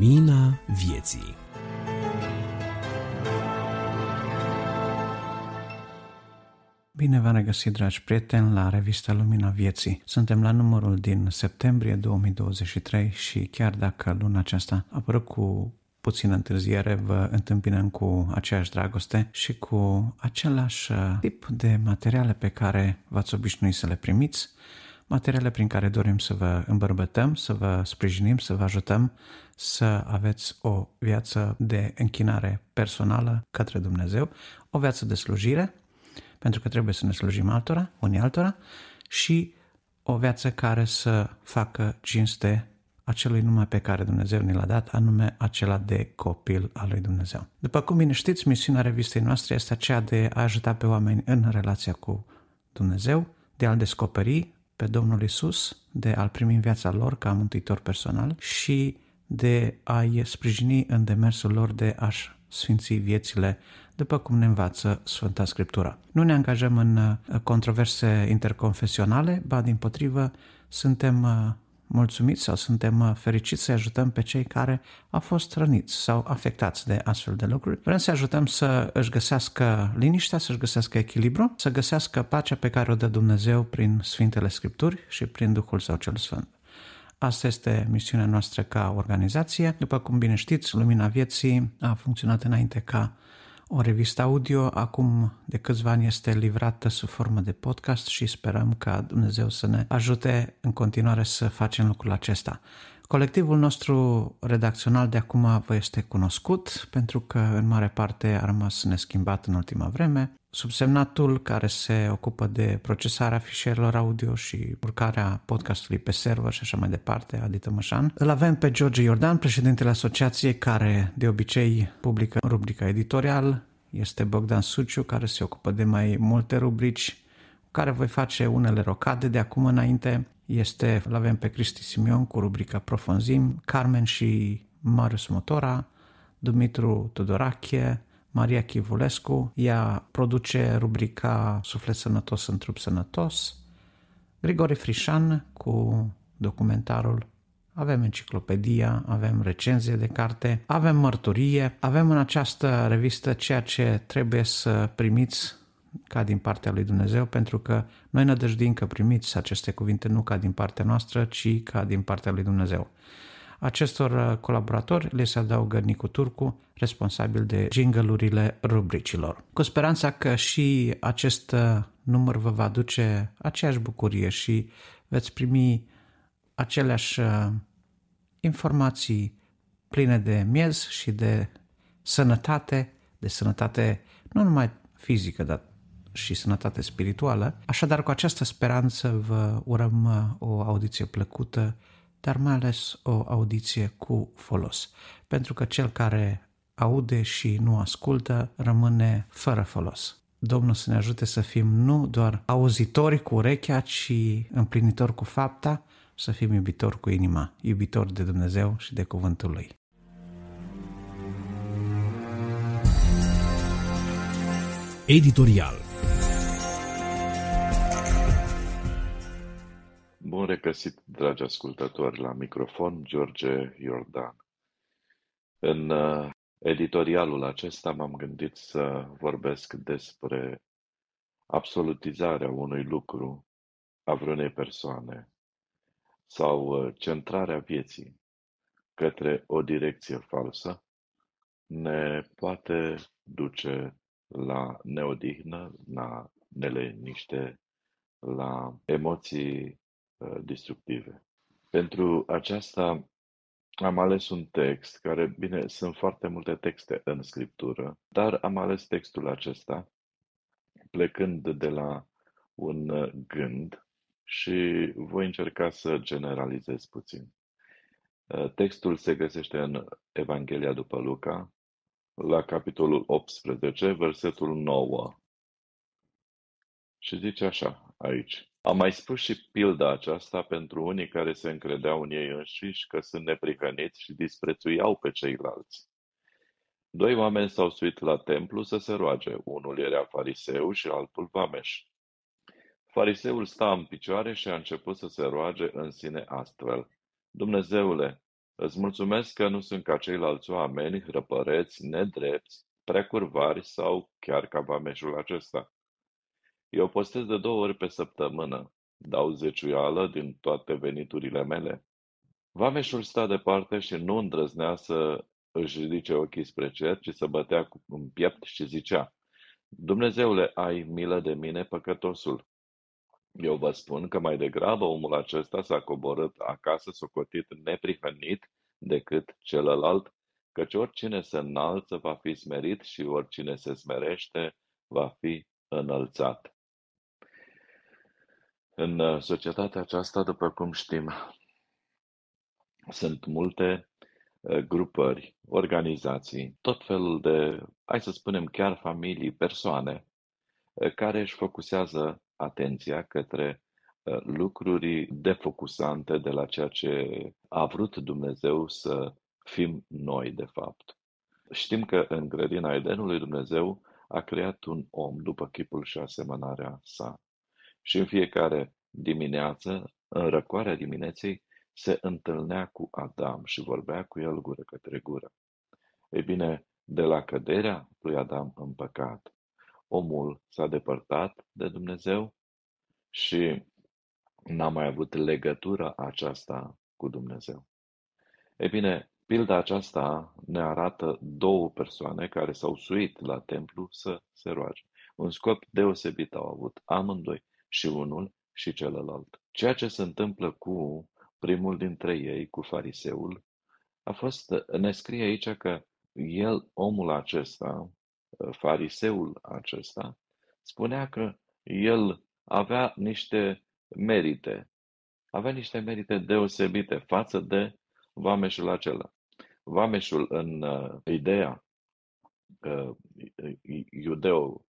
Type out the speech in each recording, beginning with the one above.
Lumina vieții Bine v-am regăsit, dragi prieteni, la revista Lumina Vieții. Suntem la numărul din septembrie 2023 și chiar dacă luna aceasta a apărut cu puțină întârziere, vă întâmpinăm cu aceeași dragoste și cu același tip de materiale pe care v-ați obișnuit să le primiți, materiale prin care dorim să vă îmbărbătăm, să vă sprijinim, să vă ajutăm să aveți o viață de închinare personală către Dumnezeu, o viață de slujire, pentru că trebuie să ne slujim altora, unii altora, și o viață care să facă cinste acelui nume pe care Dumnezeu ne l-a dat, anume acela de copil al lui Dumnezeu. După cum bine știți, misiunea revistei noastre este aceea de a ajuta pe oameni în relația cu Dumnezeu, de a-L descoperi pe Domnul Isus, de a-L primi în viața lor ca mântuitor personal și de a-i sprijini în demersul lor de a-și sfinți viețile după cum ne învață Sfânta Scriptură. Nu ne angajăm în uh, controverse interconfesionale, ba din potrivă suntem uh, mulțumiți sau suntem uh, fericiți să ajutăm pe cei care au fost răniți sau afectați de astfel de lucruri. Vrem să ajutăm să își găsească liniștea, să își găsească echilibru, să găsească pacea pe care o dă Dumnezeu prin Sfintele Scripturi și prin Duhul Său cel Sfânt. Asta este misiunea noastră ca organizație. După cum bine știți, Lumina Vieții a funcționat înainte ca o revistă audio, acum de câțiva ani este livrată sub formă de podcast și sperăm ca Dumnezeu să ne ajute în continuare să facem lucrul acesta. Colectivul nostru redacțional de acum vă este cunoscut pentru că în mare parte a rămas neschimbat în ultima vreme. Subsemnatul care se ocupă de procesarea fișierelor audio și urcarea podcastului pe server și așa mai departe, Adi Tămășan. Îl avem pe George Iordan, președintele asociației care de obicei publică rubrica editorial. Este Bogdan Suciu care se ocupă de mai multe rubrici care voi face unele rocade de acum înainte. Este, îl avem pe Cristi Simion cu rubrica Profonzim, Carmen și Marius Motora, Dumitru Tudorache, Maria Chivulescu, ea produce rubrica Suflet sănătos în trup sănătos, Grigore Frișan cu documentarul avem enciclopedia, avem recenzie de carte, avem mărturie, avem în această revistă ceea ce trebuie să primiți ca din partea lui Dumnezeu, pentru că noi ne dăjduim că primiți aceste cuvinte nu ca din partea noastră, ci ca din partea lui Dumnezeu. Acestor uh, colaboratori le se adaugă Nicu Turcu, responsabil de jingle rubricilor. Cu speranța că și acest uh, număr vă va aduce aceeași bucurie și veți primi aceleași uh, informații pline de miez și de sănătate, de sănătate nu numai fizică, dar și sănătate spirituală. Așadar, cu această speranță vă urăm o audiție plăcută dar mai ales o audiție cu folos. Pentru că cel care aude și nu ascultă rămâne fără folos. Domnul să ne ajute să fim nu doar auzitori cu urechea, ci împlinitori cu fapta, să fim iubitori cu inima, iubitori de Dumnezeu și de cuvântul Lui. Editorial Bun regăsit, dragi ascultători, la microfon, George Iordan. În uh, editorialul acesta m-am gândit să vorbesc despre absolutizarea unui lucru a vreunei persoane sau uh, centrarea vieții către o direcție falsă ne poate duce la neodihnă, la neleniște, la emoții Uh, destructive. Pentru aceasta am ales un text care, bine, sunt foarte multe texte în scriptură, dar am ales textul acesta plecând de la un uh, gând și voi încerca să generalizez puțin. Uh, textul se găsește în Evanghelia după Luca, la capitolul 18, versetul 9. Și zice așa aici. Am mai spus și pilda aceasta pentru unii care se încredeau în ei înșiși că sunt neprihăniți și disprețuiau pe ceilalți. Doi oameni s-au suit la templu să se roage. Unul era fariseu și altul vameș. Fariseul sta în picioare și a început să se roage în sine astfel. Dumnezeule, Îți mulțumesc că nu sunt ca ceilalți oameni, hrăpăreți, nedrepți, precurvari sau chiar ca vameșul acesta. Eu postez de două ori pe săptămână, dau zeciuială din toate veniturile mele. Vameșul sta departe și nu îndrăznea să își ridice ochii spre cer, ci să bătea în piept și zicea, Dumnezeule, ai milă de mine, păcătosul. Eu vă spun că mai degrabă omul acesta s-a coborât acasă socotit neprihănit decât celălalt, căci oricine se înalță va fi smerit și oricine se smerește va fi înălțat. În uh, societatea aceasta, după cum știm, sunt multe uh, grupări, organizații, tot felul de, hai să spunem chiar familii, persoane, uh, care își focusează atenția către lucruri defocusante de la ceea ce a vrut Dumnezeu să fim noi, de fapt. Știm că în grădina Edenului Dumnezeu a creat un om după chipul și asemănarea sa. Și în fiecare dimineață, în răcoarea dimineții, se întâlnea cu Adam și vorbea cu el gură către gură. Ei bine, de la căderea lui Adam în păcat, omul s-a depărtat de Dumnezeu și n-a mai avut legătura aceasta cu Dumnezeu. Ei bine, pilda aceasta ne arată două persoane care s-au suit la templu să se roage. Un scop deosebit au avut amândoi și unul și celălalt. Ceea ce se întâmplă cu primul dintre ei, cu fariseul, a fost, ne scrie aici că el, omul acesta, fariseul acesta, spunea că el avea niște merite, avea niște merite deosebite față de vameșul acela. Vameșul în uh, ideea uh, iudeo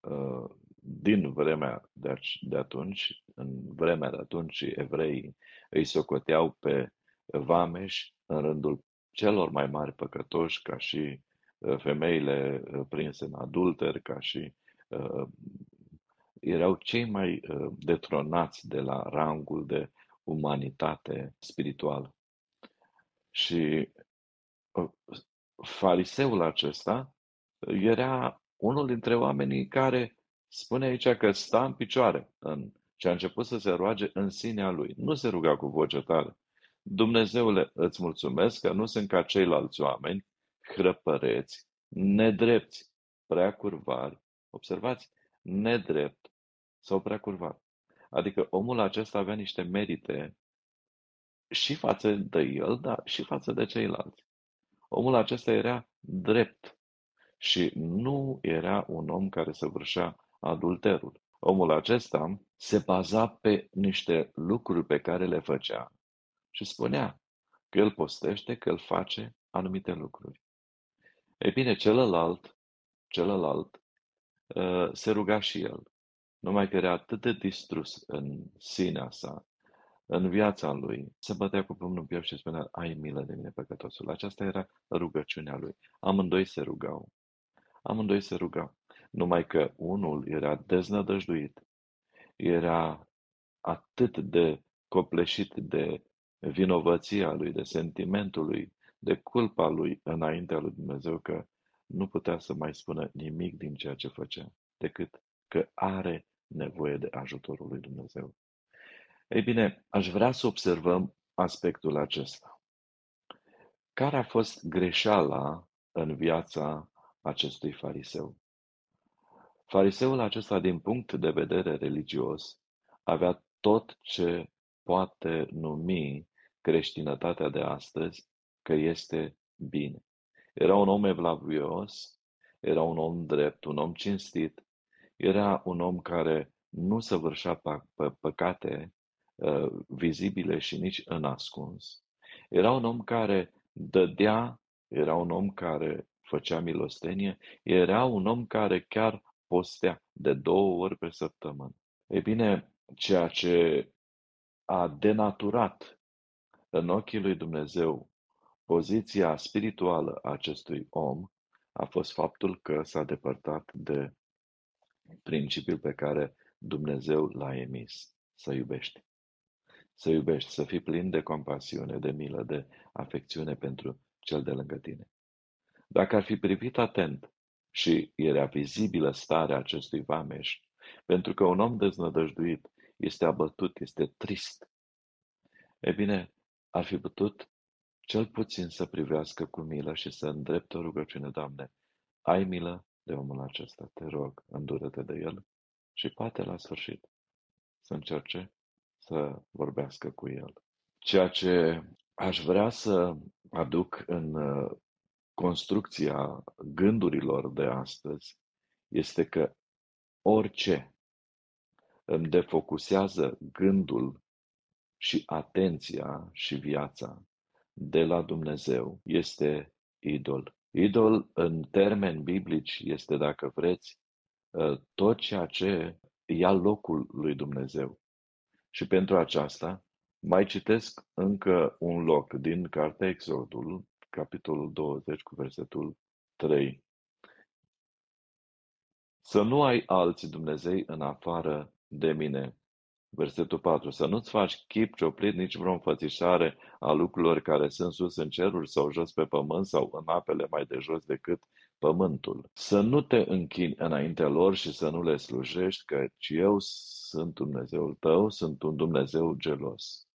uh, din vremea de, de atunci, în vremea de atunci, evreii îi socoteau pe vameși în rândul celor mai mari păcătoși, ca și uh, femeile uh, prinse în adulter, ca și uh, erau cei mai uh, detronați de la rangul de umanitate spirituală. Și uh, fariseul acesta era unul dintre oamenii care spune aici că sta în picioare în, și a început să se roage în sinea lui. Nu se ruga cu voce tare. Dumnezeule, îți mulțumesc că nu sunt ca ceilalți oameni, hrăpăreți, nedrepți, prea curvari. Observați, nedrept sau prea curvar. Adică omul acesta avea niște merite și față de el, dar și față de ceilalți. Omul acesta era drept și nu era un om care să vârșea adulterul. Omul acesta se baza pe niște lucruri pe care le făcea și spunea că el postește, că el face anumite lucruri. Ei bine, celălalt, celălalt uh, se ruga și el. Numai că era atât de distrus în sinea sa, în viața lui, se bătea cu pământul în și spunea, ai milă de mine, păcătosul. Aceasta era rugăciunea lui. Amândoi se rugau. Amândoi se rugau. Numai că unul era deznădăjduit, era atât de copleșit de vinovăția lui, de sentimentul lui, de culpa lui înaintea lui Dumnezeu că nu putea să mai spună nimic din ceea ce făcea, decât că are nevoie de ajutorul lui Dumnezeu. Ei bine, aș vrea să observăm aspectul acesta. Care a fost greșeala în viața acestui fariseu? Fariseul acesta, din punct de vedere religios, avea tot ce poate numi creștinătatea de astăzi că este bine. Era un om evlavios, era un om drept, un om cinstit, era un om care nu săvârșea păcate uh, vizibile și nici în ascuns. Era un om care dădea, era un om care făcea milostenie, era un om care chiar postea de două ori pe săptămână. Ei bine, ceea ce a denaturat în ochii lui Dumnezeu poziția spirituală a acestui om a fost faptul că s-a depărtat de principiul pe care Dumnezeu l-a emis, să iubești. să iubești, să fii plin de compasiune, de milă, de afecțiune pentru cel de lângă tine. Dacă ar fi privit atent și era vizibilă starea acestui vameș, pentru că un om deznădăjduit este abătut, este trist, e bine, ar fi putut cel puțin să privească cu milă și să îndrepte o rugăciune, Doamne, ai milă de omul acesta, te rog, îndură-te de el și poate la sfârșit să încerce să vorbească cu el. Ceea ce aș vrea să aduc în uh, construcția gândurilor de astăzi este că orice îmi defocusează gândul și atenția și viața de la Dumnezeu este idol. Idol, în termeni biblici, este, dacă vreți, ă, tot ceea ce ia locul lui Dumnezeu. Și pentru aceasta, mai citesc încă un loc din Cartea Exodul, capitolul 20, cu versetul 3. Să nu ai alți Dumnezei în afară de mine. Versetul 4. Să nu-ți faci chip cioplit nici vreo înfățișare a lucrurilor care sunt sus în ceruri sau jos pe pământ sau în apele mai de jos decât pământul. Să nu te închini înaintea lor și să nu le slujești, căci eu sunt Dumnezeul tău, sunt un Dumnezeu gelos.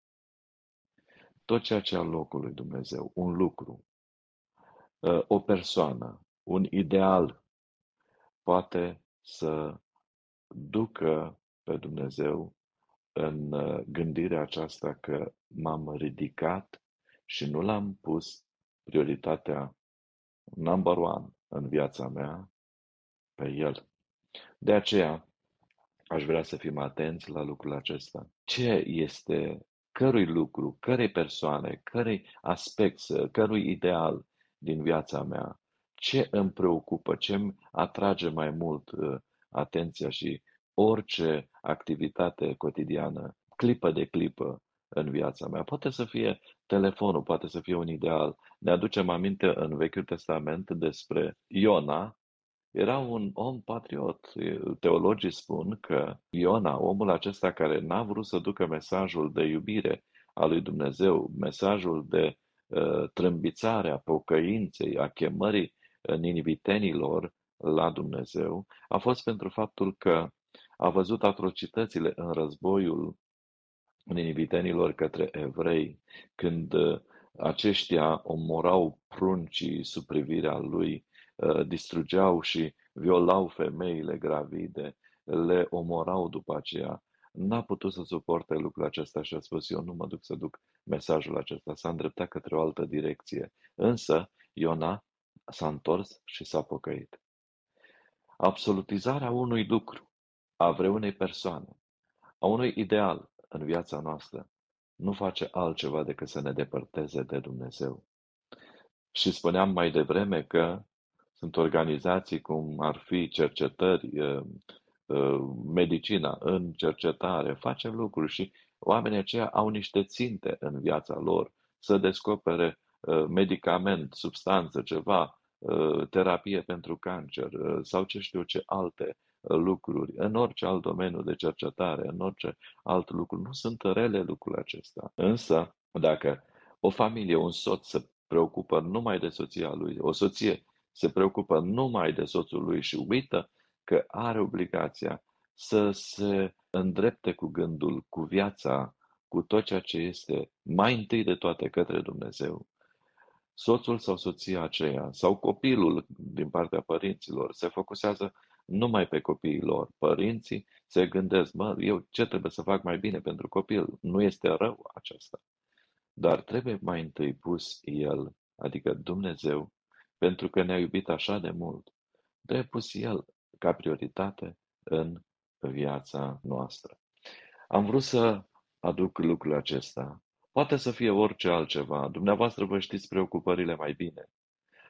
Tot ceea ce al locului Dumnezeu, un lucru, ă, o persoană, un ideal, poate să ducă pe Dumnezeu în uh, gândirea aceasta că m-am ridicat și nu l-am pus prioritatea number one în viața mea pe el. De aceea aș vrea să fim atenți la lucrul acesta. Ce este cărui lucru, cărei persoane, cărei aspect, cărui ideal din viața mea, ce îmi preocupă, ce îmi atrage mai mult uh, atenția și orice activitate cotidiană, clipă de clipă în viața mea. Poate să fie telefonul, poate să fie un ideal. Ne aducem aminte în Vechiul Testament despre Iona, era un om patriot. Teologii spun că Iona, omul acesta care n-a vrut să ducă mesajul de iubire a lui Dumnezeu, mesajul de uh, trâmbițare a pocăinței, a chemării ninivitenilor la Dumnezeu, a fost pentru faptul că a văzut atrocitățile în războiul ninivitenilor către evrei, când uh, aceștia omorau pruncii sub privirea lui, uh, distrugeau și violau femeile gravide, le omorau după aceea. N-a putut să suporte lucrul acesta și a spus, eu nu mă duc să duc mesajul acesta, s-a îndreptat către o altă direcție. Însă, Iona s-a întors și s-a pocăit. Absolutizarea unui lucru a vreunei persoane, a unui ideal în viața noastră, nu face altceva decât să ne depărteze de Dumnezeu. Și spuneam mai devreme că sunt organizații cum ar fi cercetări, medicina în cercetare, facem lucruri și oamenii aceia au niște ținte în viața lor să descopere medicament, substanță, ceva, terapie pentru cancer sau ce știu ce alte lucruri, în orice alt domeniu de cercetare, în orice alt lucru. Nu sunt rele lucrurile acestea. Însă, dacă o familie, un soț se preocupă numai de soția lui, o soție se preocupă numai de soțul lui și uită că are obligația să se îndrepte cu gândul, cu viața, cu tot ceea ce este mai întâi de toate către Dumnezeu. Soțul sau soția aceea sau copilul din partea părinților se focusează numai pe copiii lor. Părinții se gândesc, mă, eu ce trebuie să fac mai bine pentru copil? Nu este rău aceasta. Dar trebuie mai întâi pus El, adică Dumnezeu, pentru că ne-a iubit așa de mult. Trebuie pus El ca prioritate în viața noastră. Am vrut să aduc lucrul acesta. Poate să fie orice altceva. Dumneavoastră vă știți preocupările mai bine.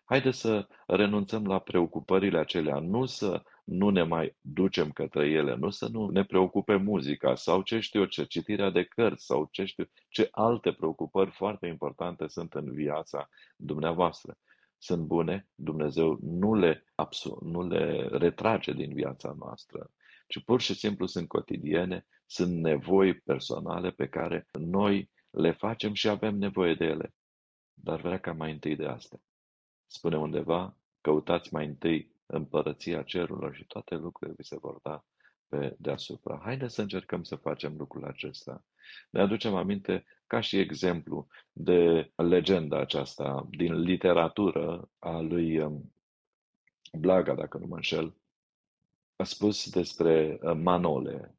Haideți să renunțăm la preocupările acelea, nu să nu ne mai ducem către ele, nu să nu ne preocupe muzica sau ce știu ce, citirea de cărți sau ce știu ce alte preocupări foarte importante sunt în viața dumneavoastră. Sunt bune, Dumnezeu nu le, absur, nu le retrage din viața noastră, ci pur și simplu sunt cotidiene, sunt nevoi personale pe care noi le facem și avem nevoie de ele. Dar vrea ca mai întâi de astea. Spune undeva, căutați mai întâi împărăția cerurilor și toate lucrurile vi se vor da pe deasupra. Haideți să încercăm să facem lucrul acesta. Ne aducem aminte ca și exemplu de legenda aceasta din literatură a lui um, Blaga, dacă nu mă înșel, a spus despre uh, Manole,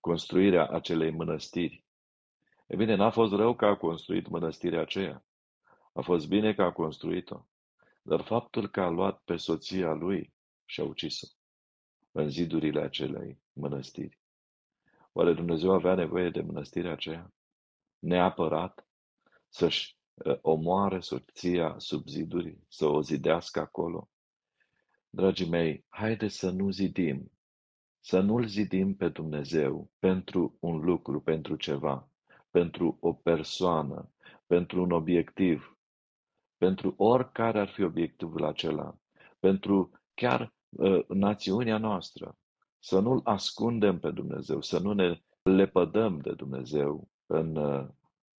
construirea acelei mănăstiri. E bine, n-a fost rău că a construit mănăstirea aceea. A fost bine că a construit-o. Dar faptul că a luat pe soția lui și a ucis-o în zidurile acelei mănăstiri. Oare Dumnezeu avea nevoie de mănăstirea aceea? Neapărat să-și uh, omoare soția sub ziduri, să o zidească acolo? Dragii mei, haideți să nu zidim, să nu-L zidim pe Dumnezeu pentru un lucru, pentru ceva, pentru o persoană, pentru un obiectiv, pentru oricare ar fi obiectivul acela, pentru chiar uh, națiunea noastră, să nu-L ascundem pe Dumnezeu, să nu ne lepădăm de Dumnezeu în, uh,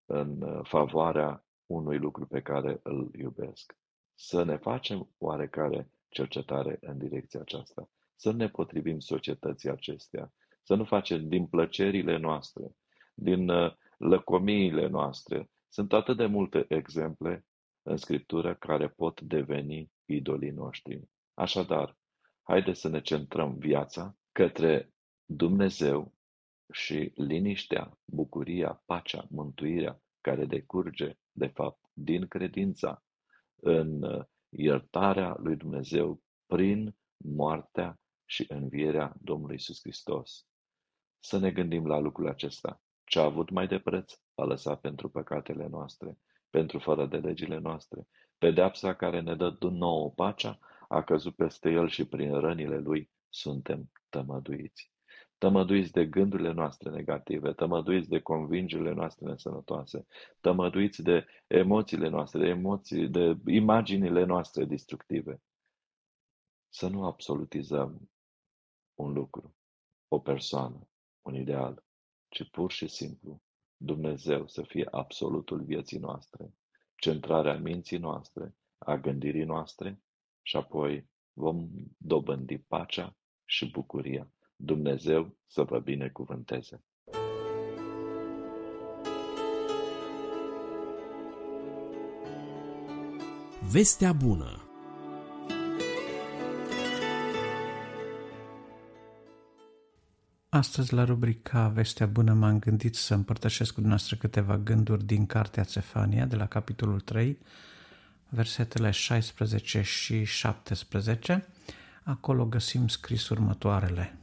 în uh, favoarea unui lucru pe care îl iubesc. Să ne facem oarecare cercetare în direcția aceasta, să ne potrivim societății acestea, să nu facem din plăcerile noastre, din uh, lăcomiile noastre. Sunt atât de multe exemple în Scriptură care pot deveni idolii noștri. Așadar, haideți să ne centrăm viața către Dumnezeu și liniștea, bucuria, pacea, mântuirea care decurge, de fapt, din credința în uh, iertarea lui Dumnezeu prin moartea și învierea Domnului Isus Hristos. Să ne gândim la lucrul acesta. Ce a avut mai de preț, a lăsat pentru păcatele noastre, pentru fără de legile noastre. Pedeapsa care ne dă nouă pacea a căzut peste el și prin rănile lui suntem tămăduiți. Tămăduiți de gândurile noastre negative, tămăduiți de convingerile noastre nesănătoase, tămăduiți de emoțiile noastre, de emoții, de imaginile noastre destructive. Să nu absolutizăm un lucru, o persoană, un ideal, ci pur și simplu Dumnezeu să fie absolutul vieții noastre, centrarea minții noastre, a gândirii noastre și apoi vom dobândi pacea și bucuria. Dumnezeu să vă binecuvânteze! Vestea bună Astăzi, la rubrica Vestea Bună, m-am gândit să împărtășesc cu dumneavoastră câteva gânduri din Cartea Țefania, de la capitolul 3, versetele 16 și 17. Acolo găsim scris următoarele.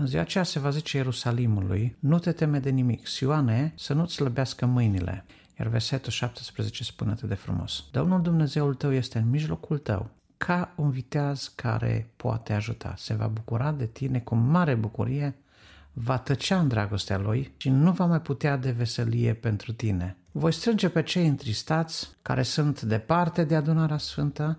În ziua aceea se va zice Ierusalimului, nu te teme de nimic, Sioane, să nu-ți slăbească mâinile. Iar versetul 17 spune atât de frumos. Domnul Dumnezeul tău este în mijlocul tău, ca un viteaz care poate ajuta. Se va bucura de tine cu mare bucurie, va tăcea în dragostea lui și nu va mai putea de veselie pentru tine. Voi strânge pe cei întristați, care sunt departe de adunarea sfântă,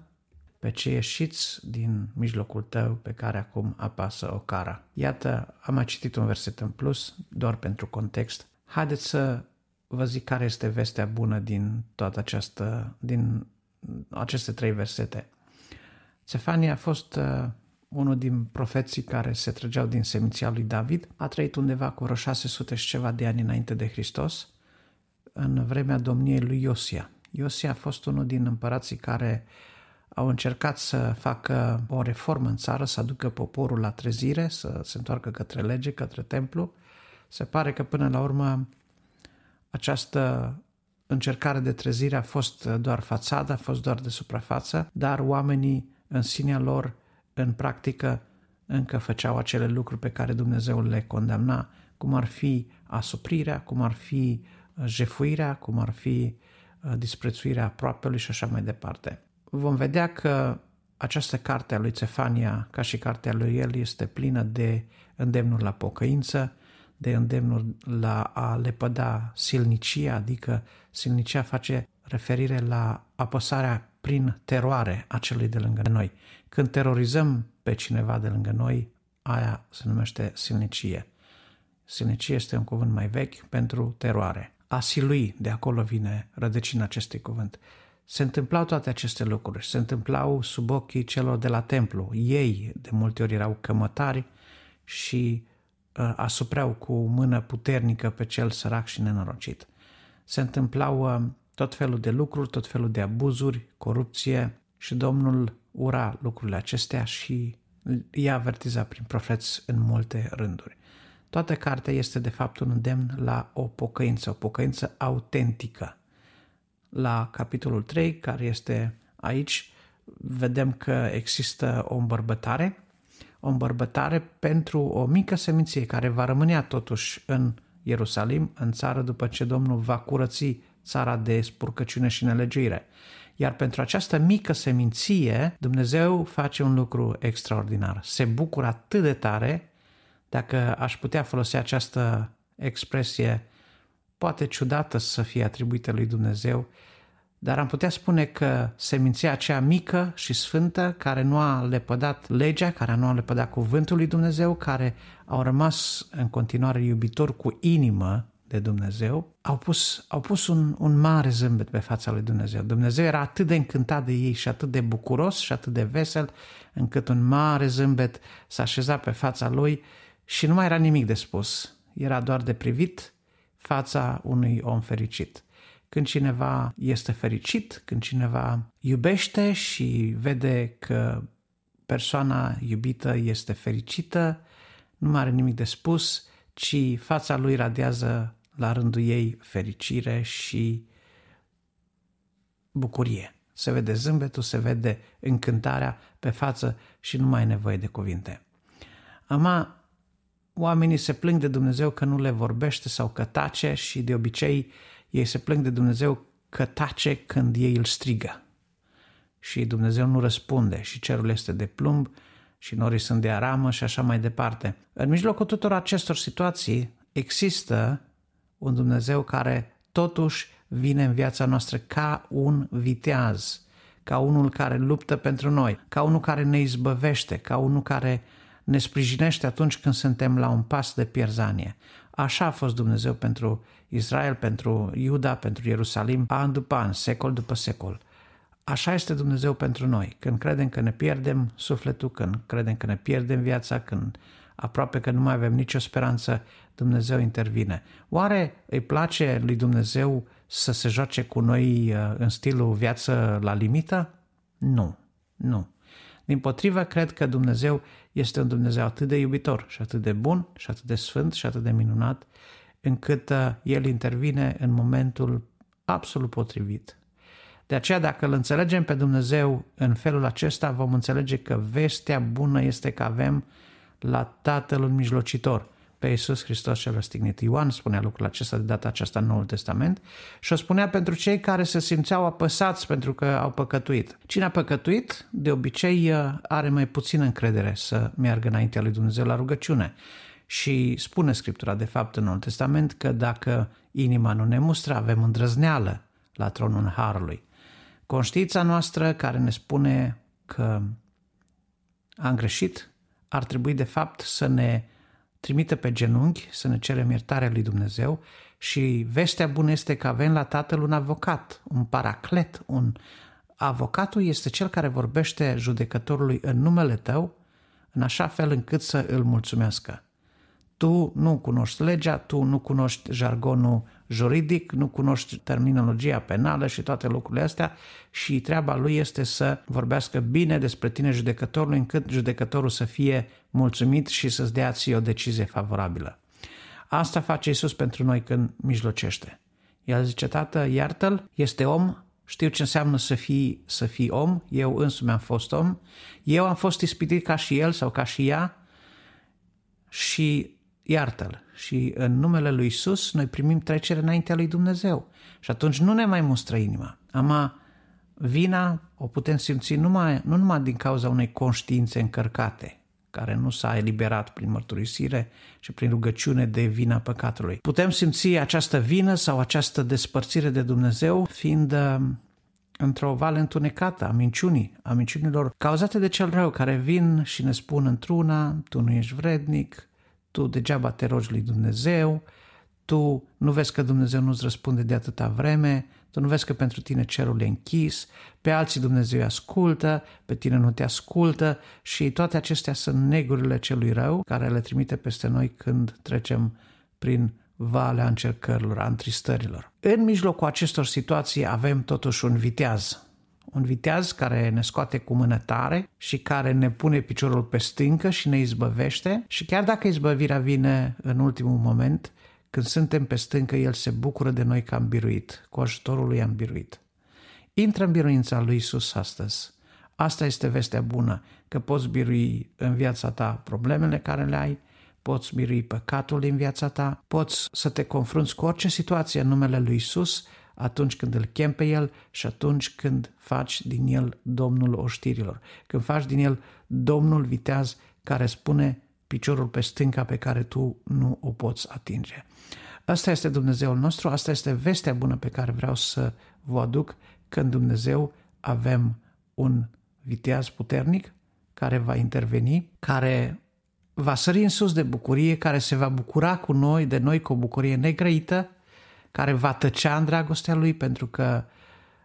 pe cei ieșiți din mijlocul tău pe care acum apasă o cara. Iată, am mai citit un verset în plus, doar pentru context. Haideți să vă zic care este vestea bună din toată această, din aceste trei versete. Sefania a fost uh, unul din profeții care se trăgeau din seminția lui David. A trăit undeva cu vreo 600 și ceva de ani înainte de Hristos, în vremea domniei lui Iosia. Iosia a fost unul din împărații care au încercat să facă o reformă în țară, să aducă poporul la trezire, să se întoarcă către lege, către templu. Se pare că până la urmă această încercare de trezire a fost doar fațadă, a fost doar de suprafață, dar oamenii în sinea lor, în practică, încă făceau acele lucruri pe care Dumnezeu le condamna, cum ar fi asuprirea, cum ar fi uh, jefuirea, cum ar fi uh, disprețuirea aproapelui și așa mai departe. Vom vedea că această carte a lui Cefania, ca și cartea lui el, este plină de îndemnuri la pocăință, de îndemnuri la a lepăda silnicia, adică silnicia face referire la apăsarea prin teroare a celui de lângă noi. Când terorizăm pe cineva de lângă noi, aia se numește silnicie. Sânecie este un cuvânt mai vechi pentru teroare. A silui, de acolo vine rădăcina acestui cuvânt. Se întâmplau toate aceste lucruri, se întâmplau sub ochii celor de la templu. Ei de multe ori erau cămătari și uh, asupreau cu mână puternică pe cel sărac și nenorocit. Se întâmplau uh, tot felul de lucruri, tot felul de abuzuri, corupție și Domnul ura lucrurile acestea și i-a avertizat prin profeți în multe rânduri. Toată cartea este de fapt un îndemn la o pocăință, o pocăință autentică. La capitolul 3, care este aici, vedem că există o îmbărbătare, o îmbărbătare pentru o mică seminție care va rămâne totuși în Ierusalim, în țară, după ce Domnul va curăți țara de spurcăciune și nelegiuire. Iar pentru această mică seminție, Dumnezeu face un lucru extraordinar. Se bucură atât de tare, dacă aș putea folosi această expresie, poate ciudată să fie atribuită lui Dumnezeu, dar am putea spune că seminția aceea mică și sfântă, care nu a lepădat legea, care nu a lepădat cuvântul lui Dumnezeu, care au rămas în continuare iubitori cu inimă de Dumnezeu, au pus, au pus un, un mare zâmbet pe fața lui Dumnezeu. Dumnezeu era atât de încântat de ei și atât de bucuros și atât de vesel, încât un mare zâmbet s-a așezat pe fața lui și nu mai era nimic de spus. Era doar de privit fața unui om fericit. Când cineva este fericit, când cineva iubește și vede că persoana iubită este fericită, nu mai are nimic de spus, ci fața lui radiază la rândul ei fericire și bucurie. Se vede zâmbetul, se vede încântarea pe față și nu mai e nevoie de cuvinte. Ama oamenii se plâng de Dumnezeu că nu le vorbește sau că tace și de obicei ei se plâng de Dumnezeu că tace când ei îl strigă. Și Dumnezeu nu răspunde și cerul este de plumb și norii sunt de aramă și așa mai departe. În mijlocul tuturor acestor situații există un Dumnezeu care totuși vine în viața noastră ca un viteaz, ca unul care luptă pentru noi, ca unul care ne izbăvește, ca unul care ne sprijinește atunci când suntem la un pas de pierzanie. Așa a fost Dumnezeu pentru Israel, pentru Iuda, pentru Ierusalim, an după an, secol după secol. Așa este Dumnezeu pentru noi. Când credem că ne pierdem sufletul, când credem că ne pierdem viața, când aproape că nu mai avem nicio speranță, Dumnezeu intervine. Oare îi place lui Dumnezeu să se joace cu noi uh, în stilul viață la limită? Nu, nu. Din potrivă, cred că Dumnezeu este un Dumnezeu atât de iubitor și atât de bun și atât de sfânt și atât de minunat, încât uh, El intervine în momentul absolut potrivit. De aceea, dacă îl înțelegem pe Dumnezeu în felul acesta, vom înțelege că vestea bună este că avem la Tatăl un mijlocitor, pe Iisus Hristos cel răstignit. Ioan spunea lucrul acesta de data aceasta în Noul Testament și o spunea pentru cei care se simțeau apăsați pentru că au păcătuit. Cine a păcătuit, de obicei are mai puțină încredere să meargă înaintea lui Dumnezeu la rugăciune. Și spune Scriptura, de fapt, în Noul Testament că dacă inima nu ne mustră, avem îndrăzneală la tronul Harului. Conștiința noastră care ne spune că am greșit, ar trebui de fapt să ne trimite pe genunchi, să ne cerem iertarea lui Dumnezeu și vestea bună este că avem la Tatăl un avocat, un paraclet, un avocatul este cel care vorbește judecătorului în numele tău, în așa fel încât să îl mulțumească. Tu nu cunoști legea, tu nu cunoști jargonul juridic, nu cunoști terminologia penală și toate lucrurile astea și treaba lui este să vorbească bine despre tine judecătorul încât judecătorul să fie mulțumit și să-ți dea ție o decizie favorabilă. Asta face Isus pentru noi când mijlocește. El zice, tată, iartă-l, este om, știu ce înseamnă să fii, să fii om, eu însumi am fost om, eu am fost ispitit ca și el sau ca și ea și iartă-l. Și în numele lui Isus noi primim trecere înaintea lui Dumnezeu. Și atunci nu ne mai mustră inima. Ama vina o putem simți numai, nu numai din cauza unei conștiințe încărcate, care nu s-a eliberat prin mărturisire și prin rugăciune de vina păcatului. Putem simți această vină sau această despărțire de Dumnezeu fiind uh, într-o vale întunecată a minciunii, a minciunilor cauzate de cel rău care vin și ne spun într-una, tu nu ești vrednic, tu degeaba te rogi lui Dumnezeu, tu nu vezi că Dumnezeu nu-ți răspunde de atâta vreme, tu nu vezi că pentru tine cerul e închis, pe alții Dumnezeu îi ascultă, pe tine nu te ascultă și toate acestea sunt negurile celui rău care le trimite peste noi când trecem prin valea încercărilor, a întristărilor. În mijlocul acestor situații avem totuși un viteaz, un viteaz care ne scoate cu mână tare și care ne pune piciorul pe stâncă și ne izbăvește și chiar dacă izbăvirea vine în ultimul moment, când suntem pe stâncă, El se bucură de noi că am biruit, cu ajutorul Lui am biruit. Intră în biruința Lui Isus astăzi. Asta este vestea bună, că poți birui în viața ta problemele care le ai, poți birui păcatul din viața ta, poți să te confrunți cu orice situație în numele Lui Isus atunci când îl chem pe El și atunci când faci din El Domnul oștirilor, când faci din El Domnul viteaz care spune piciorul pe stânca pe care tu nu o poți atinge. Asta este Dumnezeul nostru, asta este vestea bună pe care vreau să vă aduc că în Dumnezeu avem un viteaz puternic care va interveni, care va sări în sus de bucurie, care se va bucura cu noi, de noi cu o bucurie negrăită, care va tăcea în dragostea lui pentru că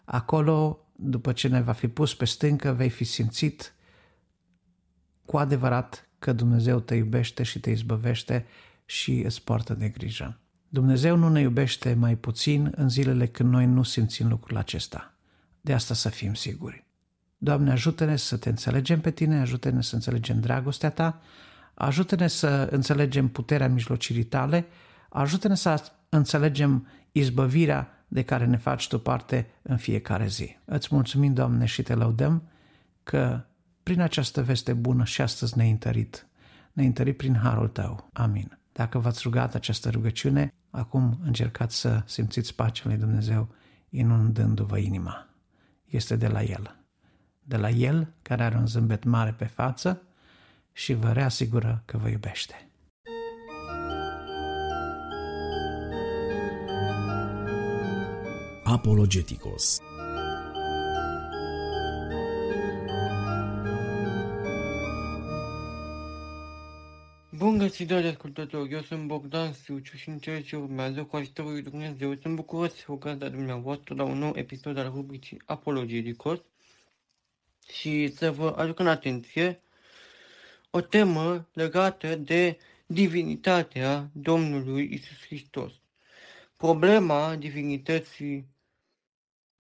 acolo, după ce ne va fi pus pe stâncă, vei fi simțit cu adevărat că Dumnezeu te iubește și te izbăvește și îți poartă de grijă. Dumnezeu nu ne iubește mai puțin în zilele când noi nu simțim lucrul acesta. De asta să fim siguri. Doamne, ajută-ne să te înțelegem pe tine, ajută-ne să înțelegem dragostea ta, ajută-ne să înțelegem puterea mijlocirii tale, ajută-ne să înțelegem izbăvirea de care ne faci tu parte în fiecare zi. Îți mulțumim, Doamne, și te laudăm că prin această veste bună și astăzi ne-ai întărit. Ne-ai întărit prin harul tău. Amin. Dacă v-ați rugat această rugăciune, acum încercați să simțiți pacea lui Dumnezeu inundându-vă inima. Este de la El. De la El, care are un zâmbet mare pe față și vă reasigură că vă iubește. Apologeticos Bun găsit, dragi ascultători, eu sunt Bogdan Suciu și în cele ce urmează, cu ajutorul lui Dumnezeu, sunt bucuros să fiu gazda dumneavoastră la un nou episod al rubricii Apologeticos și să vă aduc în atenție o temă legată de divinitatea Domnului Isus Hristos. Problema divinității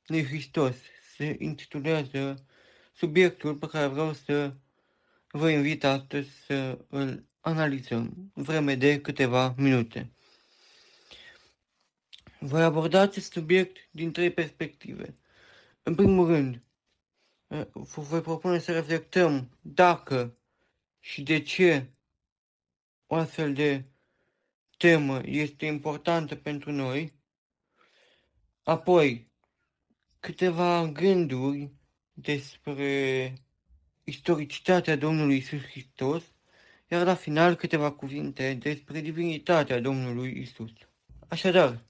lui Hristos se intitulează subiectul pe care vreau să vă invit astăzi să îl analizăm vreme de câteva minute. Voi aborda acest subiect din trei perspective. În primul rând, vă voi propune să reflectăm dacă și de ce o astfel de temă este importantă pentru noi. Apoi, câteva gânduri despre istoricitatea Domnului Isus Hristos iar la final câteva cuvinte despre divinitatea Domnului Isus. Așadar,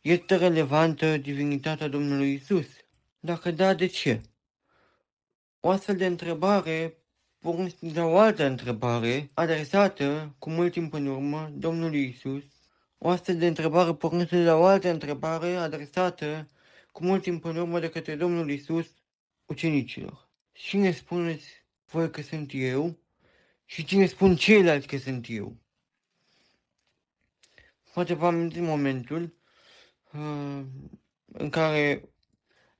este relevantă divinitatea Domnului Isus? Dacă da, de ce? O astfel de întrebare pornește de la o altă întrebare adresată cu mult timp în urmă Domnului Isus. O astfel de întrebare pornește de la o altă întrebare adresată cu mult timp în urmă de către Domnul Isus ucenicilor. Și ne spuneți voi că sunt eu? și cine spun ceilalți că sunt eu. Poate vă amintiți momentul uh, în care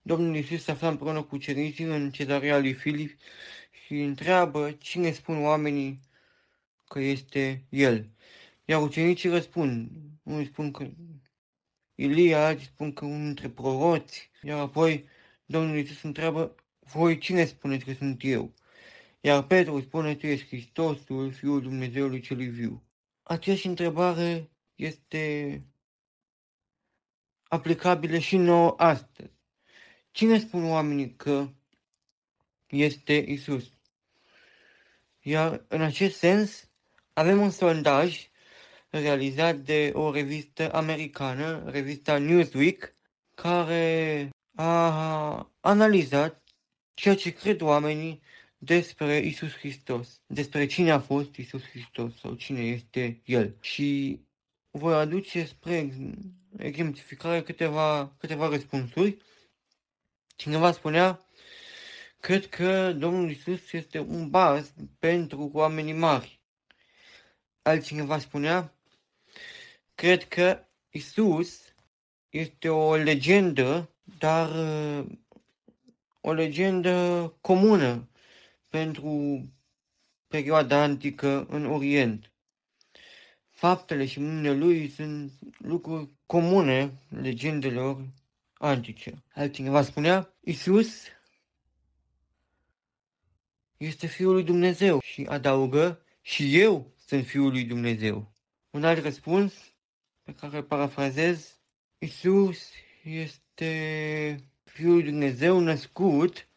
Domnul Iisus se afla împreună cu ucenicii în cezarea lui Filip și întreabă cine spun oamenii că este El. Iar ucenicii răspund. Unii spun că Ilia, alții spun că unul dintre proroți. Iar apoi Domnul Iisus întreabă, voi cine spuneți că sunt eu? Iar Petru spune, tu ești Hristosul, Fiul Dumnezeului celui viu. Aceeași întrebare este aplicabilă și nouă astăzi. Cine spun oamenii că este Isus? Iar în acest sens avem un sondaj realizat de o revistă americană, revista Newsweek, care a analizat ceea ce cred oamenii despre Isus Hristos, despre cine a fost Isus Hristos sau cine este El. Și voi aduce spre exemplificare câteva, câteva răspunsuri. Cineva spunea, cred că Domnul Isus este un baz pentru oamenii mari. Altcineva spunea, cred că Isus este o legendă, dar o legendă comună pentru perioada antică în Orient. Faptele și mâinile lui sunt lucruri comune legendelor antice. Altcineva spunea, Isus este Fiul lui Dumnezeu și adaugă, și eu sunt Fiul lui Dumnezeu. Un alt răspuns pe care îl parafrazez, Isus este Fiul lui Dumnezeu născut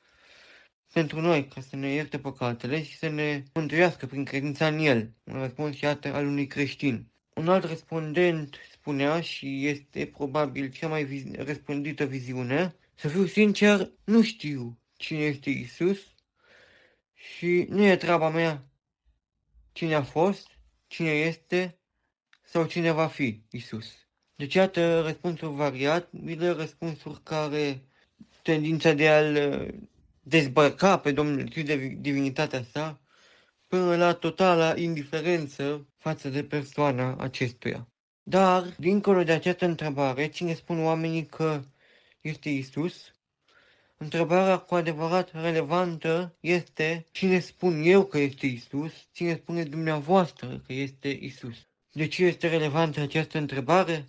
pentru noi, ca să ne ierte păcatele și să ne mântuiască prin credința în El. Un răspuns, iată, al unui creștin. Un alt respondent spunea, și este probabil cea mai viz- răspândită viziune, să fiu sincer, nu știu cine este Isus și nu e treaba mea cine a fost, cine este sau cine va fi Isus. Deci, iată, răspunsuri variat, bine răspunsuri care tendința de a-l dezbărca pe Domnul Iisus de divinitatea sa, până la totala indiferență față de persoana acestuia. Dar, dincolo de această întrebare, cine spun oamenii că este Isus? Întrebarea cu adevărat relevantă este cine spun eu că este Isus, cine spune dumneavoastră că este Isus. De ce este relevantă această întrebare?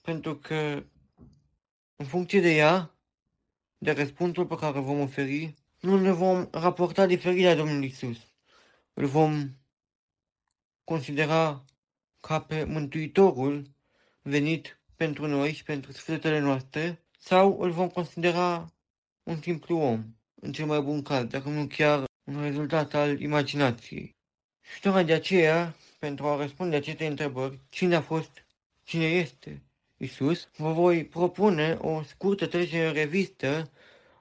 Pentru că, în funcție de ea, de răspunsul pe care vom oferi, nu ne vom raporta diferit la Domnul Isus. Îl vom considera ca pe Mântuitorul venit pentru noi și pentru sufletele noastre, sau îl vom considera un simplu om, în cel mai bun caz, dacă nu chiar un rezultat al imaginației. Și tocmai de aceea, pentru a răspunde aceste întrebări, cine a fost, cine este Isus, vă voi propune o scurtă trecere în revistă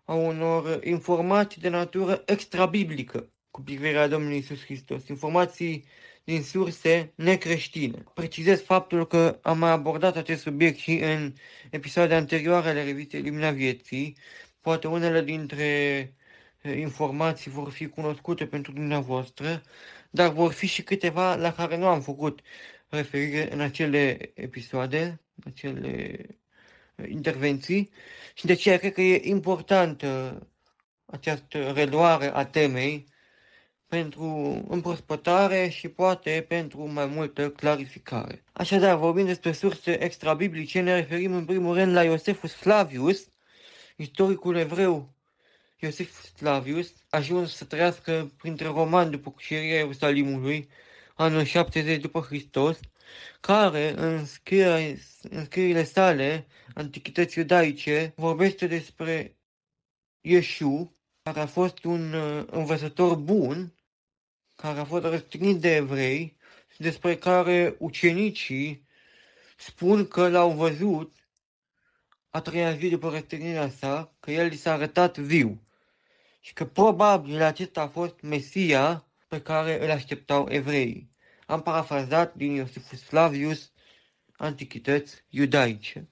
a unor informații de natură extrabiblică cu privire la Domnul Isus Hristos, informații din surse necreștine. Precizez faptul că am mai abordat acest subiect și în episoade anterioare ale revistei Lumina Vieții. Poate unele dintre informații vor fi cunoscute pentru dumneavoastră, dar vor fi și câteva la care nu am făcut referire în acele episoade, acele intervenții și de aceea cred că e importantă această reluare a temei pentru împrospătare și poate pentru mai multă clarificare. Așadar, vorbim despre surse extrabiblice, ne referim în primul rând la Iosefus Flavius, istoricul evreu Iosef Flavius, ajuns să trăiască printre romani după cucerirea Ierusalimului, anul 70 după Hristos, care în, scrierile, în scrierile sale, Antichități iudaice, vorbește despre Ieșu, care a fost un uh, învățător bun, care a fost răstignit de evrei și despre care ucenicii spun că l-au văzut a treia zi după răstignirea sa, că el li s-a arătat viu și că probabil acesta a fost Mesia pe care îl așteptau evreii. Am parafrazat din Iosifus Flavius Antichități iudaice.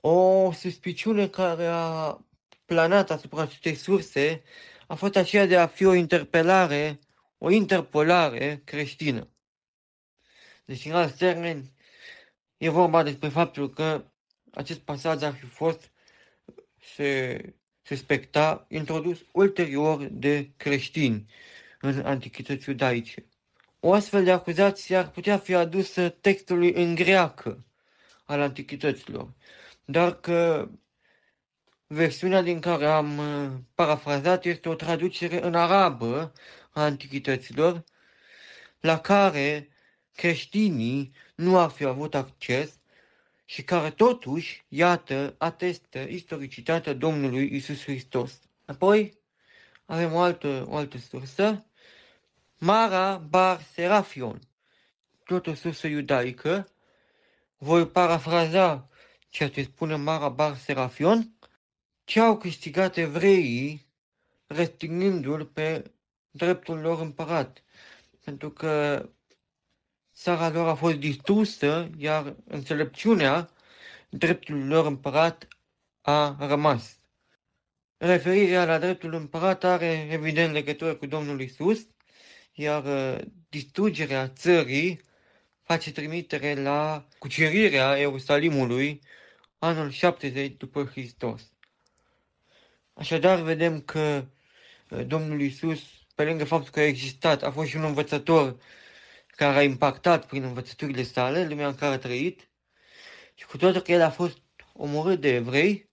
O suspiciune care a planat asupra acestei surse a fost aceea de a fi o interpelare, o interpolare creștină. Deci, în alți termeni, e vorba despre faptul că acest pasaj ar fi fost se suspecta introdus ulterior de creștini în antichități iudaice. O astfel de acuzație ar putea fi adusă textului în greacă al antichităților, dar că versiunea din care am uh, parafrazat este o traducere în arabă a antichităților, la care creștinii nu ar fi avut acces și care totuși, iată, atestă istoricitatea Domnului Isus Hristos. Apoi avem o altă, o altă sursă, Mara Bar Serafion, tot o sursă iudaică, voi parafraza ceea ce spune Mara Bar Serafion, ce au câștigat evreii restrigându-l pe dreptul lor împărat. Pentru că țara lor a fost distrusă, iar înțelepciunea dreptul lor împărat a rămas. Referirea la dreptul împărat are evident legătură cu Domnul Isus, iar uh, distrugerea țării face trimitere la cucerirea Ierusalimului anul 70 după Hristos. Așadar, vedem că uh, Domnul Isus, pe lângă faptul că a existat, a fost și un învățător care a impactat prin învățăturile sale lumea în care a trăit și cu toate că el a fost omorât de evrei,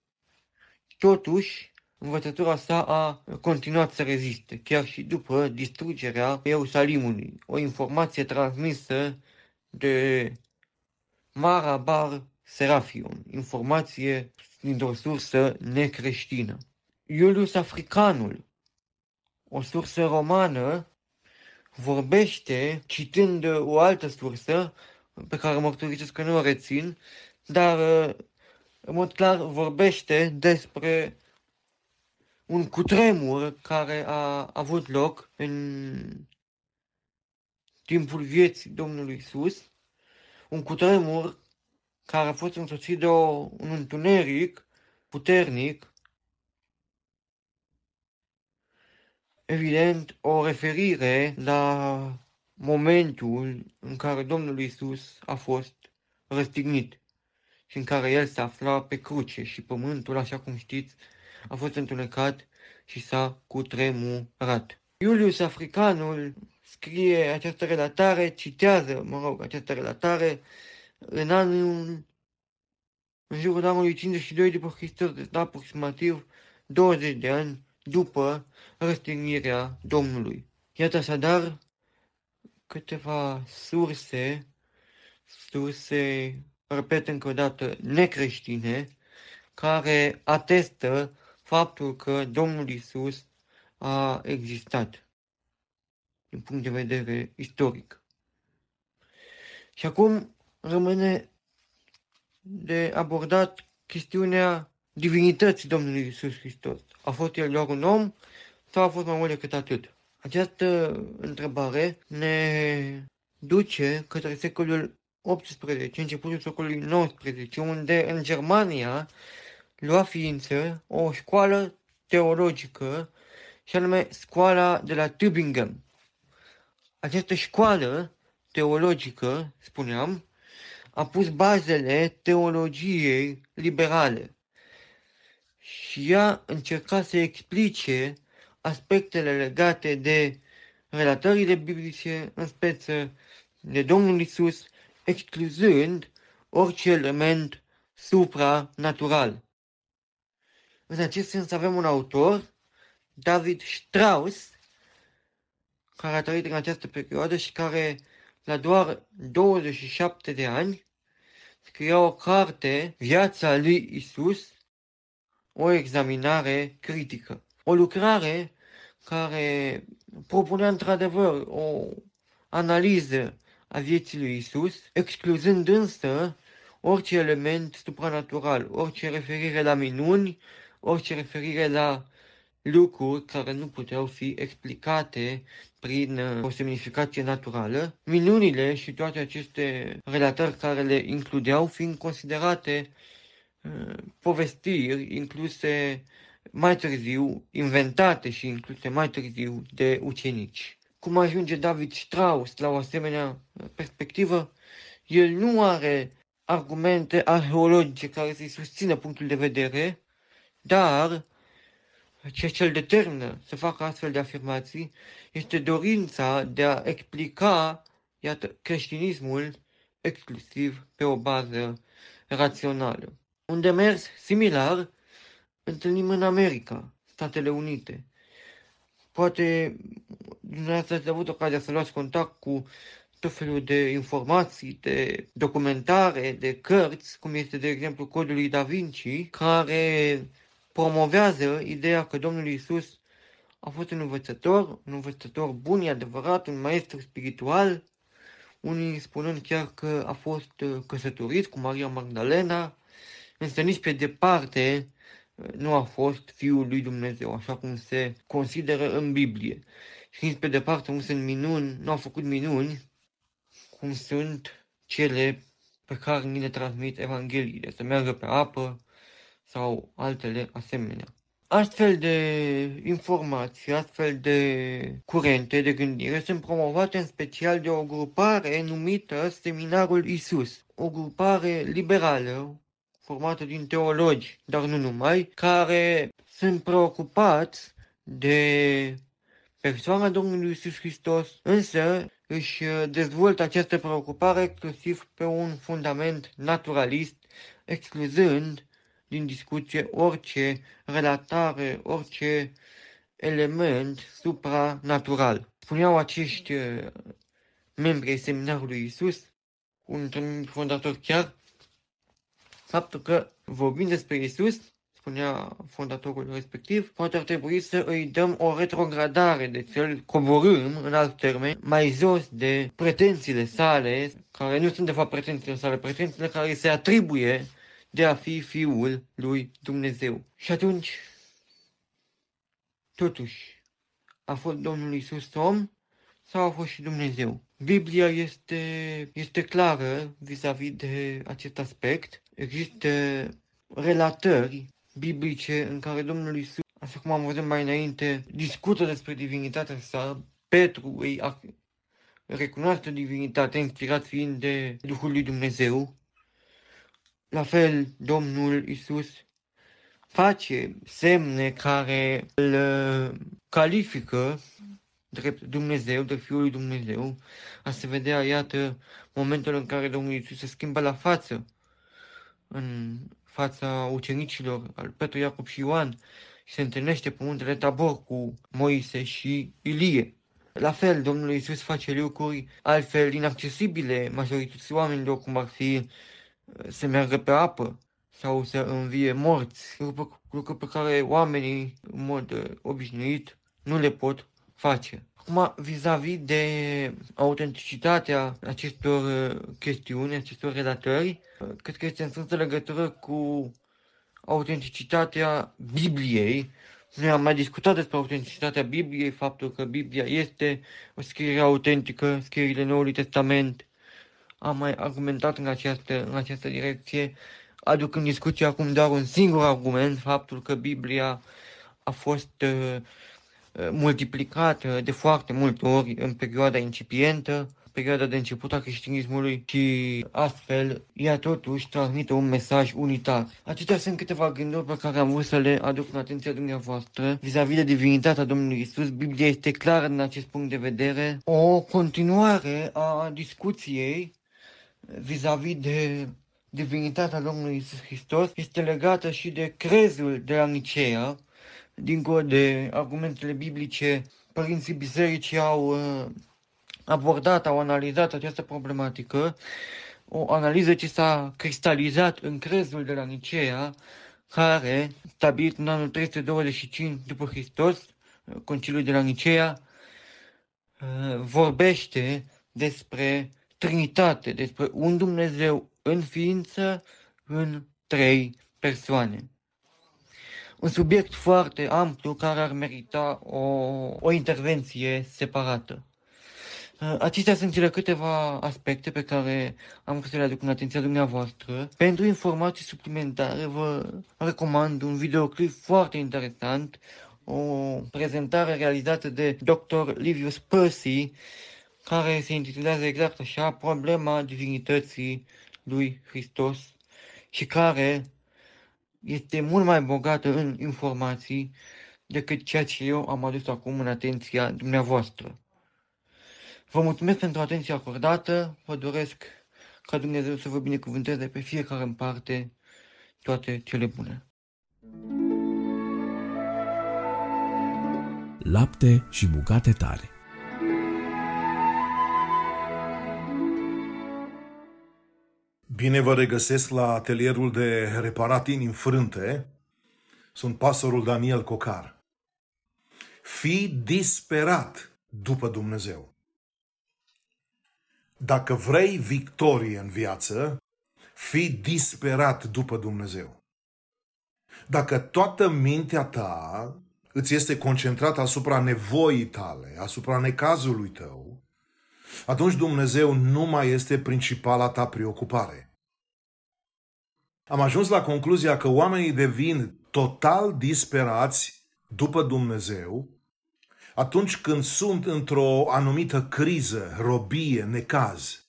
totuși învățătura sa a continuat să reziste, chiar și după distrugerea Ierusalimului, o informație transmisă de Marabar Serafion, informație dintr-o sursă necreștină. Iulius Africanul, o sursă romană, vorbește, citând o altă sursă, pe care mărturisesc că nu o rețin, dar în mod clar vorbește despre un cutremur care a avut loc în timpul vieții Domnului Isus, un cutremur care a fost însoțit de o, un întuneric puternic, evident o referire la momentul în care Domnul Isus a fost răstignit și în care El se afla pe cruce și pământul, așa cum știți, a fost întunecat și s-a cutremurat. Iulius Africanul scrie această relatare, citează, mă rog, această relatare în anul, în jurul anului 52 după Hristos, deci aproximativ 20 de ani după răstignirea Domnului. Iată așadar câteva surse, surse, repet încă o dată, necreștine, care atestă faptul că Domnul Isus a existat din punct de vedere istoric. Și acum rămâne de abordat chestiunea divinității Domnului Isus Hristos. A fost el doar un om sau a fost mai mult decât atât? Această întrebare ne duce către secolul 18, începutul secolului 19, unde în Germania lua ființă o școală teologică și anume școala de la Tübingen. Această școală teologică, spuneam, a pus bazele teologiei liberale și ea încerca să explice aspectele legate de relatările biblice, în speță de Domnul Isus, excluzând orice element supranatural. În acest sens avem un autor, David Strauss, care a trăit în această perioadă și care, la doar 27 de ani, scria o carte, Viața lui Isus, o examinare critică. O lucrare care propunea într-adevăr o analiză a vieții lui Isus, excluzând însă orice element supranatural, orice referire la minuni, orice referire la lucruri care nu puteau fi explicate prin uh, o semnificație naturală, minunile și toate aceste relatări care le includeau fiind considerate uh, povestiri incluse mai târziu, inventate și incluse mai târziu de ucenici. Cum ajunge David Strauss la o asemenea perspectivă? El nu are argumente arheologice care să-i susțină punctul de vedere, dar ceea ce îl determină să facă astfel de afirmații este dorința de a explica, iată, creștinismul exclusiv pe o bază rațională. Un demers similar întâlnim în America, Statele Unite. Poate dumneavoastră ați avut ocazia să luați contact cu tot felul de informații, de documentare, de cărți, cum este de exemplu Codul lui Da Vinci, care promovează ideea că Domnul Isus a fost un învățător, un învățător bun, e adevărat, un maestru spiritual, unii spunând chiar că a fost uh, căsătorit cu Maria Magdalena, însă nici pe departe nu a fost Fiul lui Dumnezeu, așa cum se consideră în Biblie. Și nici pe departe nu sunt minuni, nu au făcut minuni, cum sunt cele pe care ni le transmit Evangheliile, să meargă pe apă sau altele asemenea. Astfel de informații, astfel de curente de gândire sunt promovate în special de o grupare numită Seminarul Isus, o grupare liberală formată din teologi, dar nu numai, care sunt preocupați de persoana Domnului Isus Hristos, însă își dezvoltă această preocupare exclusiv pe un fundament naturalist, excluzând din discuție orice relatare, orice element supranatural. Spuneau acești uh, membri ai seminarului Isus, un fondator chiar, faptul că vorbind despre Isus, spunea fondatorul respectiv, poate ar trebui să îi dăm o retrogradare, deci să-l coborâm, în alt termen, mai jos de pretențiile sale, care nu sunt de fapt pretențiile sale, pretențiile care se atribuie de a fi Fiul lui Dumnezeu. Și atunci, totuși, a fost Domnul Isus om sau a fost și Dumnezeu? Biblia este, este clară vis-a-vis -vis de acest aspect. Există relatări biblice în care Domnul Isus, așa cum am văzut mai înainte, discută despre divinitatea sa. Petru îi recunoaște divinitatea, inspirat fiind de Duhul lui Dumnezeu. La fel, Domnul Isus face semne care îl uh, califică drept Dumnezeu, de Fiul lui Dumnezeu. A se vedea, iată, momentul în care Domnul Isus se schimbă la față, în fața ucenicilor al Petru, Iacob și Ioan și se întâlnește pe muntele Tabor cu Moise și Ilie. La fel, Domnul Isus face lucruri altfel inaccesibile majorității oamenilor, cum ar fi să meargă pe apă sau să învie morți, lucruri pe care oamenii, în mod uh, obișnuit, nu le pot face. Acum, vis-a-vis de autenticitatea acestor uh, chestiuni, acestor relatări, uh, cred că este în strânsă legătură cu autenticitatea Bibliei. Noi am mai discutat despre autenticitatea Bibliei, faptul că Biblia este o scriere autentică, scrierile Noului Testament, am mai argumentat în această, în această direcție, aduc în discuție acum doar un singur argument, faptul că Biblia a fost uh, uh, multiplicată de foarte multe ori în perioada incipientă, perioada de început a creștinismului și astfel ea totuși transmite un mesaj unitar. Acestea sunt câteva gânduri pe care am vrut să le aduc în atenția dumneavoastră vis-a-vis de divinitatea Domnului Isus. Biblia este clară din acest punct de vedere. O continuare a discuției vis-a-vis de divinitatea Domnului Isus Hristos este legată și de crezul de la Nicea, dincolo de argumentele biblice, părinții bisericii au uh, abordat, au analizat această problematică, o analiză ce s-a cristalizat în crezul de la Nicea, care, stabilit în anul 325 după Hristos, Conciliul de la Nicea, uh, vorbește despre Trinitate, despre un Dumnezeu în ființă, în trei persoane. Un subiect foarte amplu care ar merita o, o intervenție separată. Acestea sunt cele câteva aspecte pe care am vrut să le aduc în atenția dumneavoastră. Pentru informații suplimentare vă recomand un videoclip foarte interesant, o prezentare realizată de Dr. Livius Percy, care se intitulează exact așa, Problema divinității lui Hristos și care este mult mai bogată în informații decât ceea ce eu am adus acum în atenția dumneavoastră. Vă mulțumesc pentru atenția acordată, vă doresc ca Dumnezeu să vă binecuvânteze pe fiecare în parte toate cele bune. Lapte și bucate tare Bine vă regăsesc la atelierul de reparat inimi frânte. Sunt pastorul Daniel Cocar. Fii disperat după Dumnezeu. Dacă vrei victorie în viață, fii disperat după Dumnezeu. Dacă toată mintea ta îți este concentrată asupra nevoii tale, asupra necazului tău, atunci Dumnezeu nu mai este principala ta preocupare. Am ajuns la concluzia că oamenii devin total disperați după Dumnezeu atunci când sunt într-o anumită criză, robie, necaz.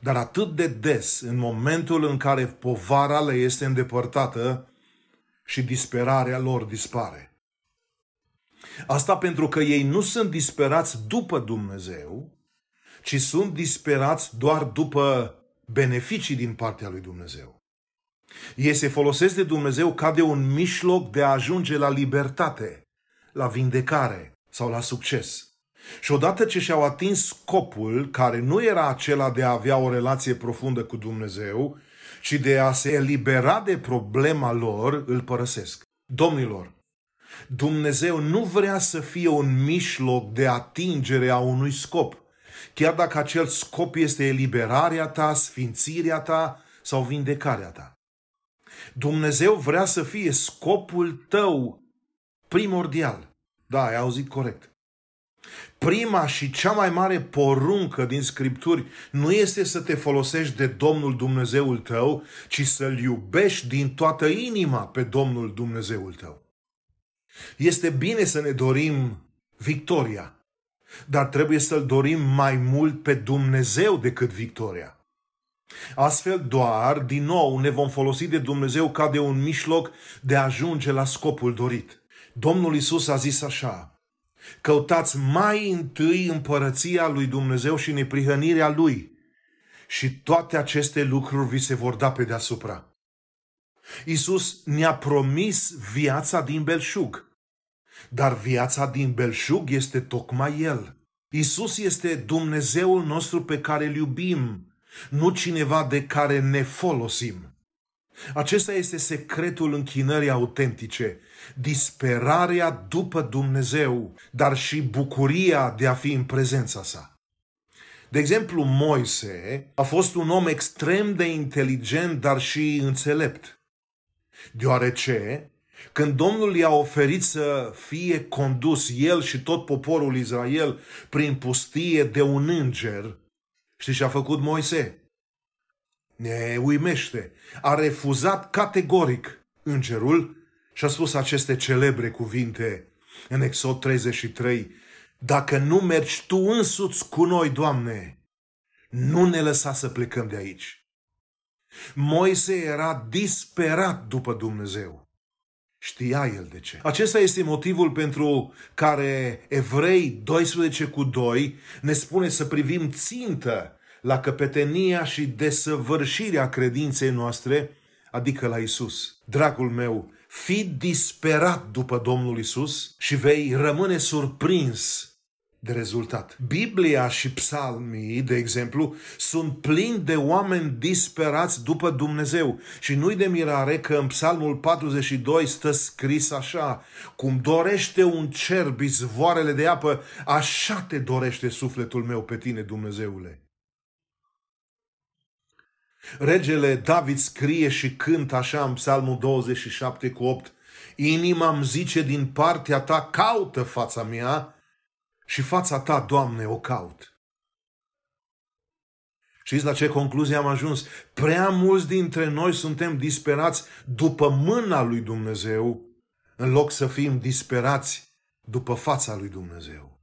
Dar atât de des, în momentul în care povara le este îndepărtată și disperarea lor dispare. Asta pentru că ei nu sunt disperați după Dumnezeu, ci sunt disperați doar după beneficii din partea lui Dumnezeu. Ei se folosesc de Dumnezeu ca de un mijloc de a ajunge la libertate, la vindecare sau la succes. Și odată ce și-au atins scopul, care nu era acela de a avea o relație profundă cu Dumnezeu, ci de a se elibera de problema lor, îl părăsesc. Domnilor, Dumnezeu nu vrea să fie un mijloc de atingere a unui scop, chiar dacă acel scop este eliberarea ta, sfințirea ta sau vindecarea ta. Dumnezeu vrea să fie scopul tău primordial. Da, ai auzit corect. Prima și cea mai mare poruncă din Scripturi nu este să te folosești de Domnul Dumnezeul tău, ci să-L iubești din toată inima pe Domnul Dumnezeul tău. Este bine să ne dorim victoria, dar trebuie să-L dorim mai mult pe Dumnezeu decât victoria. Astfel doar, din nou, ne vom folosi de Dumnezeu ca de un mijloc de a ajunge la scopul dorit. Domnul Isus a zis așa, căutați mai întâi împărăția lui Dumnezeu și neprihănirea lui și toate aceste lucruri vi se vor da pe deasupra. Isus ne-a promis viața din belșug, dar viața din belșug este tocmai El. Isus este Dumnezeul nostru pe care îl iubim, nu cineva de care ne folosim. Acesta este secretul închinării autentice, disperarea după Dumnezeu, dar și bucuria de a fi în prezența sa. De exemplu, Moise a fost un om extrem de inteligent, dar și înțelept. Deoarece, când Domnul i-a oferit să fie condus el și tot poporul Israel prin pustie de un înger, Știți ce a făcut Moise? Ne uimește. A refuzat categoric îngerul și a spus aceste celebre cuvinte în Exod 33. Dacă nu mergi tu însuți cu noi, Doamne, nu ne lăsa să plecăm de aici. Moise era disperat după Dumnezeu. Știa el de ce. Acesta este motivul pentru care Evrei 12 cu 2 ne spune să privim țintă la căpetenia și desăvârșirea credinței noastre, adică la Isus. Dragul meu, fi disperat după Domnul Isus și vei rămâne surprins de rezultat. Biblia și psalmii, de exemplu, sunt plini de oameni disperați după Dumnezeu. Și nu-i de mirare că în psalmul 42 stă scris așa, cum dorește un cer bizvoarele de apă, așa te dorește sufletul meu pe tine, Dumnezeule. Regele David scrie și cântă așa în psalmul 27 cu 8, Inima îmi zice din partea ta, caută fața mea, și fața ta, Doamne, o caut. Știți la ce concluzie am ajuns? Prea mulți dintre noi suntem disperați după mâna lui Dumnezeu, în loc să fim disperați după fața lui Dumnezeu.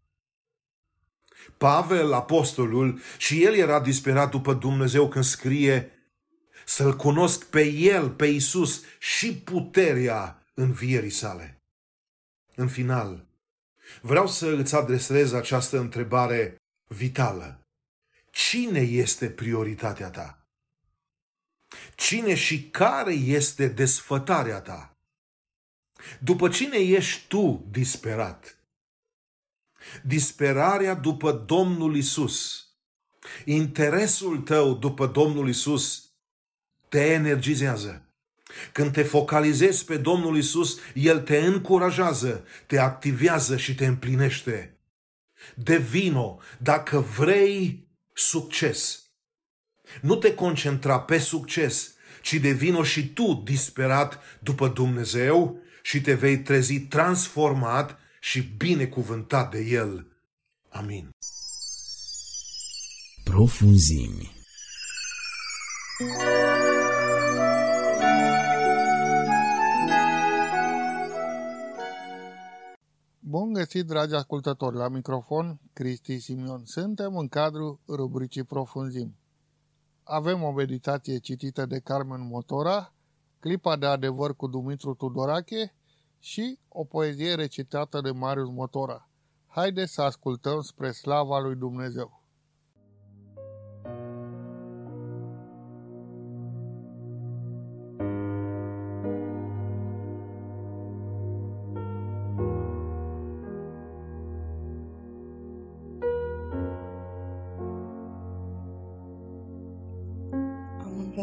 Pavel, apostolul, și el era disperat după Dumnezeu când scrie să-L cunosc pe El, pe Isus și puterea învierii sale. În final, Vreau să îți adresez această întrebare vitală. Cine este prioritatea ta? Cine și care este desfătarea ta? După cine ești tu disperat? Disperarea după Domnul Isus. Interesul tău după Domnul Isus te energizează. Când te focalizezi pe Domnul Isus, El te încurajează, te activează și te împlinește. Devino dacă vrei succes. Nu te concentra pe succes, ci devino și tu disperat după Dumnezeu și te vei trezi transformat și binecuvântat de El. Amin. Profunzimi. Bun găsit, dragi ascultători, la microfon, Cristi Simion. Suntem în cadrul rubricii Profunzim. Avem o meditație citită de Carmen Motora, clipa de adevăr cu Dumitru Tudorache și o poezie recitată de Marius Motora. Haideți să ascultăm spre slava lui Dumnezeu.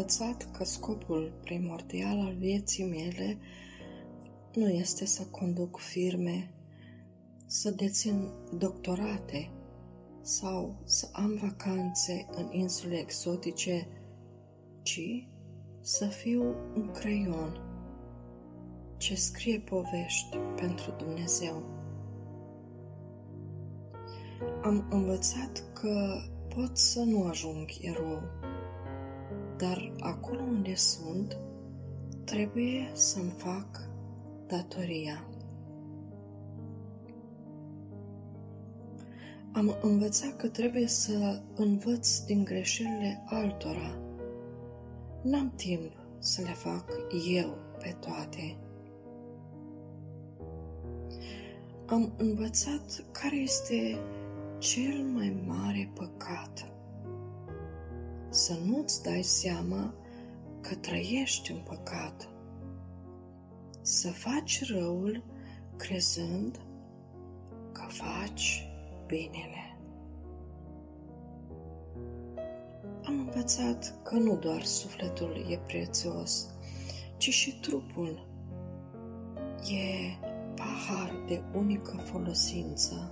Învățat că scopul primordial al vieții mele nu este să conduc firme, să dețin doctorate sau să am vacanțe în insule exotice, ci să fiu un creion ce scrie povești pentru Dumnezeu. Am învățat că pot să nu ajung erou, dar acolo unde sunt, trebuie să-mi fac datoria. Am învățat că trebuie să învăț din greșelile altora. N-am timp să le fac eu pe toate. Am învățat care este cel mai mare păcat să nu-ți dai seama că trăiești în păcat, să faci răul crezând că faci binele. Am învățat că nu doar sufletul e prețios, ci și trupul e pahar de unică folosință.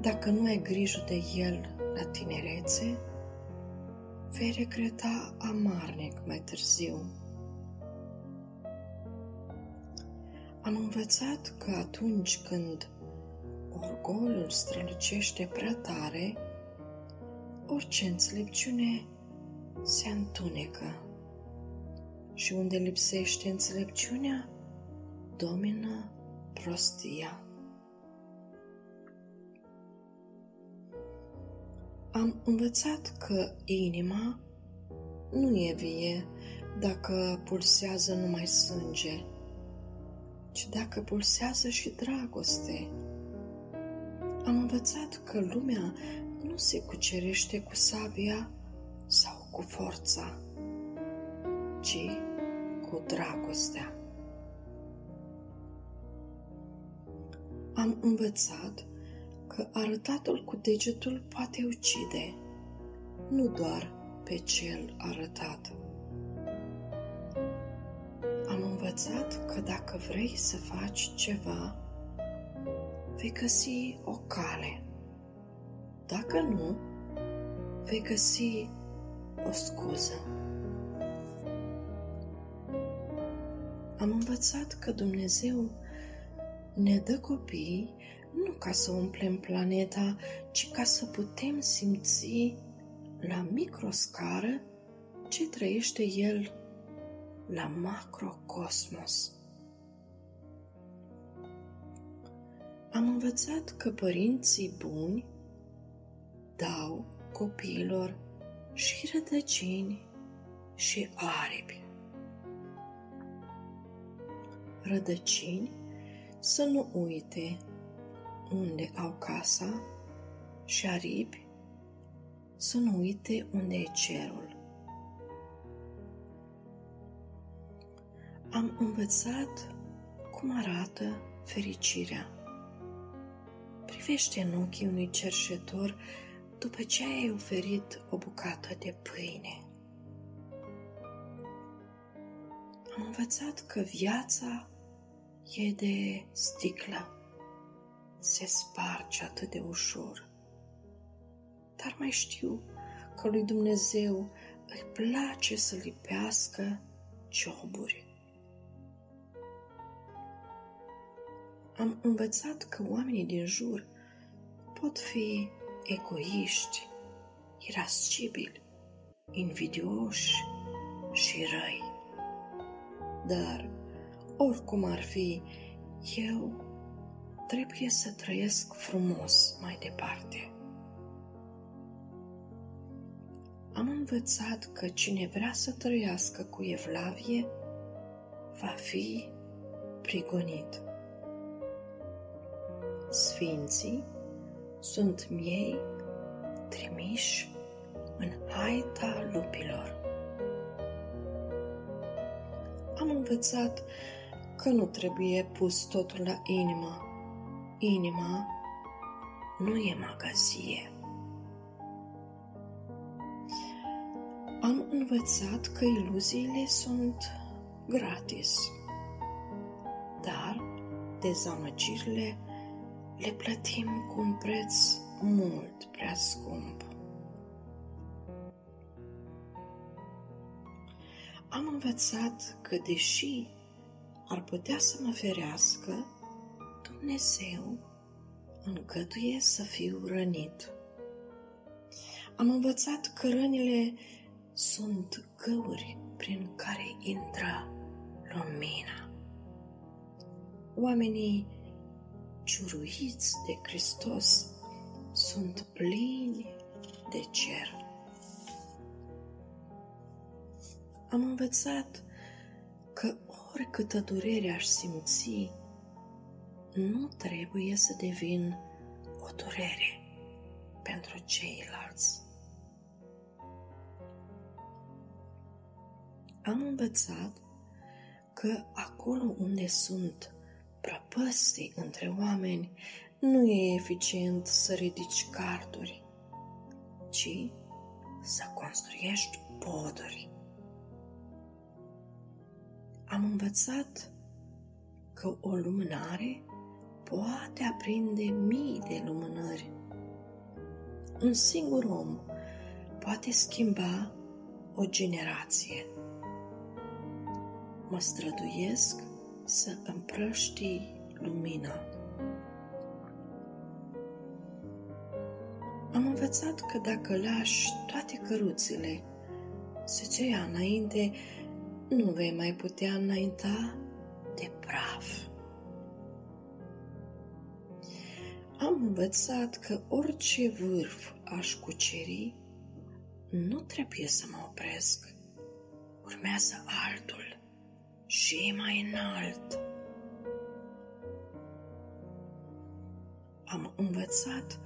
Dacă nu ai grijă de el la tinerețe, vei regreta amarnic mai târziu. Am învățat că atunci când orgolul strălucește prea tare, orice înțelepciune se întunecă și unde lipsește înțelepciunea, domină prostia. Am învățat că inima nu e vie dacă pulsează numai sânge, ci dacă pulsează și dragoste. Am învățat că lumea nu se cucerește cu sabia sau cu forța, ci cu dragostea. Am învățat că arătatul cu degetul poate ucide, nu doar pe cel arătat. Am învățat că dacă vrei să faci ceva, vei găsi o cale. Dacă nu, vei găsi o scuză. Am învățat că Dumnezeu ne dă copii nu ca să umplem planeta, ci ca să putem simți la microscară ce trăiește el la macrocosmos. Am învățat că părinții buni dau copiilor și rădăcini și aripi. Rădăcini să nu uite unde au casa și aripi, să nu uite unde e cerul. Am învățat cum arată fericirea. Privește în ochii unui cerșetor după ce ai oferit o bucată de pâine. Am învățat că viața e de sticlă se sparge atât de ușor. Dar mai știu că lui Dumnezeu îi place să lipească cioburi. Am învățat că oamenii din jur pot fi egoiști, irascibili, invidioși și răi. Dar, oricum ar fi, eu trebuie să trăiesc frumos mai departe. Am învățat că cine vrea să trăiască cu evlavie va fi prigonit. Sfinții sunt miei trimiși în haita lupilor. Am învățat că nu trebuie pus totul la inimă. Inima nu e magazie. Am învățat că iluziile sunt gratis, dar dezamăgirile le plătim cu un preț mult prea scump. Am învățat că, deși ar putea să mă ferească, Dumnezeu îngăduie să fiu rănit. Am învățat că rănile sunt găuri prin care intră lumina. Oamenii ciuruiți de Hristos sunt plini de cer. Am învățat că oricâtă durere aș simți, nu trebuie să devin o durere pentru ceilalți. Am învățat că acolo unde sunt prăpăstii între oameni, nu e eficient să ridici carturi, ci să construiești poduri. Am învățat că o lumânare poate aprinde mii de lumânări. Un singur om poate schimba o generație. Mă străduiesc să împrăștii lumina. Am învățat că dacă lași toate căruțele să-ți ia înainte, nu vei mai putea înainta de praf. Am învățat că orice vârf aș cuceri, nu trebuie să mă opresc. Urmează altul și mai înalt. Am învățat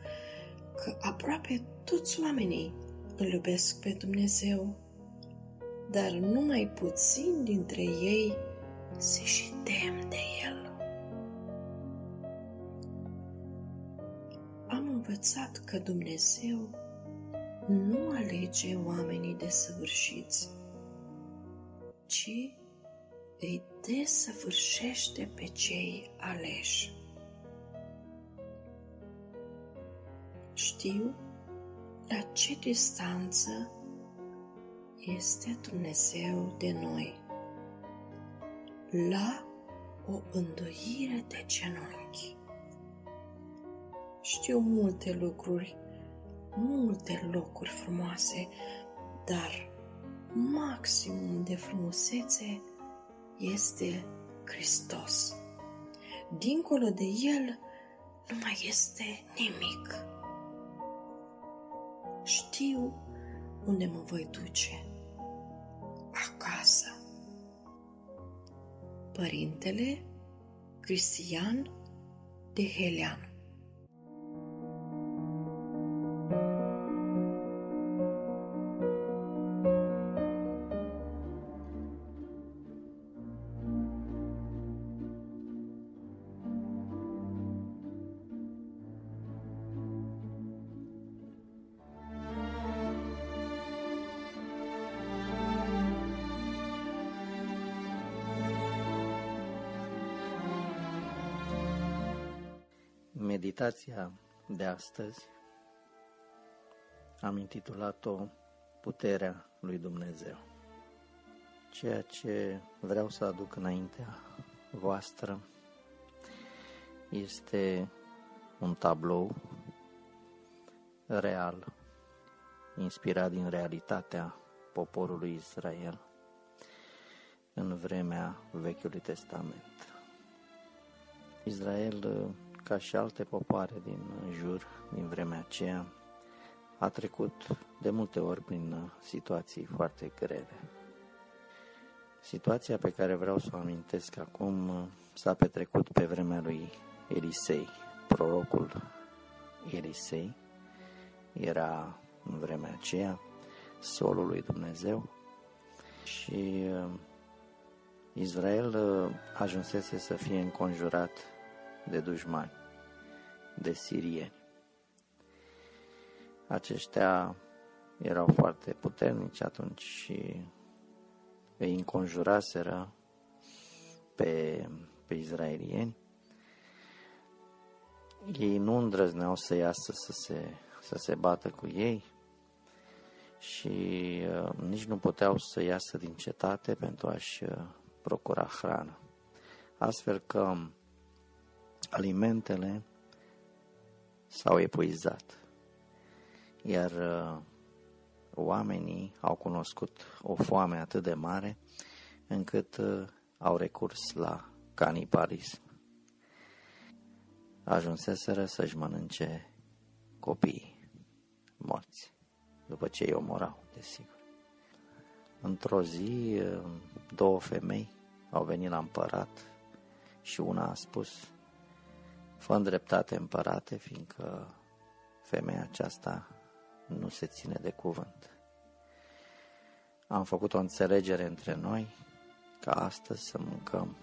că aproape toți oamenii îl iubesc pe Dumnezeu, dar numai puțin dintre ei se și tem de El. Învățat că Dumnezeu nu alege oamenii desăvârșiți, ci îi desăvârșește pe cei aleși. Știu la ce distanță este Dumnezeu de noi. La o îndoire de genunchi. Știu multe lucruri, multe locuri frumoase, dar maximum de frumusețe este Hristos. Dincolo de El nu mai este nimic. Știu unde mă voi duce. Acasă. Părintele Cristian de Helean Meditația de astăzi am intitulat-o Puterea lui Dumnezeu. Ceea ce vreau să aduc înaintea voastră este un tablou real, inspirat din realitatea poporului Israel în vremea Vechiului Testament. Israel, ca și alte popoare din jur, din vremea aceea, a trecut de multe ori prin situații foarte grele. Situația pe care vreau să o amintesc acum s-a petrecut pe vremea lui Elisei, prorocul Elisei, era în vremea aceea solul lui Dumnezeu și uh, Israel uh, ajunsese să fie înconjurat de dușmani, de sirieni. Aceștia erau foarte puternici atunci și îi înconjuraseră pe, pe izraelieni. Ei nu îndrăzneau să iasă să se, să se bată cu ei și uh, nici nu puteau să iasă din cetate pentru a-și uh, procura hrană. Astfel că alimentele s-au epuizat, iar uh, oamenii au cunoscut o foame atât de mare încât uh, au recurs la canibalism. Ajunseseră să-și mănânce copiii morți, după ce îi omorau, desigur. Într-o zi, uh, două femei au venit la împărat și una a spus, fă dreptate împărate, fiindcă femeia aceasta nu se ține de cuvânt. Am făcut o înțelegere între noi ca astăzi să mâncăm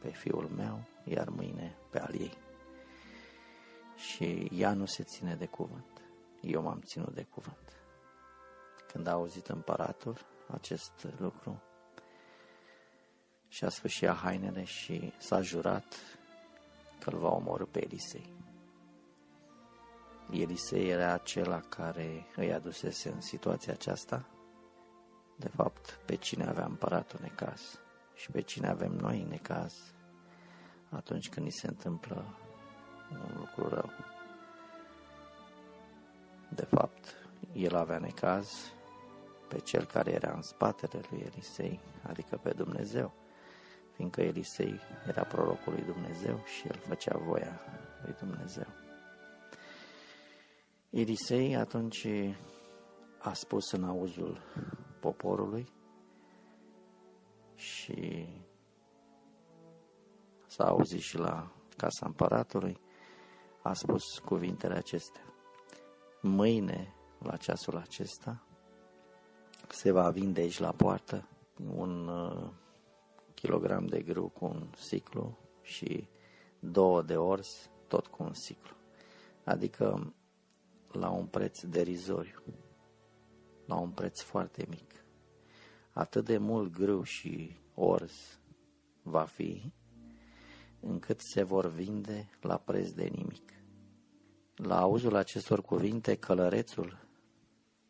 pe fiul meu, iar mâine pe al ei. Și ea nu se ține de cuvânt. Eu m-am ținut de cuvânt. Când a auzit împăratul acest lucru, și-a sfârșit hainele și s-a jurat că îl va omorâ pe Elisei. Elisei era acela care îi adusese în situația aceasta, de fapt, pe cine avea împăratul necaz și pe cine avem noi necaz atunci când ni se întâmplă un lucru rău. De fapt, el avea necaz pe cel care era în spatele lui Elisei, adică pe Dumnezeu fiindcă Elisei era prorocul lui Dumnezeu și el făcea voia lui Dumnezeu. Elisei atunci a spus în auzul poporului și s-a auzit și la casa împăratului, a spus cuvintele acestea. Mâine, la ceasul acesta, se va vinde aici la poartă un uh, kilogram de grâu cu un ciclu și două de ors tot cu un ciclu. Adică la un preț derizoriu, la un preț foarte mic. Atât de mult grâu și orz va fi, încât se vor vinde la preț de nimic. La auzul acestor cuvinte, călărețul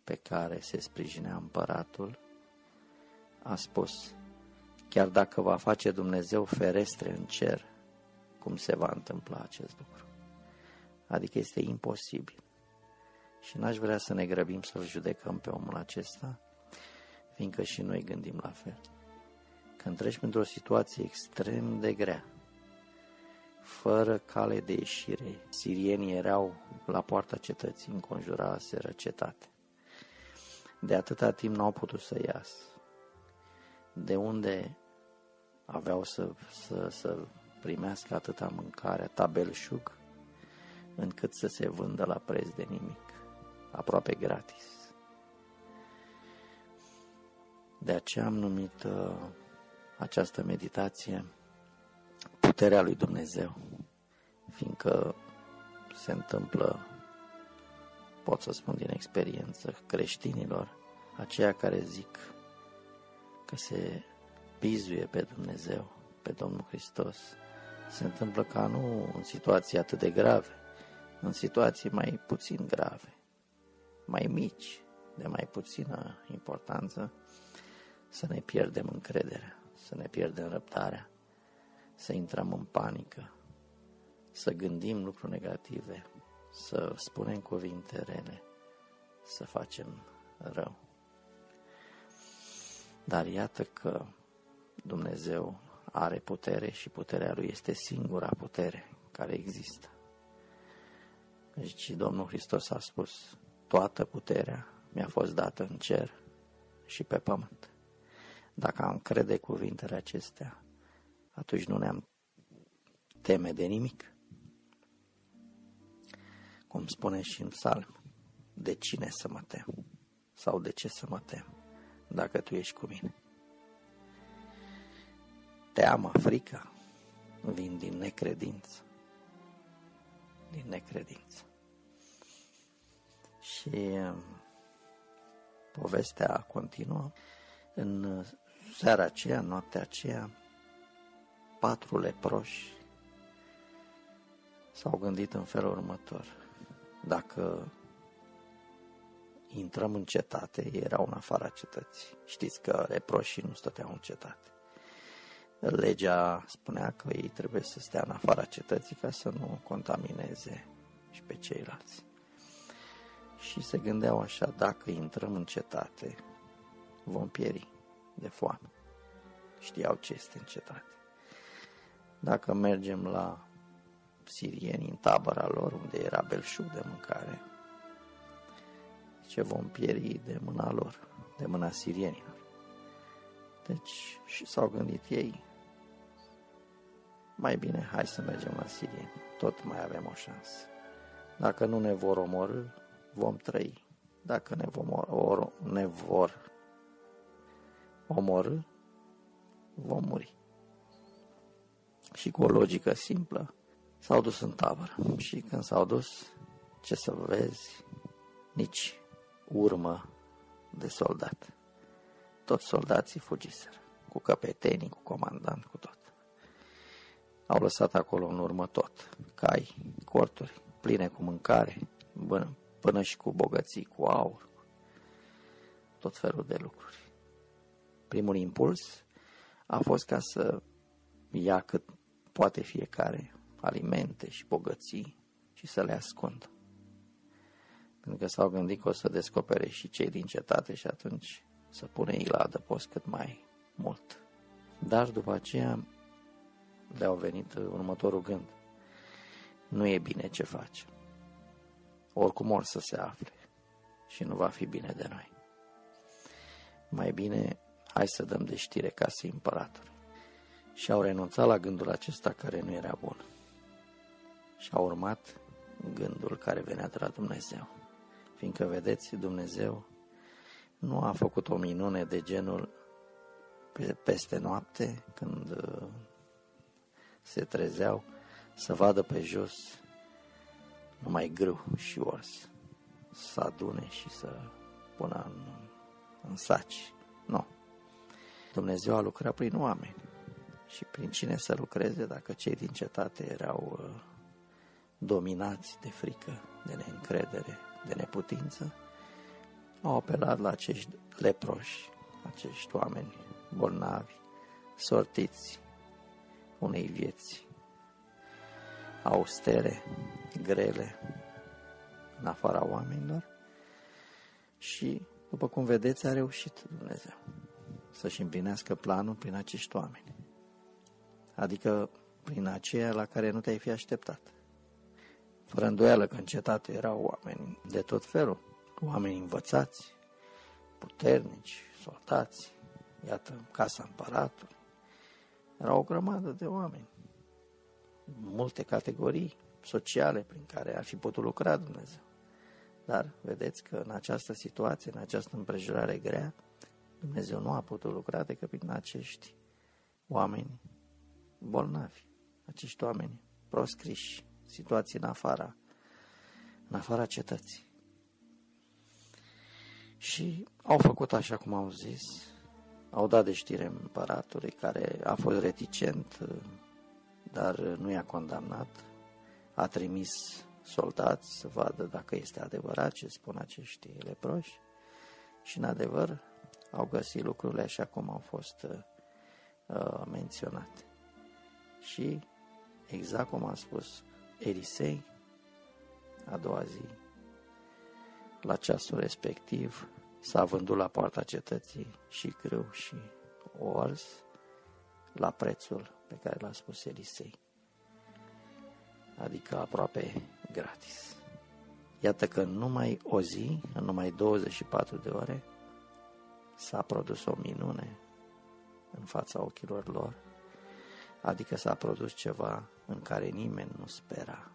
pe care se sprijinea împăratul a spus, chiar dacă va face Dumnezeu ferestre în cer, cum se va întâmpla acest lucru. Adică este imposibil. Și n-aș vrea să ne grăbim să-l judecăm pe omul acesta, fiindcă și noi gândim la fel. Când treci pentru o situație extrem de grea, fără cale de ieșire, sirienii erau la poarta cetății, înconjuraseră cetate. De atâta timp n-au putut să iasă. De unde aveau să, să, să primească atâta mâncare, tabelșug, încât să se vândă la preț de nimic, aproape gratis. De aceea am numit uh, această meditație Puterea lui Dumnezeu, fiindcă se întâmplă, pot să spun din experiență, creștinilor, aceia care zic că se bizuie pe Dumnezeu, pe Domnul Hristos, se întâmplă ca nu în situații atât de grave, în situații mai puțin grave, mai mici, de mai puțină importanță, să ne pierdem încrederea, să ne pierdem răbdarea, să intrăm în panică, să gândim lucruri negative, să spunem cuvinte rele, să facem rău. Dar iată că Dumnezeu are putere și puterea Lui este singura putere care există. Deci Domnul Hristos a spus, toată puterea mi-a fost dată în cer și pe pământ. Dacă am crede cuvintele acestea, atunci nu ne-am teme de nimic. Cum spune și în psalm, de cine să mă tem? Sau de ce să mă tem, dacă tu ești cu mine? Teama, frica, vin din necredință. Din necredință. Și um, povestea continuă. În seara aceea, noaptea aceea, patru leproși s-au gândit în felul următor. Dacă intrăm în cetate, erau în afara cetății. Știți că leproșii nu stăteau în cetate. Legea spunea că ei trebuie să stea în afara cetății ca să nu contamineze și pe ceilalți. Și se gândeau așa, dacă intrăm în cetate, vom pieri de foame. Știau ce este în cetate. Dacă mergem la sirieni în tabăra lor, unde era belșug de mâncare, ce vom pieri de mâna lor, de mâna sirienilor. Deci și s-au gândit ei, mai bine hai să mergem la sirieni, tot mai avem o șansă. Dacă nu ne vor omorâ, vom trăi. Dacă ne, vom or, ne vor omorâ, vom muri. Și cu o logică simplă, s-au dus în tabără. Și când s-au dus, ce să vezi, nici urmă de soldat. Toți soldații fugiseră, cu căpetenii, cu comandant, cu tot. Au lăsat acolo în urmă tot, cai, corturi, pline cu mâncare, până, până și cu bogății, cu aur, tot felul de lucruri. Primul impuls a fost ca să ia cât poate fiecare alimente și bogății și să le ascundă. Pentru că s-au gândit că o să descopere și cei din cetate și atunci să pune ei la adăpost cât mai mult. Dar după aceea le-au venit următorul gând. Nu e bine ce face. Oricum or să se afle și nu va fi bine de noi. Mai bine hai să dăm de știre casei împăratului. Și au renunțat la gândul acesta care nu era bun. Și au urmat gândul care venea de la Dumnezeu. Fiindcă, vedeți, Dumnezeu nu a făcut o minune de genul peste noapte, când uh, se trezeau, să vadă pe jos numai grâu și ors, să adune și să pună în, în saci. Nu. Dumnezeu a lucrat prin oameni. Și prin cine să lucreze dacă cei din cetate erau uh, dominați de frică, de neîncredere, de neputință, au apelat la acești leproși, acești oameni bolnavi, sortiți unei vieți austere, grele, în afara oamenilor și, după cum vedeți, a reușit Dumnezeu să-și împlinească planul prin acești oameni. Adică prin aceea la care nu te-ai fi așteptat. Fără îndoială că în cetate erau oameni de tot felul, oameni învățați, puternici, soldați, iată, casa împăratului. Era o grămadă de oameni, multe categorii sociale prin care ar fi putut lucra Dumnezeu. Dar vedeți că în această situație, în această împrejurare grea, Dumnezeu nu a putut lucra decât prin acești oameni bolnavi, acești oameni proscriși, situații în afara, în afara cetății. Și au făcut așa cum au zis, au dat de știre împăratului care a fost reticent, dar nu i-a condamnat, a trimis soldați să vadă dacă este adevărat ce spun acești leproși Și în adevăr au găsit lucrurile așa cum au fost uh, uh menționate. Și exact cum a spus Elisei, a doua zi, la ceasul respectiv, s-a vândut la poarta cetății și grâu și ors la prețul pe care l-a spus Elisei, adică aproape gratis. Iată că în numai o zi, în numai 24 de ore, s-a produs o minune în fața ochilor lor, adică s-a produs ceva în care nimeni nu spera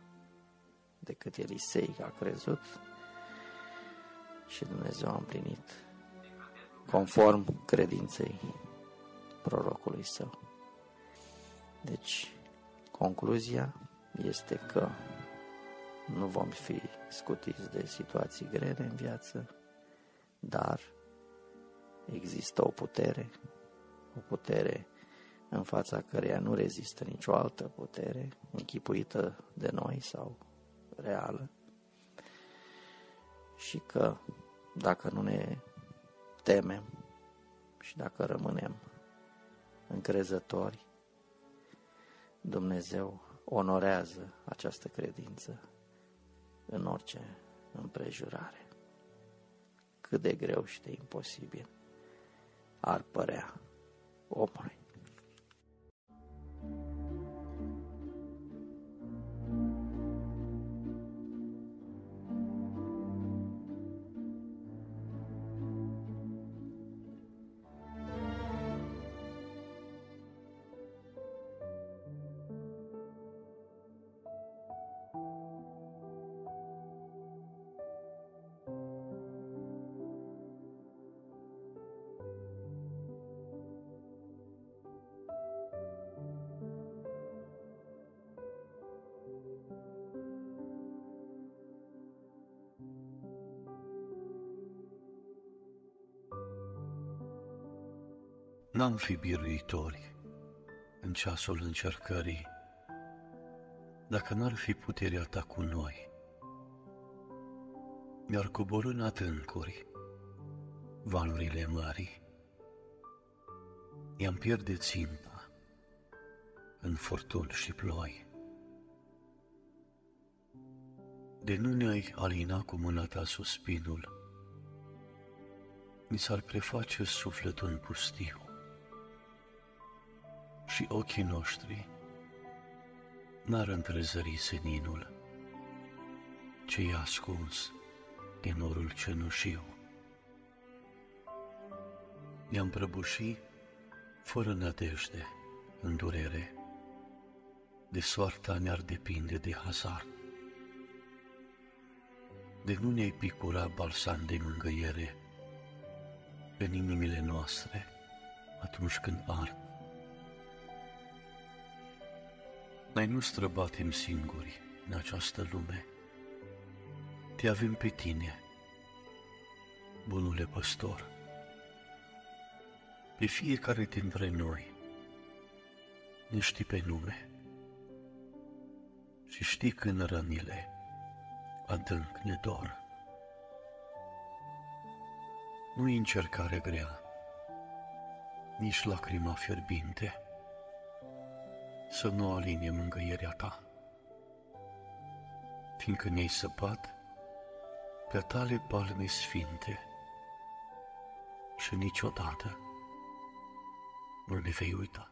decât Elisei a crezut și Dumnezeu a împlinit conform credinței prorocului său. Deci, concluzia este că nu vom fi scutiți de situații grele în viață, dar există o putere, o putere în fața căreia nu rezistă nicio altă putere închipuită de noi sau reală și că dacă nu ne temem și dacă rămânem încrezători, Dumnezeu onorează această credință în orice împrejurare. Cât de greu și de imposibil ar părea omului. N-am fi biruitori în ceasul încercării, dacă n-ar fi puterea ta cu noi. Mi-ar coborâ în atâncuri valurile mari, i-am pierde ținta în furtuni și ploi. De nu ne-ai alina cu mâna ta suspinul, mi s-ar preface sufletul în pustiu și ochii noștri n-ar întrezări seninul ce i-a ascuns din norul cenușiu. Ne-am prăbușit fără nădejde, în durere, de soarta ne-ar depinde de hazard. De nu ne-ai picura balsam de mângâiere pe inimile noastre atunci când ard Noi nu străbatem singuri în această lume. Te avem pe tine, bunule păstor. Pe fiecare dintre noi ne știi pe nume și știi când rănile adânc ne dor. Nu-i încercare grea, nici lacrima fierbinte, să nu alinie mângâierea ta, fiindcă ne-ai săpat pe tale palme sfinte și niciodată nu le vei uita.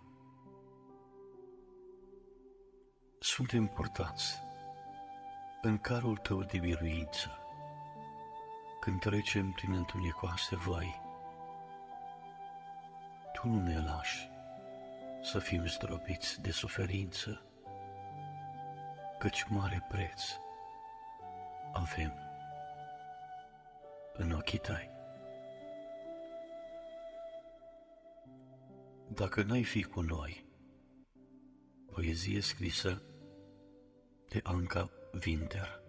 Suntem purtați în carul tău de biruință când trecem prin întunecoase vai. Tu nu ne lași să fim zdrobiți de suferință, căci mare preț avem în ochii tăi. Dacă n-ai fi cu noi, poezie scrisă de Anca Winter,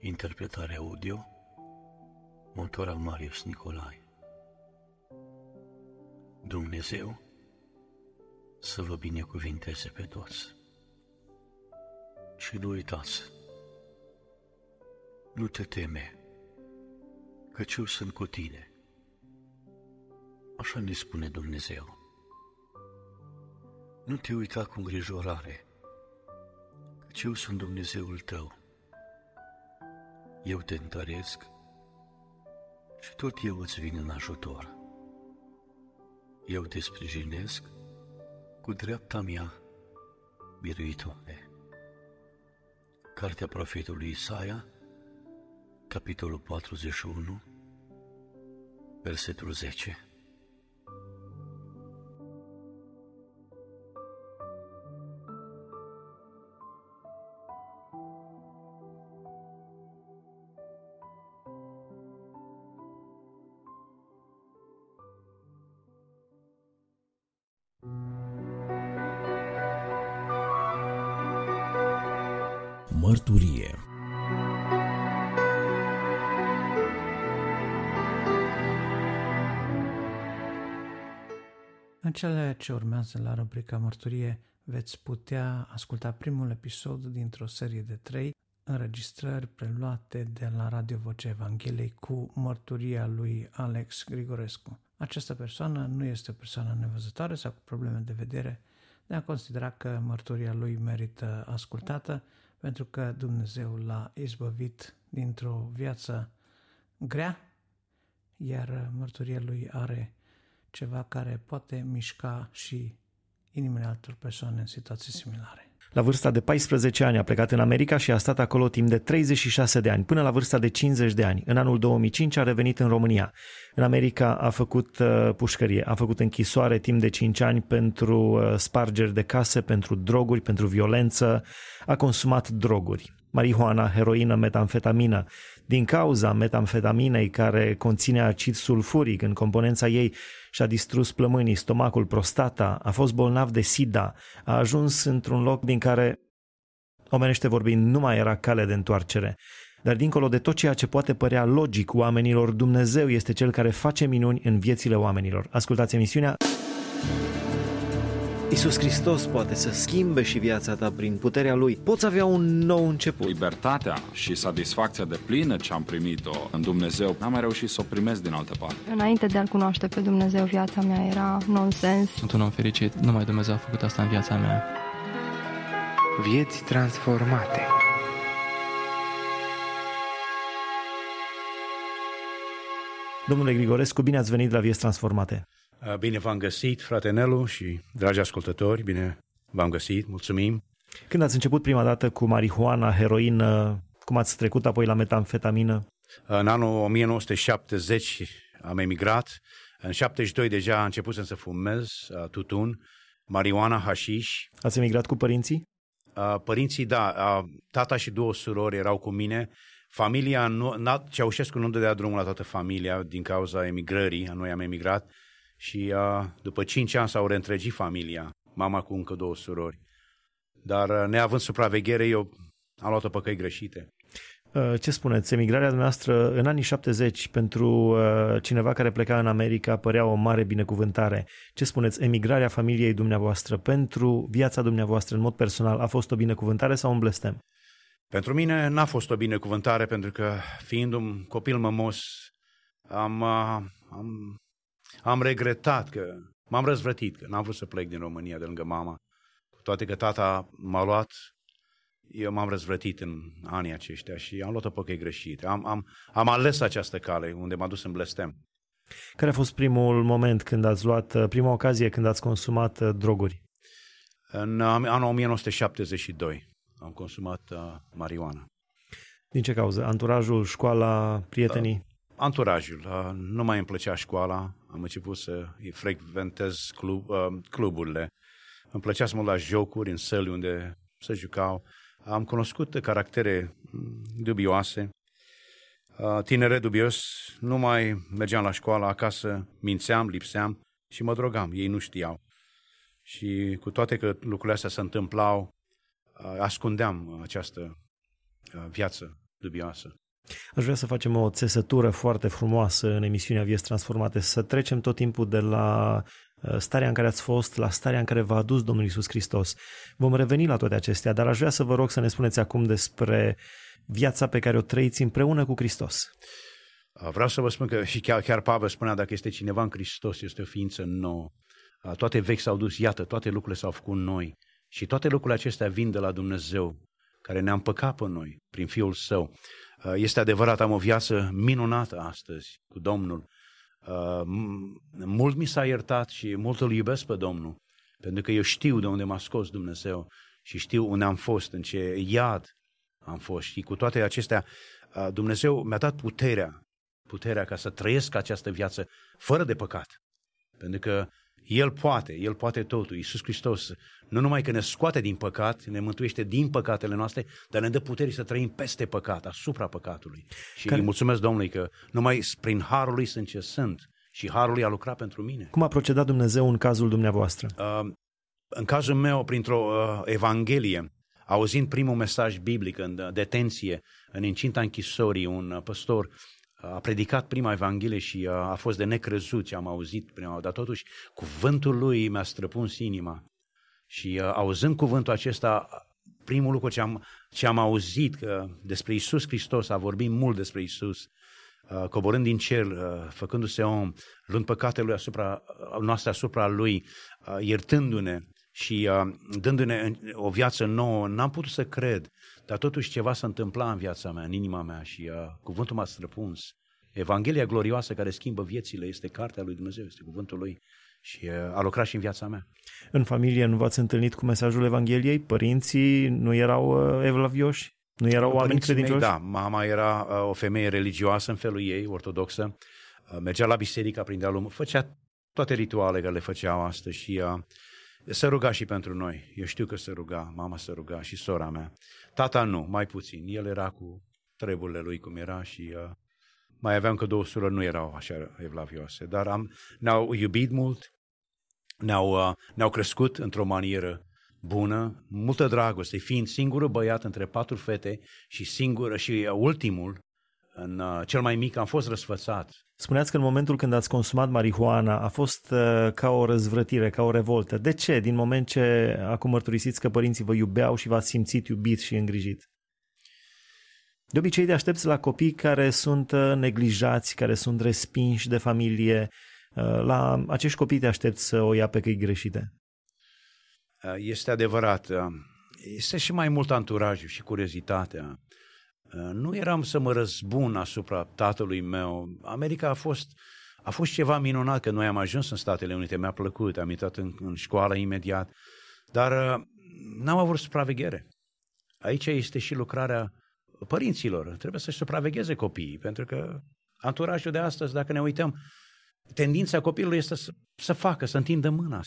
interpretare audio, motor al Marius Nicolae. Dumnezeu să vă binecuvinteze pe toți. Și nu uitați, nu te teme căci eu sunt cu tine. Așa ne spune Dumnezeu. Nu te uita cu îngrijorare, căci eu sunt Dumnezeul tău. Eu te întăresc și tot eu îți vin în ajutor. Eu te sprijinesc cu dreapta mea biruitoare. Cartea profetului Isaia, capitolul 41, versetul 10. Cele ce urmează la rubrica Mărturie veți putea asculta primul episod dintr-o serie de trei înregistrări preluate de la Radio Vocea Evangheliei cu mărturia lui Alex Grigorescu. Această persoană nu este o persoană nevăzătoare sau cu probleme de vedere, de a considera că mărturia lui merită ascultată pentru că Dumnezeu l-a izbăvit dintr-o viață grea, iar mărturia lui are ceva care poate mișca și inimile altor persoane în situații similare. La vârsta de 14 ani a plecat în America și a stat acolo timp de 36 de ani, până la vârsta de 50 de ani. În anul 2005 a revenit în România. În America a făcut uh, pușcărie, a făcut închisoare timp de 5 ani pentru uh, spargeri de case, pentru droguri, pentru violență. A consumat droguri marihuana, heroină, metamfetamină. Din cauza metamfetaminei care conține acid sulfuric în componența ei și-a distrus plămânii, stomacul, prostata, a fost bolnav de SIDA, a ajuns într-un loc din care, omenește vorbind, nu mai era cale de întoarcere. Dar dincolo de tot ceea ce poate părea logic oamenilor, Dumnezeu este cel care face minuni în viețile oamenilor. Ascultați emisiunea Iisus Hristos poate să schimbe și viața ta prin puterea Lui. Poți avea un nou început. Libertatea și satisfacția de plină ce am primit-o în Dumnezeu, n-am mai reușit să o primesc din altă parte. Înainte de a-L cunoaște pe Dumnezeu, viața mea era nonsens. Sunt un om fericit, numai Dumnezeu a făcut asta în viața mea. Vieți transformate. Domnule Grigorescu, bine ați venit la Vieți Transformate. Bine v-am găsit, frate Nelu și dragi ascultători, bine v-am găsit, mulțumim. Când ați început prima dată cu marihuana, heroină, cum ați trecut apoi la metamfetamină? În anul 1970 am emigrat, în 72 deja am început să fumez tutun, marihuana, hașiș. Ați emigrat cu părinții? Părinții, da, tata și două surori erau cu mine, Familia, nu, Ceaușescu nu dădea drumul la toată familia din cauza emigrării, noi am emigrat și uh, după cinci ani s-au reîntregit familia, mama cu încă două surori. Dar uh, neavând supraveghere, eu am luat-o pe căi greșite. Uh, ce spuneți? Emigrarea noastră în anii 70 pentru uh, cineva care pleca în America părea o mare binecuvântare. Ce spuneți? Emigrarea familiei dumneavoastră pentru viața dumneavoastră în mod personal a fost o binecuvântare sau un blestem? Pentru mine n-a fost o binecuvântare pentru că fiind un copil mămos am, am am regretat că m-am răzvrătit, că n-am vrut să plec din România de lângă mama. Cu toate că tata m-a luat, eu m-am răzvrătit în anii aceștia și am luat-o pe căi greșite. Am, am, am ales această cale unde m-a dus în blestem. Care a fost primul moment când ați luat, prima ocazie când ați consumat uh, droguri? În anul 1972 am consumat uh, marijuana. Din ce cauză? Anturajul, școala, prietenii? Uh, anturajul. Uh, nu mai îmi plăcea școala, am început să frecventez club, uh, cluburile. Îmi plăcea să mă la jocuri în săli unde să jucau. Am cunoscut caractere mm, dubioase, uh, tinere dubios, nu mai mergeam la școală, acasă mințeam, lipseam și mă drogam. Ei nu știau. Și cu toate că lucrurile astea se întâmplau, uh, ascundeam această uh, viață dubioasă. Aș vrea să facem o țesătură foarte frumoasă în emisiunea Vieți Transformate, să trecem tot timpul de la uh, starea în care ați fost, la starea în care v-a adus Domnul Isus Hristos. Vom reveni la toate acestea, dar aș vrea să vă rog să ne spuneți acum despre viața pe care o trăiți împreună cu Hristos. Uh, vreau să vă spun că și chiar, chiar Pavel spunea, dacă este cineva în Hristos, este o ființă nouă. Uh, toate vechi s-au dus, iată, toate lucrurile s-au făcut noi. Și toate lucrurile acestea vin de la Dumnezeu, care ne-a împăcat pe noi prin Fiul Său. Uh, este adevărat, am o viață minunată astăzi cu Domnul. Mult mi s-a iertat și mult îl iubesc pe Domnul, pentru că eu știu de unde m-a scos Dumnezeu și știu unde am fost, în ce iad am fost. Și cu toate acestea, Dumnezeu mi-a dat puterea puterea ca să trăiesc această viață fără de păcat. Pentru că El poate, El poate totul. Iisus Hristos nu numai că ne scoate din păcat, ne mântuiește din păcatele noastre, dar ne dă putere să trăim peste păcat, asupra păcatului. Și Care... îi mulțumesc Domnului că numai prin harul lui sunt ce sunt și harul lui a lucrat pentru mine. Cum a procedat Dumnezeu în cazul dumneavoastră? Uh, în cazul meu, printr-o uh, evanghelie, auzind primul mesaj biblic în detenție, în incinta închisorii, un păstor a predicat prima Evanghelie și a fost de necrezut ce am auzit prima dar totuși cuvântul lui mi-a străpuns inima. Și auzând cuvântul acesta, primul lucru ce am, ce am auzit că despre Isus Hristos, a vorbit mult despre Isus, coborând din cer, făcându-se om, luând păcatele lui asupra, noastre asupra lui, iertându-ne și dându-ne o viață nouă, n-am putut să cred dar totuși ceva s-a întâmplat în viața mea, în inima mea și uh, cuvântul m-a străpuns. Evanghelia glorioasă care schimbă viețile este cartea lui Dumnezeu, este cuvântul lui și uh, a lucrat și în viața mea. În familie nu v-ați întâlnit cu mesajul Evangheliei? Părinții nu erau uh, evlavioși? Nu erau oameni credincioși? da, mama era uh, o femeie religioasă în felul ei, ortodoxă, uh, mergea la biserică, prindea lume, făcea toate rituale care le făceau astăzi și uh, se ruga și pentru noi. Eu știu că se ruga, mama se ruga și sora mea. Tata nu, mai puțin. El era cu treburile lui cum era și uh, mai aveam că două surori nu erau așa evlavioase. Dar am, ne-au iubit mult, ne-au, uh, ne-au crescut într-o manieră bună, multă dragoste, fiind singurul băiat între patru fete și singură și uh, ultimul, în, uh, cel mai mic, am fost răsfățat Spuneați că în momentul când ați consumat marihuana a fost uh, ca o răzvrătire, ca o revoltă. De ce? Din moment ce acum mărturisiți că părinții vă iubeau și v-ați simțit iubit și îngrijit. De obicei te aștepți la copii care sunt uh, neglijați, care sunt respinși de familie. Uh, la acești copii te aștepți să o ia pe căi greșite. Este adevărat. Este și mai mult anturajul și curiozitatea. Uh, nu eram să mă răzbun asupra tatălui meu. America a fost, a fost ceva minunat că noi am ajuns în Statele Unite, mi-a plăcut, am intrat în, în școală imediat, dar uh, n-am avut supraveghere. Aici este și lucrarea părinților. Trebuie să-și supravegheze copiii, pentru că anturajul de astăzi, dacă ne uităm, tendința copilului este să, să facă, să întindă mâna.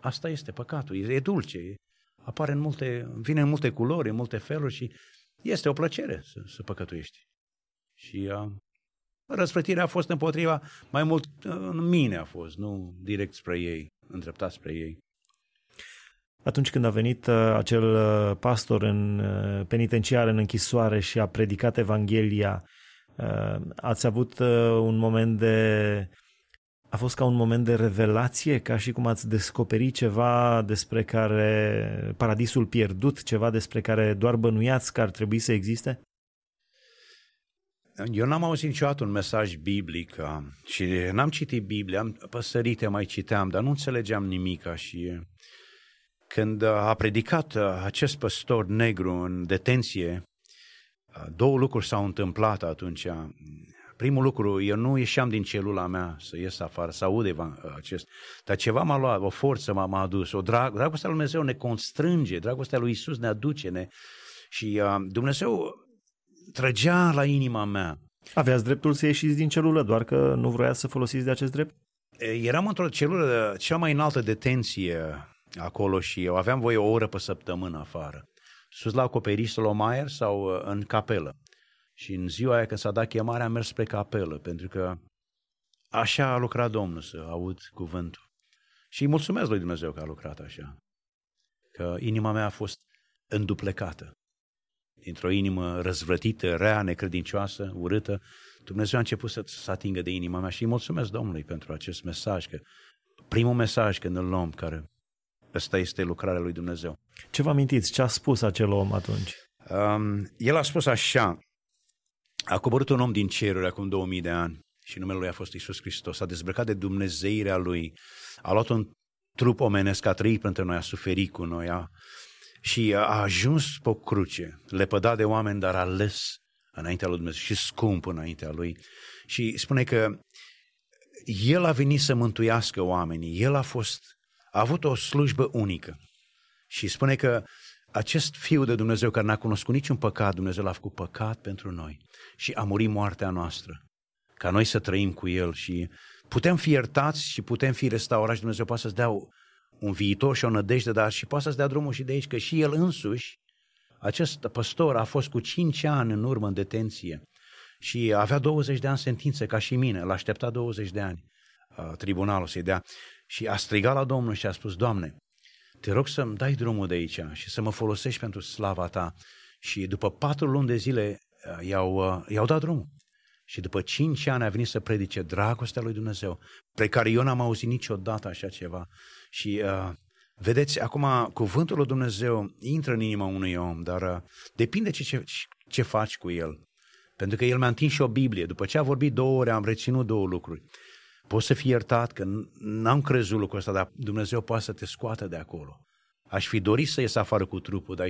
Asta este păcatul, e dulce, apare în multe, vine în multe culori, în multe feluri și este o plăcere să, să păcătuiești. Și uh, răsfrătirea a fost împotriva, mai mult uh, în mine a fost, nu direct spre ei, îndreptat spre ei. Atunci când a venit uh, acel uh, pastor în uh, penitenciar, în închisoare și a predicat Evanghelia, uh, ați avut uh, un moment de a fost ca un moment de revelație, ca și cum ați descoperit ceva despre care paradisul pierdut, ceva despre care doar bănuiați că ar trebui să existe? Eu n-am auzit niciodată un mesaj biblic uh, și n-am citit Biblia, am păsărite mai citeam, dar nu înțelegeam nimica și când a predicat uh, acest păstor negru în detenție, uh, două lucruri s-au întâmplat atunci. Primul lucru, eu nu ieșeam din celula mea să ies afară, să aud acest, dar ceva m-a luat, o forță m-a, m-a adus, o drag, dragostea lui Dumnezeu ne constrânge, dragostea lui Isus ne aduce, ne, și uh, Dumnezeu trăgea la inima mea. Aveați dreptul să ieșiți din celulă, doar că nu vroia să folosiți de acest drept? Eram într-o celulă, cea mai înaltă detenție acolo și eu aveam voie o oră pe săptămână afară. Sus la acoperiș Solomaier sau uh, în capelă. Și în ziua aia când s-a dat chemarea am mers spre capelă, pentru că așa a lucrat Domnul să aud cuvântul. Și îi mulțumesc lui Dumnezeu că a lucrat așa. Că inima mea a fost înduplecată. Dintr-o inimă răzvrătită, rea, necredincioasă, urâtă, Dumnezeu a început să se atingă de inima mea și îi mulțumesc Domnului pentru acest mesaj, că primul mesaj când îl luăm, care ăsta este lucrarea lui Dumnezeu. Ce vă amintiți? Ce a spus acel om atunci? Um, el a spus așa, a coborât un om din ceruri acum 2000 de ani și numele lui a fost Isus Hristos. A dezbrăcat de Dumnezeirea lui, a luat un trup omenesc, a trăit pentru noi, a suferit cu noi a, și a ajuns pe o cruce, lepădat de oameni, dar ales înaintea lui Dumnezeu și scump înaintea lui. Și spune că el a venit să mântuiască oamenii, el a fost, a avut o slujbă unică. Și spune că acest Fiu de Dumnezeu care n-a cunoscut niciun păcat, Dumnezeu l-a făcut păcat pentru noi și a murit moartea noastră, ca noi să trăim cu El și putem fi iertați și putem fi restaurați. Dumnezeu poate să-ți dea un viitor și o nădejde, dar și poate să-ți dea drumul și de aici, că și El însuși, acest păstor a fost cu 5 ani în urmă în detenție și avea 20 de ani sentință ca și mine, l-a așteptat 20 de ani tribunalul să-i dea și a strigat la Domnul și a spus, Doamne, te rog să-mi dai drumul de aici și să mă folosești pentru slava ta. Și după patru luni de zile uh, i-au, uh, i-au dat drumul. Și după cinci ani a venit să predice dragostea lui Dumnezeu, pe care eu n-am auzit niciodată așa ceva. Și uh, vedeți, acum cuvântul lui Dumnezeu intră în inima unui om, dar uh, depinde ce, ce, ce faci cu el. Pentru că el mi-a întins și o Biblie. După ce a vorbit două ore, am reținut două lucruri. Poți să fii iertat că n-am crezut lucrul ăsta, dar Dumnezeu poate să te scoată de acolo. Aș fi dorit să ies afară cu trupul, dar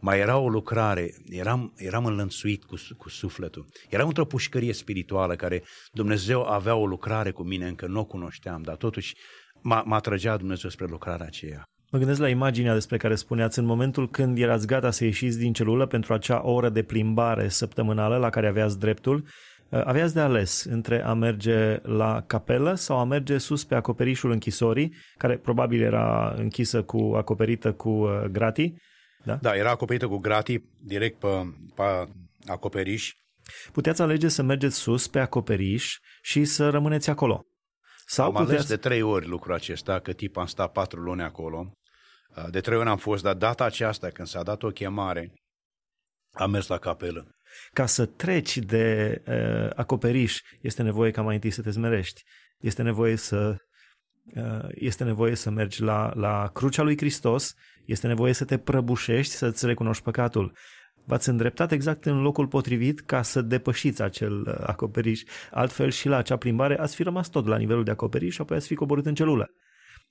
mai era o lucrare, eram, eram înlănțuit cu, cu sufletul. Eram într-o pușcărie spirituală care Dumnezeu avea o lucrare cu mine, încă nu o cunoșteam, dar totuși m-a, m-a trăgea Dumnezeu spre lucrarea aceea. Mă gândesc la imaginea despre care spuneați în momentul când erați gata să ieșiți din celulă pentru acea oră de plimbare săptămânală la care aveați dreptul, Uh, aveați de ales între a merge la capelă sau a merge sus pe acoperișul închisorii, care probabil era închisă cu, acoperită cu uh, gratii. Da? da, era acoperită cu gratii direct pe, pe acoperiș. Puteți alege să mergeți sus pe acoperiș și să rămâneți acolo. Sau am puteți... ales de trei ori lucrul acesta, că tip am stat patru luni acolo. Uh, de trei ori am fost, dar data aceasta, când s-a dat o chemare, am mers la capelă. Ca să treci de uh, acoperiș, este nevoie ca mai întâi să te zmerești. Este nevoie să uh, este nevoie să mergi la, la crucea lui Hristos, este nevoie să te prăbușești, să-ți recunoști păcatul. V-ați îndreptat exact în locul potrivit ca să depășiți acel uh, acoperiș. Altfel și la acea plimbare ați fi rămas tot la nivelul de acoperiș și apoi ați fi coborât în celulă.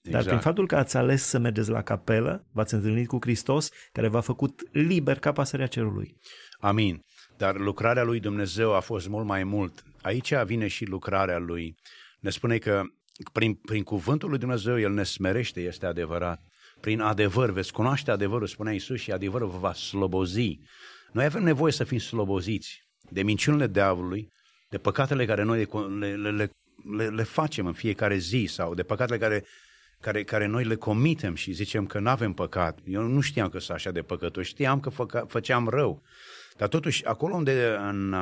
Exact. Dar prin exact. faptul că ați ales să mergeți la capelă, v-ați întâlnit cu Hristos, care v-a făcut liber ca pasărea cerului. Amin. Dar lucrarea lui Dumnezeu a fost mult mai mult. Aici vine și lucrarea lui. Ne spune că prin, prin cuvântul lui Dumnezeu El ne smerește, este adevărat. Prin adevăr, veți cunoaște adevărul, spunea Isus, și adevărul vă va slobozi. Noi avem nevoie să fim sloboziți de minciunile diavolului, de păcatele care noi le, le, le, le, le facem în fiecare zi sau de păcatele care, care, care noi le comitem și zicem că nu avem păcat. Eu nu știam că sunt așa de păcătos, știam că făca, făceam rău. Dar totuși, acolo unde în,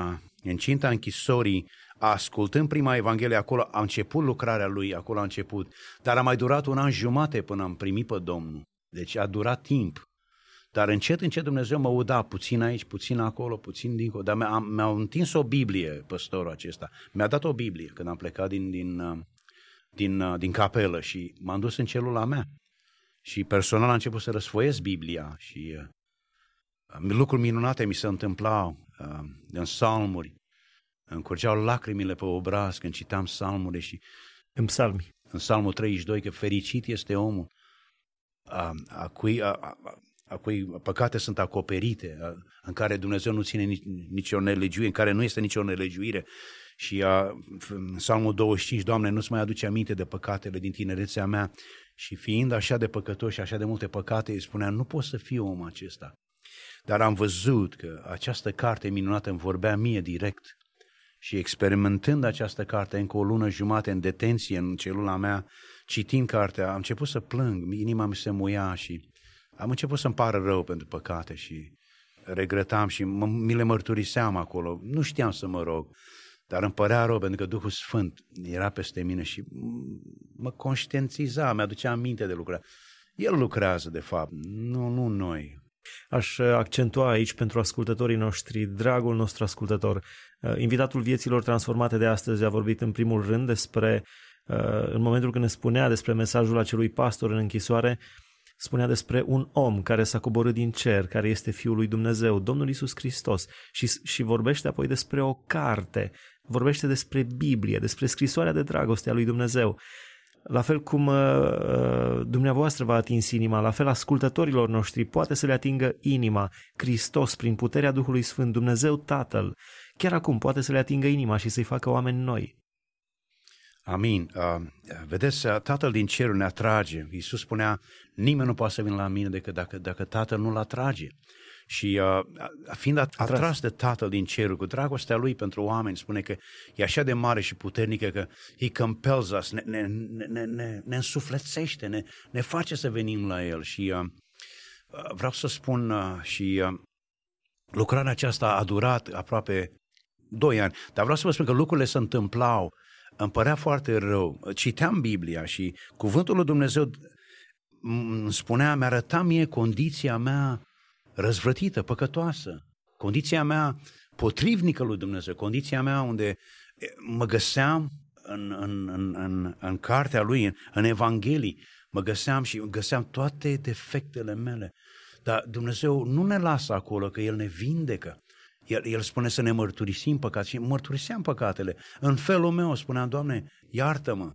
în cinta închisorii, ascultând prima Evanghelie, acolo a început lucrarea lui, acolo a început. Dar a mai durat un an jumate până am primit pe Domnul. Deci a durat timp. Dar încet, încet Dumnezeu mă uda, puțin aici, puțin acolo, puțin dincolo. Dar mi-a, mi-a întins o Biblie, păstorul acesta. Mi-a dat o Biblie când am plecat din, din, din, din capelă și m-am dus în celula mea. Și personal am început să răsfoiesc Biblia și lucruri minunate mi se întâmplau uh, în salmuri. Îmi curgeau lacrimile pe obraz când citam salmurile și... În psalmi. În salmul 32, că fericit este omul a, a, cui, a, a, a cui păcate sunt acoperite, a, în care Dumnezeu nu ține nici, nicio nelegiuire, în care nu este nicio nelegiuire. Și a, în Salmul 25, Doamne, nu-ți mai aduce aminte de păcatele din tinerețea mea. Și fiind așa de păcătos și așa de multe păcate, îi spunea, nu pot să fiu omul acesta. Dar am văzut că această carte minunată îmi vorbea mie direct și experimentând această carte încă o lună jumate în detenție în celula mea, citind cartea, am început să plâng, inima mi se muia și am început să-mi pară rău pentru păcate și regretam și m- mi le mărturiseam acolo. Nu știam să mă rog, dar îmi părea rău pentru că Duhul Sfânt era peste mine și mă conștientiza, mi-aducea aminte de lucruri. El lucrează, de fapt, nu, nu noi. Aș accentua aici pentru ascultătorii noștri, dragul nostru ascultător. Uh, invitatul vieților transformate de astăzi a vorbit în primul rând despre, uh, în momentul când ne spunea despre mesajul acelui pastor în închisoare, spunea despre un om care s-a coborât din cer, care este Fiul lui Dumnezeu, Domnul Isus Hristos și, și vorbește apoi despre o carte, vorbește despre Biblie, despre scrisoarea de dragoste a lui Dumnezeu. La fel cum uh, uh dumneavoastră v-a atins inima, la fel ascultătorilor noștri poate să le atingă inima Hristos prin puterea Duhului Sfânt, Dumnezeu Tatăl, chiar acum poate să le atingă inima și să-i facă oameni noi. Amin. Uh, vedeți, uh, Tatăl din cerul ne atrage. Iisus spunea, nimeni nu poate să vină la mine decât dacă, dacă Tatăl nu-l atrage. Și uh, fiind atras. atras de Tatăl din cerul, cu dragostea Lui pentru oameni, spune că e așa de mare și puternică că He compels us, ne, ne, ne, ne, ne, ne însuflețește, ne, ne face să venim la El. Și uh, uh vreau să spun uh, și uh, lucrarea aceasta a durat aproape doi ani, dar vreau să vă spun că lucrurile se întâmplau îmi părea foarte rău. Citeam Biblia și cuvântul lui Dumnezeu îmi spunea, mi-arăta mie condiția mea răzvrătită, păcătoasă, condiția mea potrivnică lui Dumnezeu, condiția mea unde mă găseam în, în, în, în, în cartea lui, în, în Evanghelii, mă găseam și găseam toate defectele mele. Dar Dumnezeu nu ne lasă acolo, că El ne vindecă. El, el spune să ne mărturisim păcat și mărturiseam păcatele. În felul meu spuneam, Doamne, iartă-mă,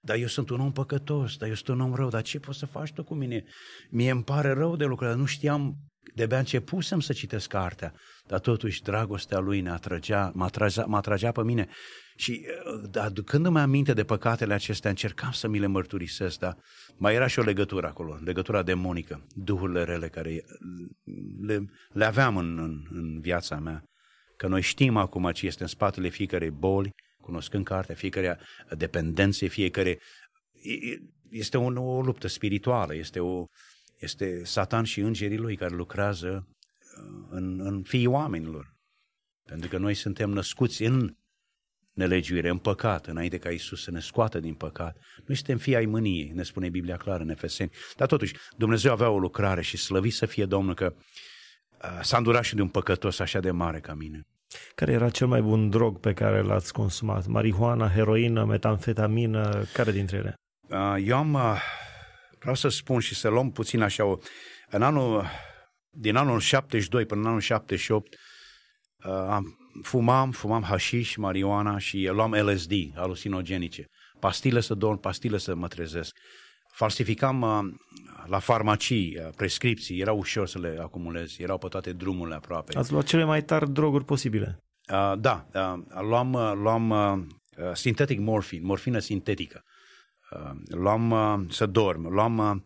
dar eu sunt un om păcătos, dar eu sunt un om rău, dar ce poți să faci tu cu mine? Mie îmi pare rău de lucruri, dar nu știam, de-abia începusem să citesc cartea, dar totuși dragostea lui ne atragea, mă atragea, mă atragea pe mine și uh, aducându-mi aminte de păcatele acestea, încercam să mi le mărturisesc, dar mai era și o legătură acolo, legătura demonică, duhurile rele care le, le aveam în, în, în viața mea. Că noi știm acum ce este în spatele fiecare boli, cunoscând cartea, fiecare dependențe, fiecare... Este o, o luptă spirituală, este, o, este Satan și îngerii lui care lucrează uh, în, în fiii oamenilor. Pentru că noi suntem născuți în nelegiuire, în păcat, înainte ca Isus să ne scoată din păcat. Noi suntem fii ai mâniei, ne spune Biblia clară în Efeseni. Dar totuși, Dumnezeu avea o lucrare și slăvit să fie Domnul că uh, s-a îndurat și de un păcătos așa de mare ca mine. Care era cel mai bun drog pe care l-ați consumat? Marihuana, heroină, metamfetamină, care dintre ele? Uh, eu am, uh, vreau să spun și să luăm puțin așa, o, în anul, din anul 72 până în anul 78, uh, am fumam, fumam hashish, marijuana și luam LSD, alucinogenice. Pastile să dorm, pastile să mă trezesc. Falsificam uh, la farmacii uh, prescripții, era ușor să le acumulez, erau pe toate drumurile aproape. Ați luat cele mai tari droguri posibile. Uh, da, uh, luam, uh, luam uh, sintetic morfin, morfină sintetică. Uh, luam uh, să dorm, luam uh,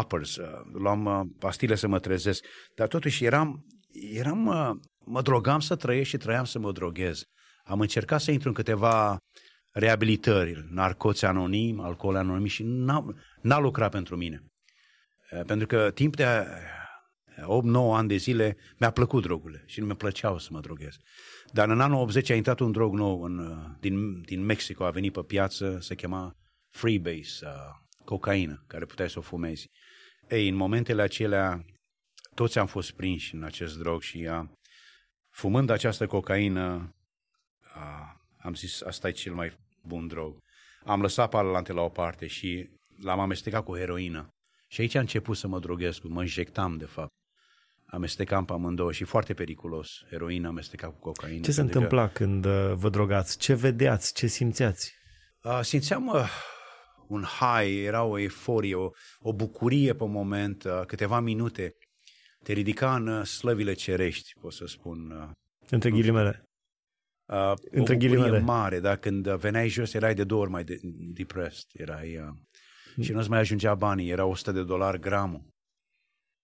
uppers, uh, luam uh, pastile să mă trezesc, dar totuși eram, eram uh, mă drogam să trăiesc și trăiam să mă droghez. Am încercat să intru în câteva reabilitări, narcoți anonim, alcool anonim și n-a, n-a lucrat pentru mine. Eh, pentru că timp de 8-9 ani de zile mi-a plăcut drogurile și nu mi plăceau să mă droghez. Dar în anul 80 a intrat un drog nou în, eh, din, din Mexico, a venit pe piață, se chema Freebase, uh, cocaină, care puteai să o fumezi. Ei, în momentele acelea, toți am fost prinși în acest drog și uh, Fumând această cocaină, a, am zis, asta e cel mai bun drog. Am lăsat palalante la o parte și l-am amestecat cu heroină. Și aici a început să mă droghez, mă injectam, de fapt. Amestecam pe amândouă și foarte periculos. Heroina amestecat cu cocaină. Ce se întâmpla că... când uh, vă drogați? Ce vedeați? Ce simțeați? Uh, simțeam uh, un high, era o euforie, o, o bucurie pe moment, uh, câteva minute te ridica în uh, slăvile cerești, pot să spun. Uh, Între ghilimele. Uh, Între o ghilimele. mare, da? Când veneai jos, erai de două ori mai de- depressed. Erai, uh, și nu-ți mai ajungea banii, era 100 de dolari gramul.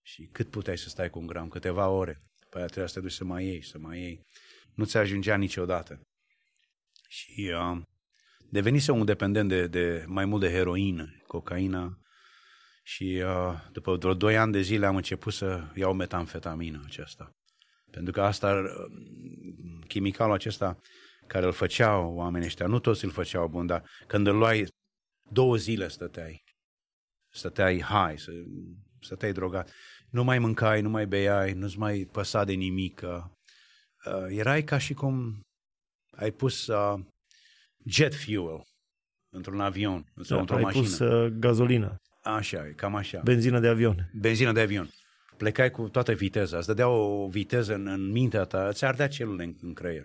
Și cât puteai să stai cu un gram? Câteva ore. Păi aia trebuia să te duci să mai iei, să mai iei. Nu ți ajungea niciodată. Și uh, devenise un dependent de, de mai mult de heroină, cocaina, și uh, după vreo 2 ani de zile am început să iau metamfetamină acesta. Pentru că asta, uh, chimicalul acesta care îl făceau oamenii ăștia, nu toți îl făceau bun, dar când îl luai, două zile stăteai. Stăteai hai, să, stăteai drogat. Nu mai mâncai, nu mai beai, nu-ți mai păsa de nimic. Uh, erai ca și cum ai pus uh, jet fuel într-un avion sau da, într-o ai mașină. pus uh, gazolină Așa, e, cam așa. Benzină de avion. Benzină de avion. Plecai cu toată viteza, îți dădea o viteză în, în mintea ta, îți ardea celulele în, în creier.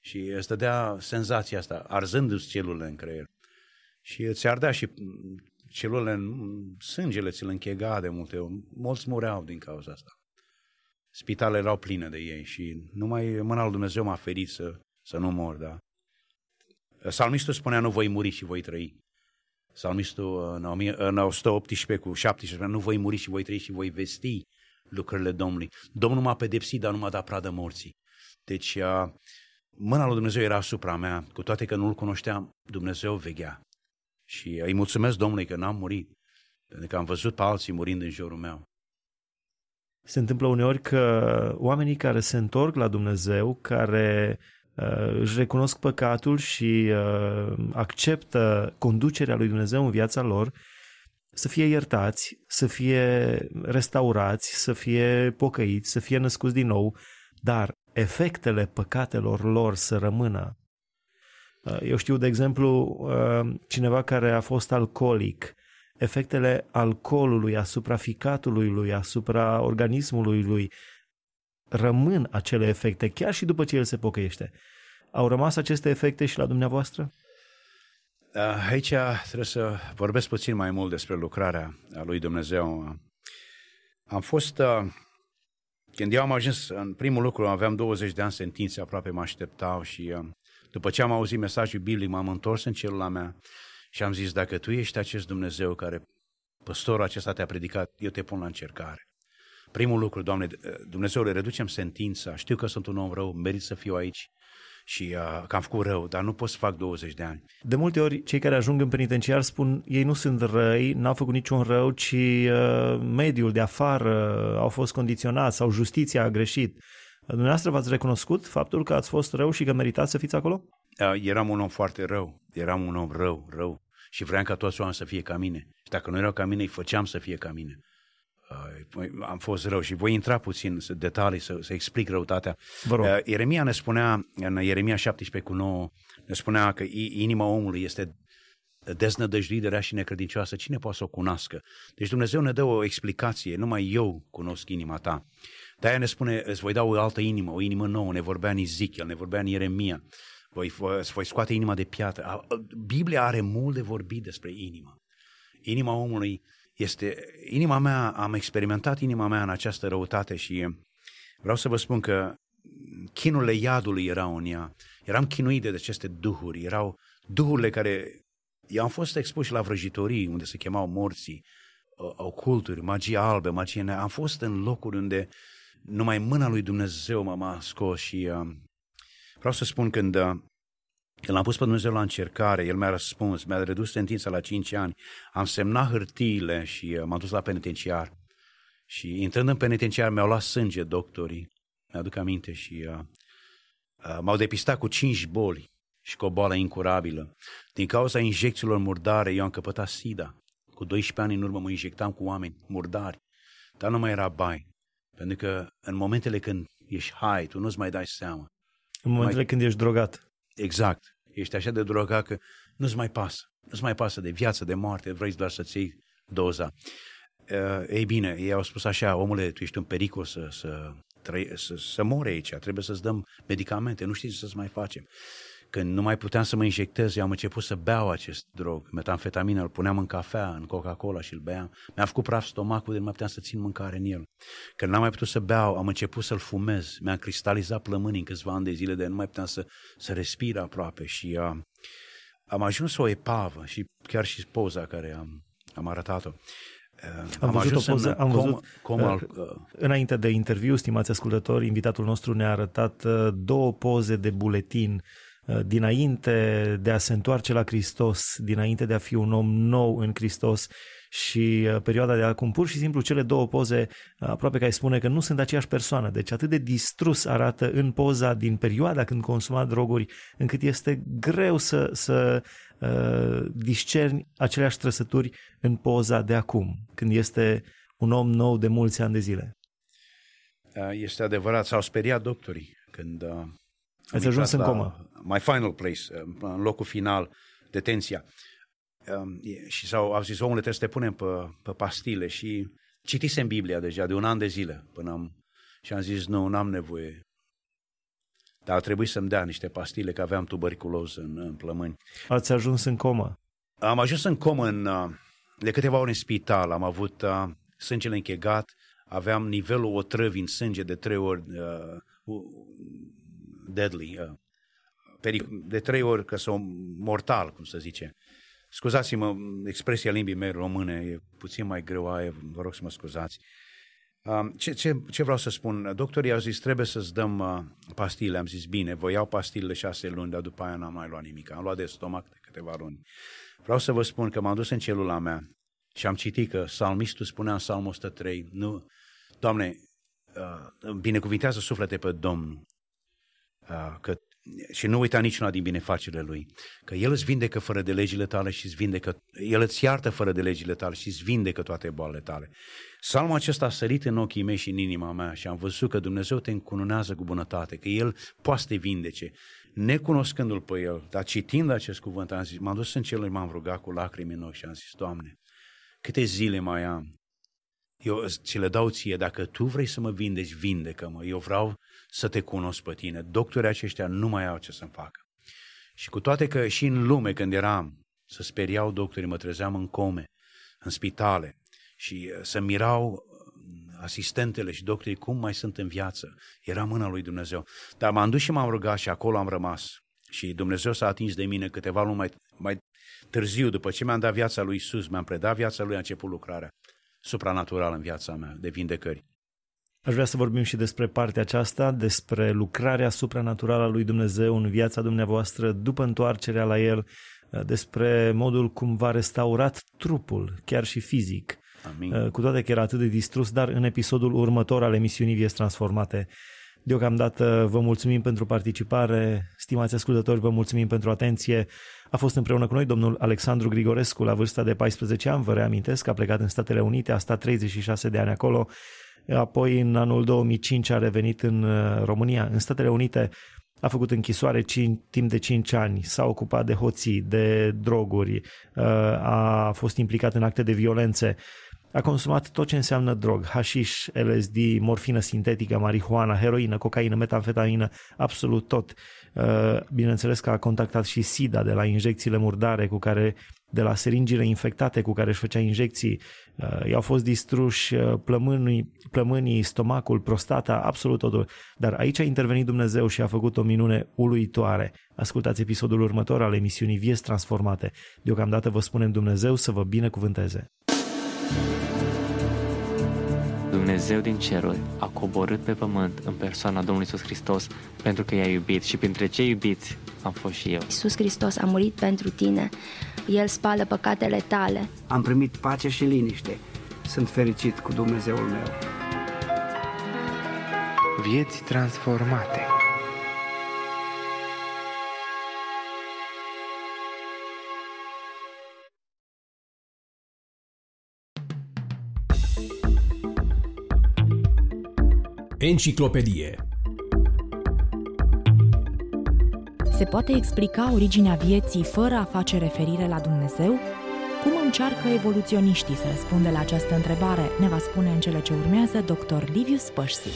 Și îți dădea senzația asta, arzându-ți celulele în creier. Și îți ardea și celulele, sângele ți-l închega de multe ori. Mulți mureau din cauza asta. Spitalele erau pline de ei și numai mâna lui Dumnezeu m-a ferit să, să nu mor, da? Salmistul spunea, nu voi muri și voi trăi. Salmistul în, în 118 cu 17 nu voi muri și voi trăi și voi vesti lucrurile Domnului. Domnul m-a pedepsit, dar nu m-a dat pradă morții. Deci mâna lui Dumnezeu era asupra mea, cu toate că nu-L cunoșteam, Dumnezeu veghea. Și îi mulțumesc Domnului că n-am murit, pentru că am văzut pe alții murind în jurul meu. Se întâmplă uneori că oamenii care se întorc la Dumnezeu, care uh, își recunosc păcatul și uh, acceptă conducerea lui Dumnezeu în viața lor, să fie iertați, să fie restaurați, să fie pocăiți, să fie născuți din nou, dar efectele păcatelor lor să rămână. Uh, eu știu, de exemplu, uh, cineva care a fost alcoolic, efectele alcoolului asupra ficatului lui, asupra organismului lui, rămân acele efecte chiar și după ce el se pocăiește. Au rămas aceste efecte și la dumneavoastră? Uh, aici trebuie să vorbesc puțin mai mult despre lucrarea lui Dumnezeu. Am fost, când eu am ajuns în primul lucru, aveam 20 de ani sentințe, aproape mă așteptau și după ce am auzit mesajul biblic, m-am întors în celula mea și am zis, dacă tu ești acest Dumnezeu care păstorul acesta te-a predicat, eu te pun la încercare. Primul lucru, Doamne, Dumnezeu, le reducem sentința, știu că sunt un om rău, merit să fiu aici și uh, că am făcut rău, dar nu pot să fac 20 de ani. De multe ori, cei care ajung în penitenciar spun, ei nu sunt răi, n-au făcut niciun rău, ci uh, mediul de afară au fost condiționat sau justiția a greșit. Dumneavoastră v-ați recunoscut faptul că ați fost rău și că meritați să fiți acolo? Eram un om foarte rău, eram un om rău, rău și vreau ca toți oamenii să fie ca mine. Și dacă nu erau ca mine, îi făceam să fie ca mine. Am fost rău și voi intra puțin în detalii să, să explic răutatea. Vă rog. Ieremia ne spunea, în Ieremia 17 cu 9, ne spunea că inima omului este deznădăjduit de rea și necredincioasă, cine poate să o cunoască? Deci Dumnezeu ne dă o explicație, numai eu cunosc inima ta. De-aia ne spune, îți voi da o altă inimă, o inimă nouă, ne vorbea în Ezechiel, ne vorbea în Ieremia, voi, îți voi scoate inima de piatră. Biblia are mult de vorbit despre inimă. Inima omului este, inima mea, am experimentat inima mea în această răutate și vreau să vă spun că chinurile iadului erau în ea. Eram chinuit de aceste duhuri, erau duhurile care... Eu am fost expus la vrăjitorii unde se chemau morții, oculturi, magie albe, magie neagră. Am fost în locuri unde numai mâna lui Dumnezeu m-a scos și uh, vreau să spun când, uh, când l-am pus pe Dumnezeu la încercare, El mi-a răspuns, mi-a redus sentința la 5 ani, am semnat hârtiile și uh, m-am dus la penitenciar. Și intrând în penitenciar mi-au luat sânge doctorii, mi-aduc aminte, și uh, uh, m-au depistat cu 5 boli și cu o boală incurabilă. Din cauza injecțiilor murdare, eu am căpătat SIDA. Cu 12 ani în urmă mă injectam cu oameni murdari, dar nu mai era bai. Pentru că în momentele când ești high, tu nu-ți mai dai seama. În momentele mai... când ești drogat. Exact. Ești așa de drogat că nu-ți mai pasă. Nu-ți mai pasă de viață, de moarte, vrei doar să-ți iei doza. Uh, ei bine, ei au spus așa, omule, tu ești un pericol să, să, trăi, să, să mori aici, trebuie să-ți dăm medicamente, nu știi ce să-ți mai facem. Când nu mai puteam să mă injectez, eu am început să beau acest drog, metamfetamină, îl puneam în cafea, în Coca-Cola și îl beam. Mi-a făcut praf stomacul de nu mai puteam să țin mâncare în el. Când n-am mai putut să beau, am început să-l fumez. Mi-a cristalizat plămânii în câțiva ani de zile de nu mai puteam să, să respir aproape și uh, am ajuns o epavă și chiar și poza care am, am arătat-o. Uh, am, am văzut o poză, am com, văzut, com, uh, uh, înainte de interviu, stimați ascultători, invitatul nostru ne-a arătat uh, două poze de buletin Uh, dinainte de a se întoarce la Hristos, dinainte de a fi un om nou în Hristos și uh, perioada de acum, pur și simplu cele două poze uh, aproape că ai spune că nu sunt aceeași persoană, deci atât de distrus arată în poza din perioada când consuma droguri, încât este greu să, să uh, discerni aceleași trăsături în poza de acum, când este un om nou de mulți ani de zile. Este adevărat, s-au speriat doctorii când uh, Ați ajuns în comă. My final place, în locul final, detenția. um, și s-au, au zis, omule, trebuie să te punem pe, pe pastile și citisem Biblia deja de un an de zile până am, și am zis, nu, n-am nevoie. Dar a trebuit să-mi dea niște pastile, că aveam tuberculoză în, în plămâni. Ați ajuns în comă? Am ajuns în comă în, uh, de câteva ori în spital, am avut uh, sângele închegat, aveam nivelul otrăvii în sânge de trei ori uh, deadly, uh, de trei ori că sunt mortal, cum să zice. Scuzați-mă, expresia limbii mele române e puțin mai greu aia, vă rog să mă scuzați. Um, ce, ce, ce vreau să spun? Doctorii au zis, trebuie să-ți dăm uh, pastile. Am zis, bine, vă iau pastile șase luni, dar după aia n-am mai luat nimic. Am luat de stomac de câteva luni. Vreau să vă spun că m-am dus în celula mea și am citit că salmistul spunea în Salmul 103, nu, Doamne, uh, binecuvintează suflete pe Domnul, uh, că și nu uita niciuna din binefacerile lui, că El îți vindecă fără de legile tale și îți vindecă, El îți iartă fără de legile tale și îți vindecă toate boalele tale. Salmul acesta a sărit în ochii mei și în inima mea și am văzut că Dumnezeu te încununează cu bunătate, că El poate să te vindece, necunoscându-L pe El, dar citind acest cuvânt, am zis, m-am dus în celui, m-am rugat cu lacrimi în ochi și am zis, Doamne, câte zile mai am, eu ți le dau ție, dacă tu vrei să mă vindeci, vindecă-mă, eu vreau să te cunosc pe tine. Doctorii aceștia nu mai au ce să-mi facă. Și cu toate că și în lume, când eram, să speriau doctorii, mă trezeam în come, în spitale și uh, să mirau uh, asistentele și doctorii cum mai sunt în viață. Era mâna lui Dumnezeu. Dar m-am dus și m-am rugat și acolo am rămas. Și Dumnezeu s-a atins de mine câteva luni mai, mai târziu, după ce mi-am dat viața lui Isus, mi-am predat viața lui, a început lucrarea supranatural în viața mea, de vindecări. Aș vrea să vorbim și despre partea aceasta, despre lucrarea supranaturală a lui Dumnezeu în viața dumneavoastră după întoarcerea la El, despre modul cum v-a restaurat trupul, chiar și fizic. Amin. Cu toate că era atât de distrus, dar în episodul următor al emisiunii Vieți Transformate. Deocamdată vă mulțumim pentru participare, stimați ascultători, vă mulțumim pentru atenție. A fost împreună cu noi domnul Alexandru Grigorescu la vârsta de 14 ani, vă reamintesc, a plecat în Statele Unite, a stat 36 de ani acolo, apoi în anul 2005 a revenit în uh, România, în Statele Unite, a făcut închisoare 5, timp de 5 ani, s-a ocupat de hoții, de droguri, uh, a fost implicat în acte de violențe, a consumat tot ce înseamnă drog, hașiș, LSD, morfină sintetică, marihuana, heroină, cocaină, metamfetamină, absolut tot. Uh, bineînțeles că a contactat și SIDA de la injecțiile murdare cu care de la seringile infectate cu care își făcea injecții, uh, i-au fost distruși uh, plămânii, plămânii, stomacul, prostata, absolut totul. Dar aici a intervenit Dumnezeu și a făcut o minune uluitoare. Ascultați episodul următor al emisiunii Vieți Transformate. Deocamdată vă spunem Dumnezeu să vă binecuvânteze. Dumnezeu din ceruri a coborât pe pământ în persoana Domnului Isus Hristos pentru că i-a iubit și printre cei iubiți am fost și eu. Isus Hristos a murit pentru tine. El spală păcatele tale. Am primit pace și liniște. Sunt fericit cu Dumnezeul meu. Vieți transformate. Enciclopedie Se poate explica originea vieții fără a face referire la Dumnezeu? Cum încearcă evoluționiștii să răspundă la această întrebare, ne va spune în cele ce urmează dr. Livius Părsi.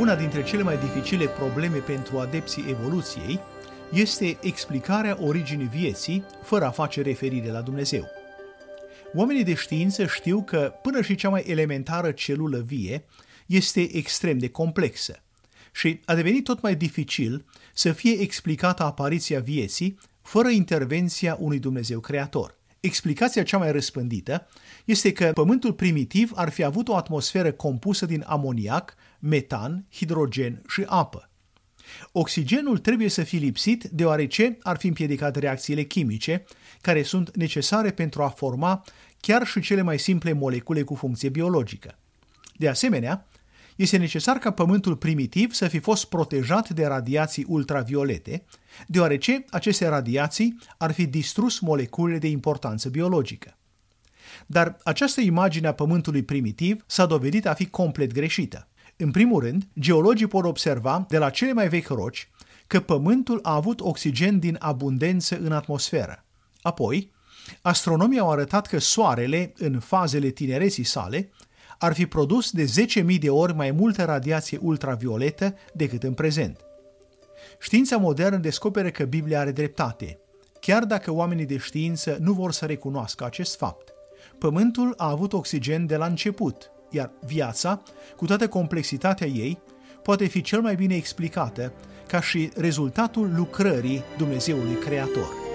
Una dintre cele mai dificile probleme pentru adepții evoluției este explicarea originii vieții fără a face referire la Dumnezeu. Oamenii de știință știu că până și cea mai elementară celulă vie este extrem de complexă și a devenit tot mai dificil să fie explicată apariția vieții fără intervenția unui Dumnezeu creator. Explicația cea mai răspândită este că pământul primitiv ar fi avut o atmosferă compusă din amoniac, metan, hidrogen și apă. Oxigenul trebuie să fie lipsit deoarece ar fi împiedicat reacțiile chimice care sunt necesare pentru a forma chiar și cele mai simple molecule cu funcție biologică. De asemenea, este necesar ca pământul primitiv să fi fost protejat de radiații ultraviolete, deoarece aceste radiații ar fi distrus moleculele de importanță biologică. Dar această imagine a pământului primitiv s-a dovedit a fi complet greșită. În primul rând, geologii pot observa de la cele mai vechi roci că Pământul a avut oxigen din abundență în atmosferă. Apoi, astronomii au arătat că Soarele, în fazele tinereții sale, ar fi produs de 10.000 de ori mai multă radiație ultravioletă decât în prezent. Știința modernă descoperă că Biblia are dreptate, chiar dacă oamenii de știință nu vor să recunoască acest fapt. Pământul a avut oxigen de la început, iar viața, cu toată complexitatea ei, poate fi cel mai bine explicată ca și rezultatul lucrării Dumnezeului Creator.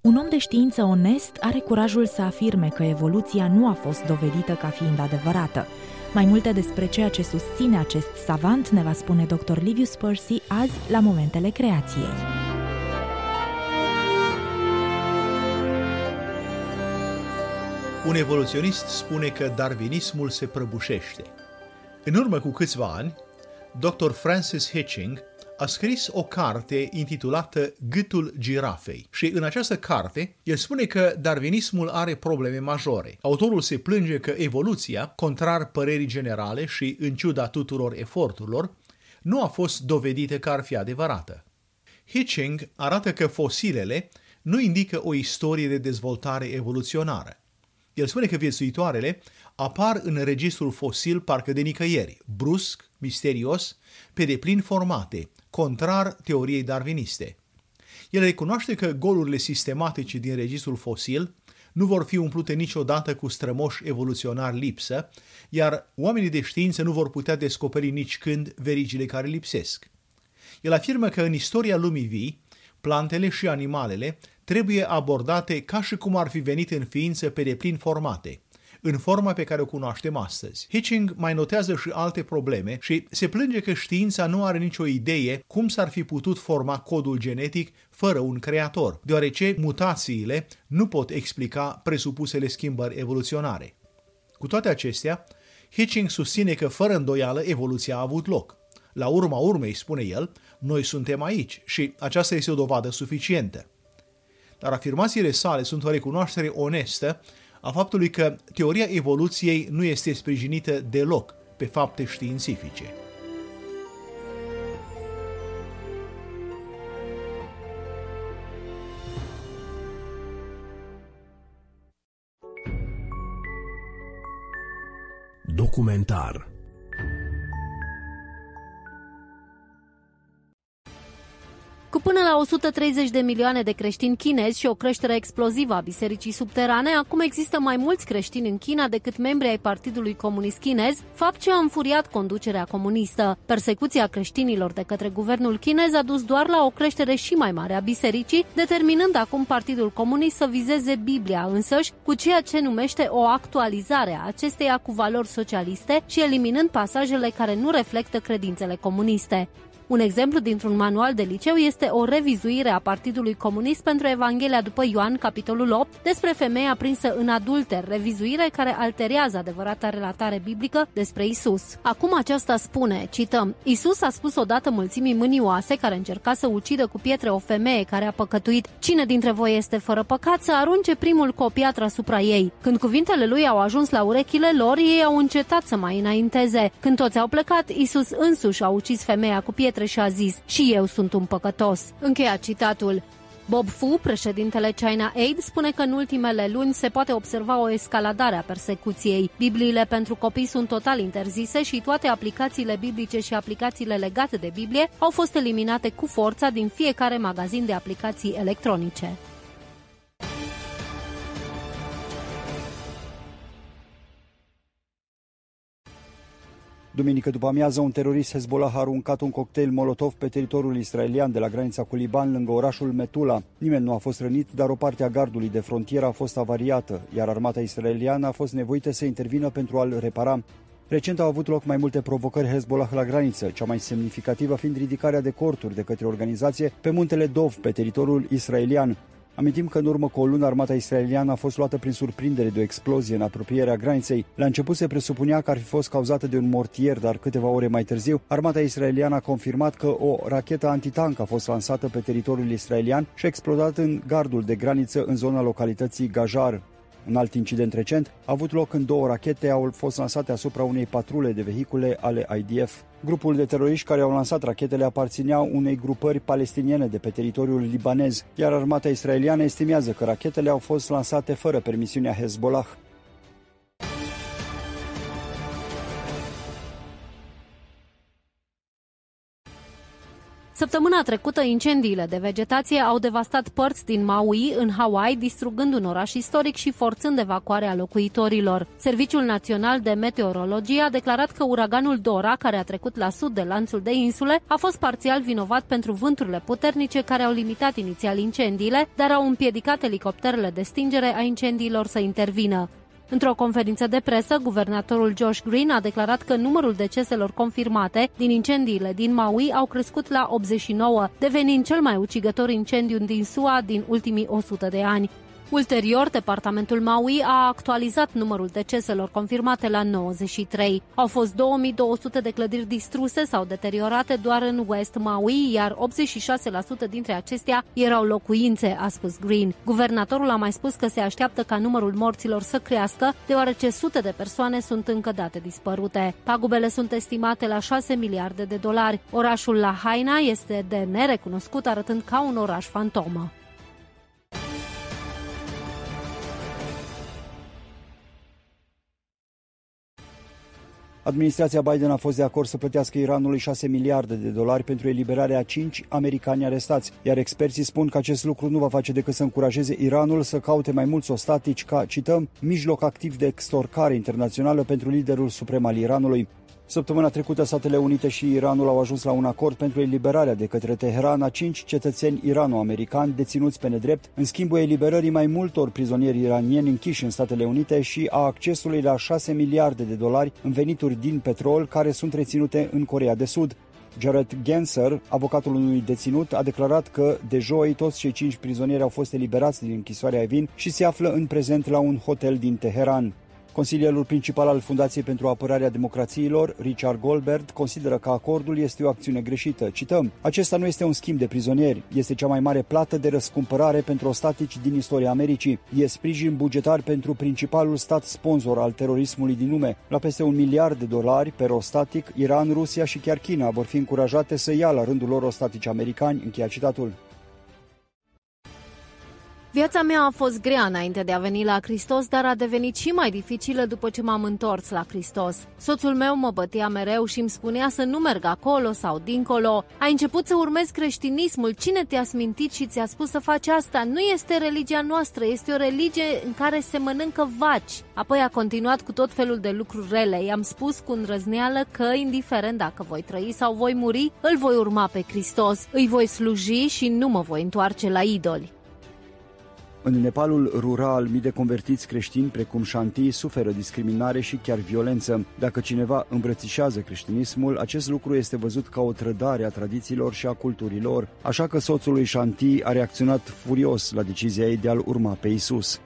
Un om de știință onest are curajul să afirme că evoluția nu a fost dovedită ca fiind adevărată. Mai multe despre ceea ce susține acest savant ne va spune dr. Livius Percy azi la Momentele Creației. Un evoluționist spune că darwinismul se prăbușește. În urmă cu câțiva ani, dr. Francis Hitching a scris o carte intitulată Gâtul girafei și în această carte el spune că darwinismul are probleme majore. Autorul se plânge că evoluția, contrar părerii generale și în ciuda tuturor eforturilor, nu a fost dovedită că ar fi adevărată. Hitching arată că fosilele nu indică o istorie de dezvoltare evoluționară. El spune că viețuitoarele apar în registrul fosil parcă de nicăieri, brusc, misterios, pe deplin formate, contrar teoriei darwiniste. El recunoaște că golurile sistematice din registrul fosil nu vor fi umplute niciodată cu strămoși evoluționari lipsă, iar oamenii de știință nu vor putea descoperi nici când verigile care lipsesc. El afirmă că în istoria lumii vii, plantele și animalele trebuie abordate ca și cum ar fi venit în ființă pe deplin formate – în forma pe care o cunoaștem astăzi. Hitching mai notează și alte probleme și se plânge că știința nu are nicio idee cum s-ar fi putut forma codul genetic fără un creator, deoarece mutațiile nu pot explica presupusele schimbări evoluționare. Cu toate acestea, Hitching susține că fără îndoială evoluția a avut loc. La urma urmei, spune el, noi suntem aici și aceasta este o dovadă suficientă. Dar afirmațiile sale sunt o recunoaștere onestă a faptului că teoria evoluției nu este sprijinită deloc pe fapte științifice. Documentar Cu până la 130 de milioane de creștini chinezi și o creștere explozivă a bisericii subterane, acum există mai mulți creștini în China decât membri ai Partidului Comunist Chinez, fapt ce a înfuriat conducerea comunistă. Persecuția creștinilor de către guvernul chinez a dus doar la o creștere și mai mare a bisericii, determinând acum Partidul Comunist să vizeze Biblia însăși cu ceea ce numește o actualizare a acesteia cu valori socialiste și eliminând pasajele care nu reflectă credințele comuniste. Un exemplu dintr-un manual de liceu este o revizuire a Partidului Comunist pentru Evanghelia după Ioan, capitolul 8, despre femeia prinsă în adulter, revizuire care alterează adevărata relatare biblică despre Isus. Acum aceasta spune, cităm, Isus a spus odată mulțimii mânioase care încerca să ucidă cu pietre o femeie care a păcătuit, cine dintre voi este fără păcat să arunce primul cu o piatră asupra ei. Când cuvintele lui au ajuns la urechile lor, ei au încetat să mai înainteze. Când toți au plecat, Isus însuși a ucis femeia cu pietre și a zis, și eu sunt un păcătos. Încheia citatul. Bob Fu, președintele China Aid, spune că în ultimele luni se poate observa o escaladare a persecuției. Bibliile pentru copii sunt total interzise și toate aplicațiile biblice și aplicațiile legate de Biblie au fost eliminate cu forța din fiecare magazin de aplicații electronice. Duminică după amiază, un terorist Hezbollah a aruncat un cocktail Molotov pe teritoriul israelian de la granița cu Liban, lângă orașul Metula. Nimeni nu a fost rănit, dar o parte a gardului de frontieră a fost avariată, iar armata israeliană a fost nevoită să intervină pentru a-l repara. Recent au avut loc mai multe provocări Hezbollah la graniță, cea mai semnificativă fiind ridicarea de corturi de către organizație pe muntele Dov, pe teritoriul israelian. Amintim că în urmă cu o lună armata israeliană a fost luată prin surprindere de o explozie în apropierea graniței. La început se presupunea că ar fi fost cauzată de un mortier, dar câteva ore mai târziu, armata israeliană a confirmat că o rachetă antitank a fost lansată pe teritoriul israelian și a explodat în gardul de graniță în zona localității Gajar. Un alt incident recent a avut loc când două rachete au fost lansate asupra unei patrule de vehicule ale IDF. Grupul de teroriști care au lansat rachetele aparțineau unei grupări palestiniene de pe teritoriul libanez, iar armata israeliană estimează că rachetele au fost lansate fără permisiunea Hezbollah. Săptămâna trecută, incendiile de vegetație au devastat părți din Maui, în Hawaii, distrugând un oraș istoric și forțând evacuarea locuitorilor. Serviciul Național de Meteorologie a declarat că uraganul Dora, care a trecut la sud de lanțul de insule, a fost parțial vinovat pentru vânturile puternice care au limitat inițial incendiile, dar au împiedicat elicopterele de stingere a incendiilor să intervină. Într-o conferință de presă, guvernatorul Josh Green a declarat că numărul deceselor confirmate din incendiile din Maui au crescut la 89, devenind cel mai ucigător incendiu din SUA din ultimii 100 de ani. Ulterior, departamentul Maui a actualizat numărul deceselor confirmate la 93. Au fost 2200 de clădiri distruse sau deteriorate doar în West Maui, iar 86% dintre acestea erau locuințe, a spus Green. Guvernatorul a mai spus că se așteaptă ca numărul morților să crească, deoarece sute de persoane sunt încă date dispărute. Pagubele sunt estimate la 6 miliarde de dolari. Orașul Lahaina este de nerecunoscut, arătând ca un oraș fantomă. Administrația Biden a fost de acord să plătească Iranului 6 miliarde de dolari pentru eliberarea a 5 americani arestați, iar experții spun că acest lucru nu va face decât să încurajeze Iranul să caute mai mulți ostatici ca, cităm, mijloc activ de extorcare internațională pentru liderul suprem al Iranului. Săptămâna trecută, Statele Unite și Iranul au ajuns la un acord pentru eliberarea de către Teheran a cinci cetățeni irano-americani deținuți pe nedrept, în schimbul eliberării mai multor prizonieri iranieni închiși în Statele Unite și a accesului la 6 miliarde de dolari în venituri din petrol care sunt reținute în Corea de Sud. Jared Genser, avocatul unui deținut, a declarat că de joi toți cei cinci prizonieri au fost eliberați din închisoarea Evin și se află în prezent la un hotel din Teheran. Consilierul principal al Fundației pentru Apărarea Democrațiilor, Richard Goldberg, consideră că acordul este o acțiune greșită. Cităm, acesta nu este un schimb de prizonieri, este cea mai mare plată de răscumpărare pentru ostatici din istoria Americii. E sprijin bugetar pentru principalul stat sponsor al terorismului din lume. La peste un miliard de dolari per ostatic, Iran, Rusia și chiar China vor fi încurajate să ia la rândul lor ostatici americani, încheia citatul. Viața mea a fost grea înainte de a veni la Hristos, dar a devenit și mai dificilă după ce m-am întors la Hristos. Soțul meu mă bătea mereu și îmi spunea să nu merg acolo sau dincolo. Ai început să urmezi creștinismul. Cine te-a smintit și ți-a spus să faci asta? Nu este religia noastră, este o religie în care se mănâncă vaci. Apoi a continuat cu tot felul de lucruri rele. I-am spus cu îndrăzneală că, indiferent dacă voi trăi sau voi muri, îl voi urma pe Hristos, îi voi sluji și nu mă voi întoarce la idoli. În Nepalul rural, mii de convertiți creștini, precum Shanti, suferă discriminare și chiar violență. Dacă cineva îmbrățișează creștinismul, acest lucru este văzut ca o trădare a tradițiilor și a culturilor, așa că soțul lui Shanti a reacționat furios la decizia ei de a-l urma pe Isus.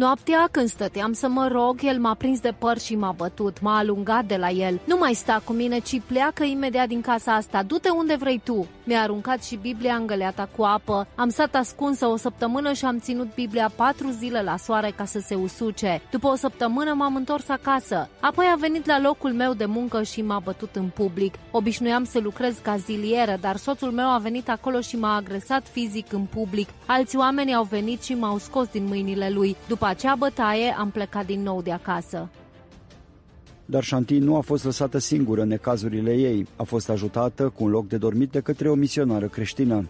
Noaptea, când stăteam să mă rog, el m-a prins de păr și m-a bătut, m-a alungat de la el. Nu mai sta cu mine, ci pleacă imediat din casa asta, du-te unde vrei tu. Mi-a aruncat și Biblia îngăleata cu apă. Am stat ascunsă o săptămână și am ținut Biblia patru zile la soare ca să se usuce. După o săptămână m-am întors acasă. Apoi a venit la locul meu de muncă și m-a bătut în public. Obișnuiam să lucrez ca zilieră, dar soțul meu a venit acolo și m-a agresat fizic în public. Alți oameni au venit și m-au scos din mâinile lui. După acea bătaie am plecat din nou de acasă. Dar Shanti nu a fost lăsată singură în necazurile ei. A fost ajutată cu un loc de dormit de către o misionară creștină.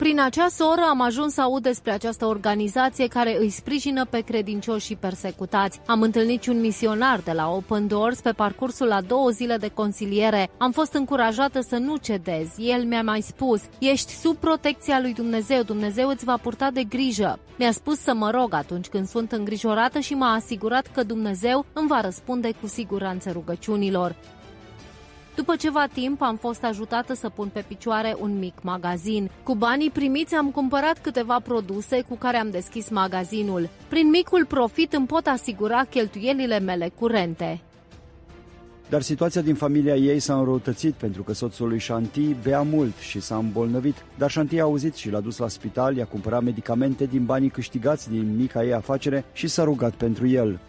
Prin acea soră am ajuns să aud despre această organizație care îi sprijină pe credincioși persecutați. Am întâlnit un misionar de la Open Doors pe parcursul la două zile de consiliere. Am fost încurajată să nu cedez. El mi-a mai spus, ești sub protecția lui Dumnezeu, Dumnezeu îți va purta de grijă. Mi-a spus să mă rog atunci când sunt îngrijorată și m-a asigurat că Dumnezeu îmi va răspunde cu siguranță rugăciunilor. După ceva timp am fost ajutată să pun pe picioare un mic magazin. Cu banii primiți am cumpărat câteva produse cu care am deschis magazinul. Prin micul profit îmi pot asigura cheltuielile mele curente. dar situația din familia ei s-a înrăutățit pentru că soțul lui Shanti bea mult și s-a îmbolnăvit, dar Shanti a auzit și l-a dus la spital, i-a cumpărat medicamente din banii câștigați din mica ei afacere și s-a rugat pentru el.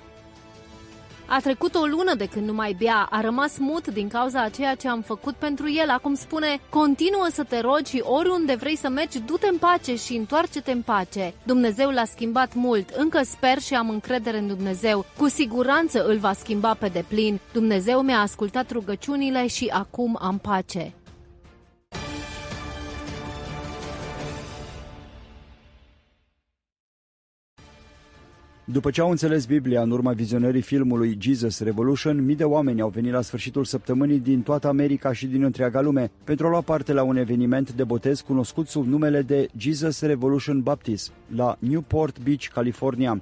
A trecut o lună de când nu mai bea, a rămas mut din cauza a ceea ce am făcut pentru el. Acum spune, continuă să te rogi și oriunde vrei să mergi, du-te în pace și întoarce-te în pace. Dumnezeu l-a schimbat mult, încă sper și am încredere în Dumnezeu. Cu siguranță îl va schimba pe deplin. Dumnezeu mi-a ascultat rugăciunile și acum am pace. După ce au înțeles Biblia în urma vizionării filmului Jesus Revolution, mii de oameni au venit la sfârșitul săptămânii din toată America și din întreaga lume pentru a lua parte la un eveniment de botez cunoscut sub numele de Jesus Revolution Baptist la Newport Beach, California.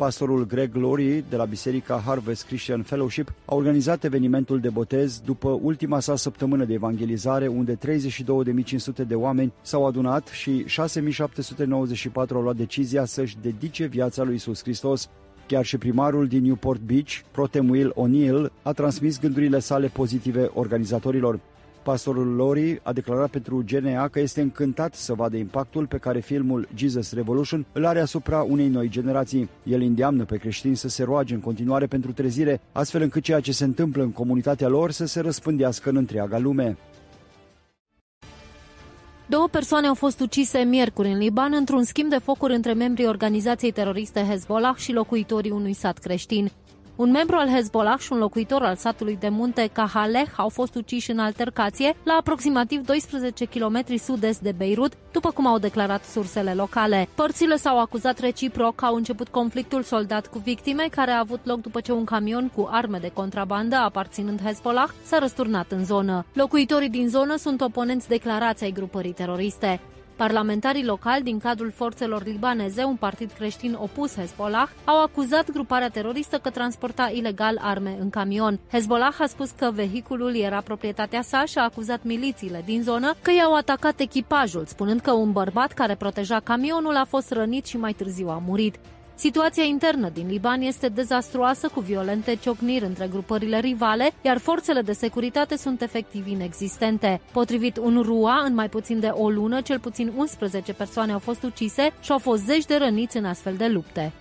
Pastorul Greg Laurie de la Biserica Harvest Christian Fellowship a organizat evenimentul de botez după ultima sa săptămână de evangelizare, unde 32.500 de oameni s-au adunat și 6.794 au luat decizia să-și dedice viața lui Isus Hristos. Chiar și primarul din Newport Beach, Protemuil O'Neill, a transmis gândurile sale pozitive organizatorilor. Pastorul Lori a declarat pentru GNA că este încântat să vadă impactul pe care filmul Jesus Revolution îl are asupra unei noi generații. El îndeamnă pe creștini să se roage în continuare pentru trezire, astfel încât ceea ce se întâmplă în comunitatea lor să se răspândească în întreaga lume. Două persoane au fost ucise miercuri în Liban într-un schimb de focuri între membrii organizației teroriste Hezbollah și locuitorii unui sat creștin. Un membru al Hezbollah și un locuitor al satului de munte Kahaleh au fost uciși în altercație la aproximativ 12 km sud-est de Beirut, după cum au declarat sursele locale. Părțile s-au acuzat reciproc că au început conflictul soldat cu victime, care a avut loc după ce un camion cu arme de contrabandă aparținând Hezbollah s-a răsturnat în zonă. Locuitorii din zonă sunt oponenți declarați ai grupării teroriste. Parlamentarii locali din cadrul forțelor libaneze, un partid creștin opus Hezbollah, au acuzat gruparea teroristă că transporta ilegal arme în camion. Hezbollah a spus că vehiculul era proprietatea sa și a acuzat milițiile din zonă că i-au atacat echipajul, spunând că un bărbat care proteja camionul a fost rănit și mai târziu a murit. Situația internă din Liban este dezastruoasă cu violente ciocniri între grupările rivale, iar forțele de securitate sunt efectiv inexistente. Potrivit UNRUA, în mai puțin de o lună, cel puțin 11 persoane au fost ucise și au fost zeci de răniți în astfel de lupte.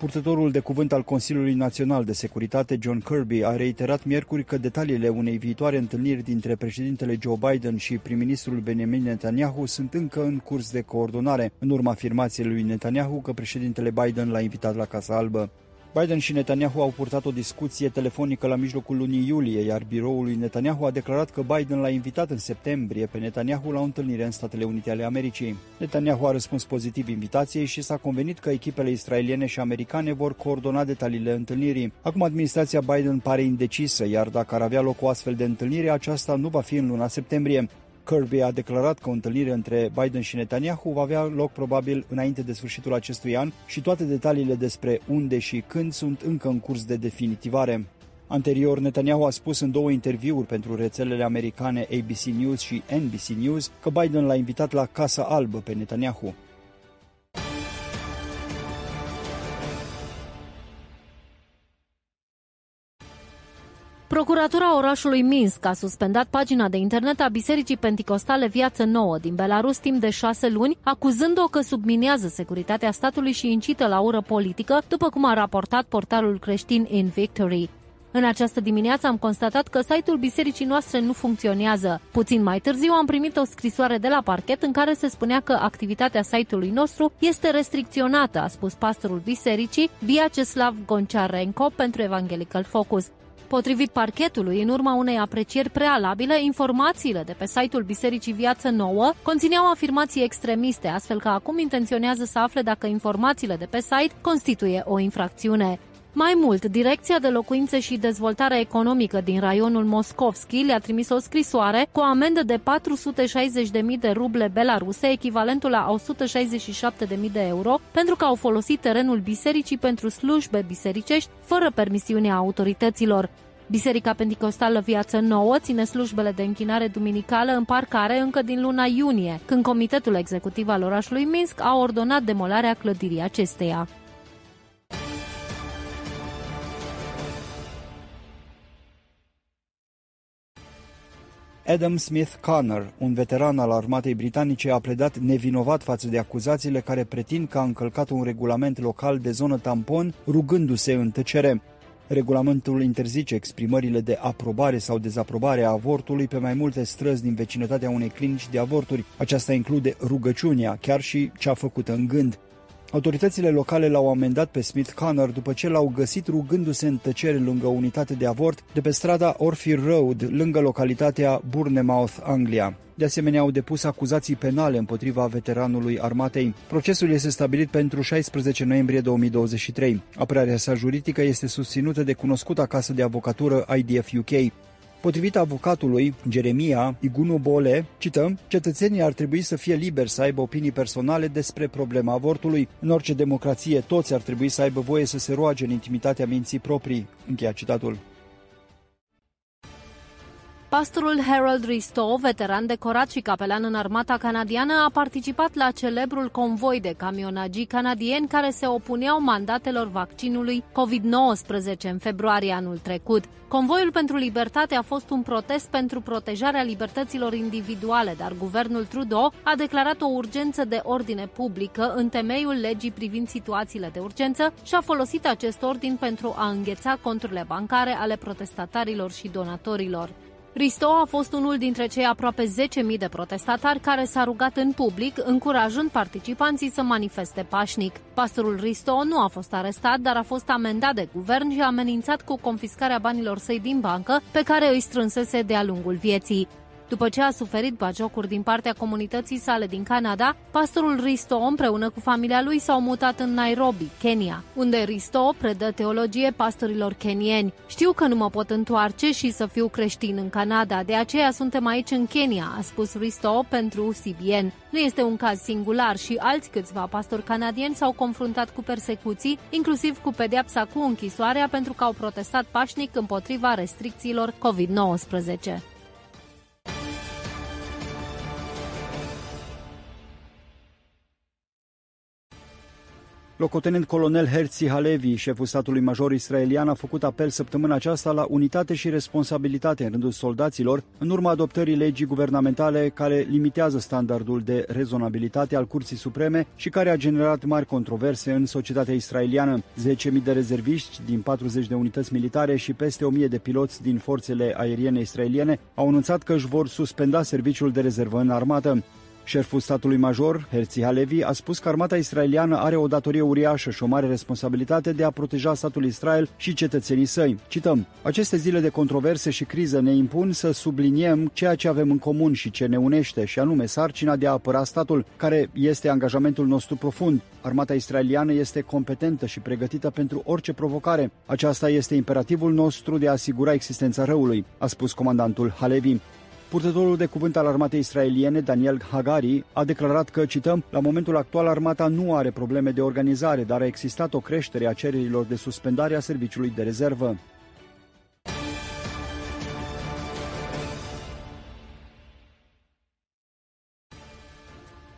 Purtătorul de cuvânt al Consiliului Național de Securitate, John Kirby, a reiterat miercuri că detaliile unei viitoare întâlniri dintre președintele Joe Biden și prim-ministrul Benjamin Netanyahu sunt încă în curs de coordonare, în urma afirmației lui Netanyahu că președintele Biden l-a invitat la Casa Albă. Biden și Netanyahu au purtat o discuție telefonică la mijlocul lunii iulie, iar biroul lui Netanyahu a declarat că Biden l-a invitat în septembrie pe Netanyahu la o întâlnire în Statele Unite ale Americii. Netanyahu a răspuns pozitiv invitației și s-a convenit că echipele israeliene și americane vor coordona detaliile întâlnirii. Acum administrația Biden pare indecisă, iar dacă ar avea loc o astfel de întâlnire, aceasta nu va fi în luna septembrie. Kirby a declarat că o întâlnire între Biden și Netanyahu va avea loc probabil înainte de sfârșitul acestui an și toate detaliile despre unde și când sunt încă în curs de definitivare. Anterior, Netanyahu a spus în două interviuri pentru rețelele americane ABC News și NBC News că Biden l-a invitat la Casa Albă pe Netanyahu. Procuratura orașului Minsk a suspendat pagina de internet a Bisericii Penticostale Viață Nouă din Belarus timp de șase luni, acuzând-o că subminează securitatea statului și incită la ură politică, după cum a raportat portalul creștin In Victory. În această dimineață am constatat că site-ul bisericii noastre nu funcționează. Puțin mai târziu am primit o scrisoare de la parchet în care se spunea că activitatea site-ului nostru este restricționată, a spus pastorul bisericii Vyacheslav Goncharenko pentru Evangelical Focus. Potrivit parchetului, în urma unei aprecieri prealabile, informațiile de pe site-ul Bisericii Viață Nouă conțineau afirmații extremiste, astfel că acum intenționează să afle dacă informațiile de pe site constituie o infracțiune. Mai mult, Direcția de Locuințe și Dezvoltare Economică din raionul Moscovski le-a trimis o scrisoare cu o amendă de 460.000 de ruble belaruse, echivalentul la 167.000 de euro, pentru că au folosit terenul bisericii pentru slujbe bisericești, fără permisiunea autorităților. Biserica Pentecostală Viață Nouă ține slujbele de închinare duminicală în parcare încă din luna iunie, când Comitetul Executiv al orașului Minsk a ordonat demolarea clădirii acesteia. Adam Smith Connor, un veteran al armatei britanice, a pledat nevinovat față de acuzațiile care pretind că a încălcat un regulament local de zonă tampon, rugându-se în tăcere. Regulamentul interzice exprimările de aprobare sau dezaprobare a avortului pe mai multe străzi din vecinătatea unei clinici de avorturi. Aceasta include rugăciunea, chiar și cea făcută în gând. Autoritățile locale l-au amendat pe Smith Connor după ce l-au găsit rugându-se în tăcere lângă o unitate de avort de pe strada Orphy Road, lângă localitatea Bournemouth, Anglia. De asemenea, au depus acuzații penale împotriva veteranului armatei. Procesul este stabilit pentru 16 noiembrie 2023. Apărarea sa juridică este susținută de cunoscuta casă de avocatură IDF UK. Potrivit avocatului Jeremia Igunu Bole, cităm, cetățenii ar trebui să fie liberi să aibă opinii personale despre problema avortului. În orice democrație, toți ar trebui să aibă voie să se roage în intimitatea minții proprii. Încheia citatul. Pastorul Harold Risto, veteran decorat și capelan în armata canadiană, a participat la celebrul convoi de camionagii canadieni care se opuneau mandatelor vaccinului COVID-19 în februarie anul trecut. Convoiul pentru libertate a fost un protest pentru protejarea libertăților individuale, dar guvernul Trudeau a declarat o urgență de ordine publică în temeiul legii privind situațiile de urgență și a folosit acest ordin pentru a îngheța conturile bancare ale protestatarilor și donatorilor. Risto a fost unul dintre cei aproape 10.000 de protestatari care s-a rugat în public, încurajând participanții să manifeste pașnic. Pastorul Risto nu a fost arestat, dar a fost amendat de guvern și amenințat cu confiscarea banilor săi din bancă, pe care îi strânsese de-a lungul vieții. După ce a suferit bagiocuri din partea comunității sale din Canada, pastorul Risto împreună cu familia lui s-au mutat în Nairobi, Kenya, unde Risto predă teologie pastorilor kenieni. Știu că nu mă pot întoarce și să fiu creștin în Canada, de aceea suntem aici în Kenya, a spus Risto pentru CBN. Nu este un caz singular și alți câțiva pastori canadieni s-au confruntat cu persecuții, inclusiv cu pedeapsa cu închisoarea pentru că au protestat pașnic împotriva restricțiilor COVID-19. Locotenent colonel Herzi Halevi, șeful statului major israelian, a făcut apel săptămâna aceasta la unitate și responsabilitate în rândul soldaților, în urma adoptării legii guvernamentale care limitează standardul de rezonabilitate al Curții Supreme și care a generat mari controverse în societatea israeliană. 10.000 de rezerviști din 40 de unități militare și peste 1.000 de piloți din forțele aeriene israeliene au anunțat că își vor suspenda serviciul de rezervă în armată. Șeful statului major, Herzi Halevi, a spus că armata israeliană are o datorie uriașă și o mare responsabilitate de a proteja statul Israel și cetățenii săi. Cităm, aceste zile de controverse și criză ne impun să subliniem ceea ce avem în comun și ce ne unește, și anume sarcina de a apăra statul, care este angajamentul nostru profund. Armata israeliană este competentă și pregătită pentru orice provocare. Aceasta este imperativul nostru de a asigura existența răului, a spus comandantul Halevi. Purtătorul de cuvânt al armatei israeliene, Daniel Hagari, a declarat că, cităm, la momentul actual armata nu are probleme de organizare, dar a existat o creștere a cererilor de suspendare a serviciului de rezervă.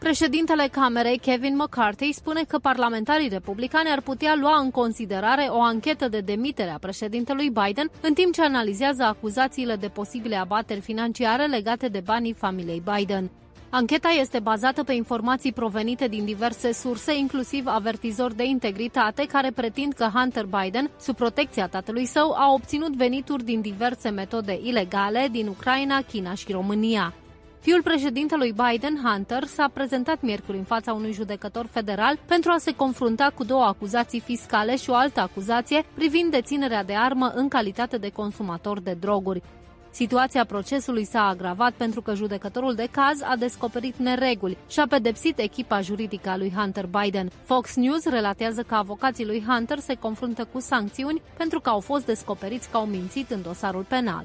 Președintele Camerei, Kevin McCarthy, spune că parlamentarii republicani ar putea lua în considerare o anchetă de demitere a președintelui Biden în timp ce analizează acuzațiile de posibile abateri financiare legate de banii familiei Biden. Ancheta este bazată pe informații provenite din diverse surse, inclusiv avertizori de integritate, care pretind că Hunter Biden, sub protecția tatălui său, a obținut venituri din diverse metode ilegale din Ucraina, China și România. Fiul președintelui Biden, Hunter, s-a prezentat miercuri în fața unui judecător federal pentru a se confrunta cu două acuzații fiscale și o altă acuzație privind deținerea de armă în calitate de consumator de droguri. Situația procesului s-a agravat pentru că judecătorul de caz a descoperit nereguli și a pedepsit echipa juridică a lui Hunter Biden. Fox News relatează că avocații lui Hunter se confruntă cu sancțiuni pentru că au fost descoperiți că au mințit în dosarul penal.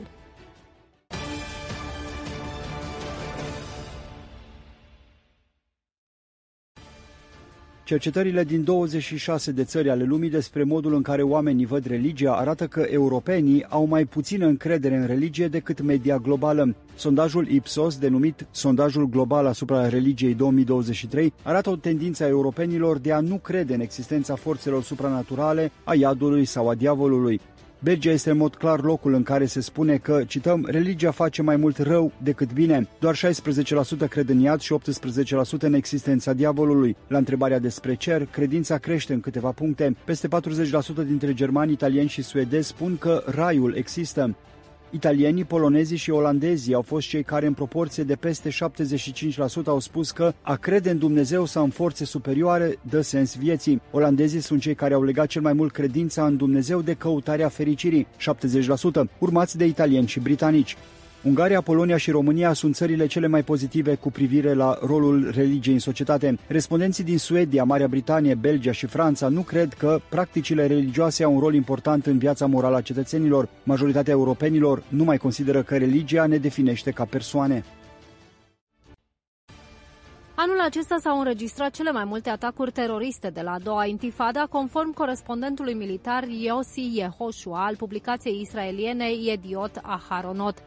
Cercetările din 26 de țări ale lumii despre modul în care oamenii văd religia arată că europenii au mai puțină încredere în religie decât media globală. Sondajul Ipsos, denumit Sondajul Global asupra religiei 2023, arată o tendință a europenilor de a nu crede în existența forțelor supranaturale, a iadului sau a diavolului. Belgia este în mod clar locul în care se spune că, cităm, religia face mai mult rău decât bine. Doar 16% cred în iad și 18% în existența diavolului. La întrebarea despre cer, credința crește în câteva puncte. Peste 40% dintre germani, italieni și suedezi spun că raiul există. Italienii, polonezii și olandezii au fost cei care în proporție de peste 75% au spus că a crede în Dumnezeu sau în forțe superioare dă sens vieții. Olandezii sunt cei care au legat cel mai mult credința în Dumnezeu de căutarea fericirii, 70%, urmați de italieni și britanici. Ungaria, Polonia și România sunt țările cele mai pozitive cu privire la rolul religiei în societate. Respondenții din Suedia, Marea Britanie, Belgia și Franța nu cred că practicile religioase au un rol important în viața morală a cetățenilor. Majoritatea europenilor nu mai consideră că religia ne definește ca persoane. Anul acesta s-au înregistrat cele mai multe atacuri teroriste de la a doua intifada, conform corespondentului militar Yossi Yehoshua al publicației israeliene Yediot Aharonot.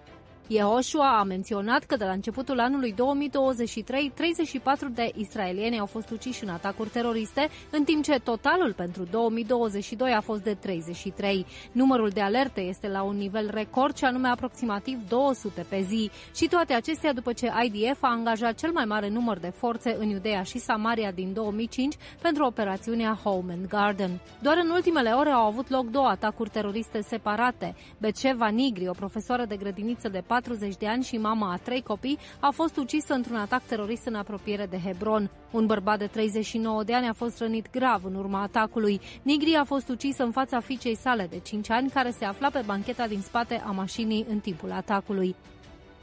Yehoshua a menționat că de la începutul anului 2023, 34 de israelieni au fost uciși în atacuri teroriste, în timp ce totalul pentru 2022 a fost de 33. Numărul de alerte este la un nivel record, și anume aproximativ 200 pe zi. Și toate acestea după ce IDF a angajat cel mai mare număr de forțe în Iudea și Samaria din 2005 pentru operațiunea Home and Garden. Doar în ultimele ore au avut loc două atacuri teroriste separate. Beceva Nigri, o profesoară de grădiniță de 4 40 de ani și mama a trei copii, a fost ucisă într-un atac terorist în apropiere de Hebron. Un bărbat de 39 de ani a fost rănit grav în urma atacului. Nigri a fost ucis în fața fiicei sale de 5 ani, care se afla pe bancheta din spate a mașinii în timpul atacului.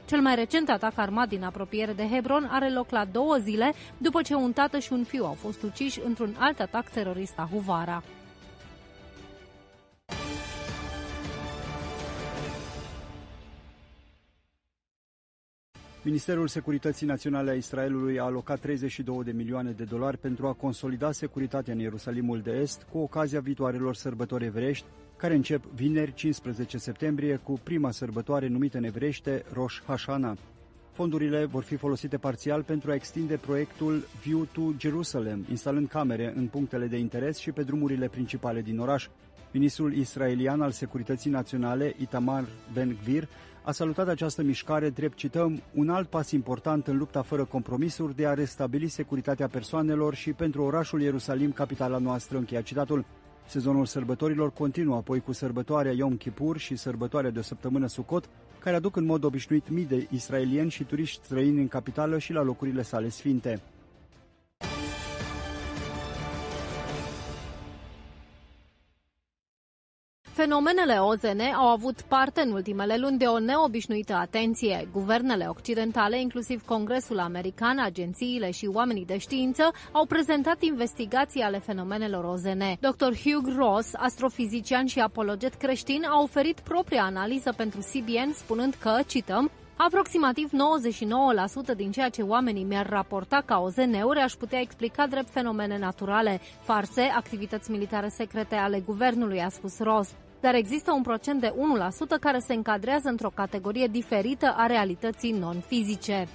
Cel mai recent atac armat din apropiere de Hebron are loc la două zile, după ce un tată și un fiu au fost uciși într-un alt atac terorist la Huvara. Ministerul Securității Naționale a Israelului a alocat 32 de milioane de dolari pentru a consolida securitatea în Ierusalimul de Est cu ocazia viitoarelor sărbători evrești, care încep vineri 15 septembrie cu prima sărbătoare numită în evrește Rosh Hashanah. Fondurile vor fi folosite parțial pentru a extinde proiectul View to Jerusalem, instalând camere în punctele de interes și pe drumurile principale din oraș. Ministrul israelian al Securității Naționale, Itamar Ben-Gvir, a salutat această mișcare drept, cităm, un alt pas important în lupta fără compromisuri de a restabili securitatea persoanelor și pentru orașul Ierusalim, capitala noastră, încheia citatul. Sezonul sărbătorilor continuă apoi cu sărbătoarea Yom Kippur și sărbătoarea de o săptămână Sukkot, care aduc în mod obișnuit mii de israelieni și turiști străini în capitală și la locurile sale sfinte. Fenomenele OZN au avut parte în ultimele luni de o neobișnuită atenție. Guvernele occidentale, inclusiv Congresul American, agențiile și oamenii de știință, au prezentat investigații ale fenomenelor OZN. Dr. Hugh Ross, astrofizician și apologet creștin, a oferit propria analiză pentru CBN, spunând că, cităm, Aproximativ 99% din ceea ce oamenii mi-ar raporta ca OZN-uri aș putea explica drept fenomene naturale, farse, activități militare secrete ale guvernului, a spus Ross dar există un procent de 1% care se încadrează într-o categorie diferită a realității non-fizice.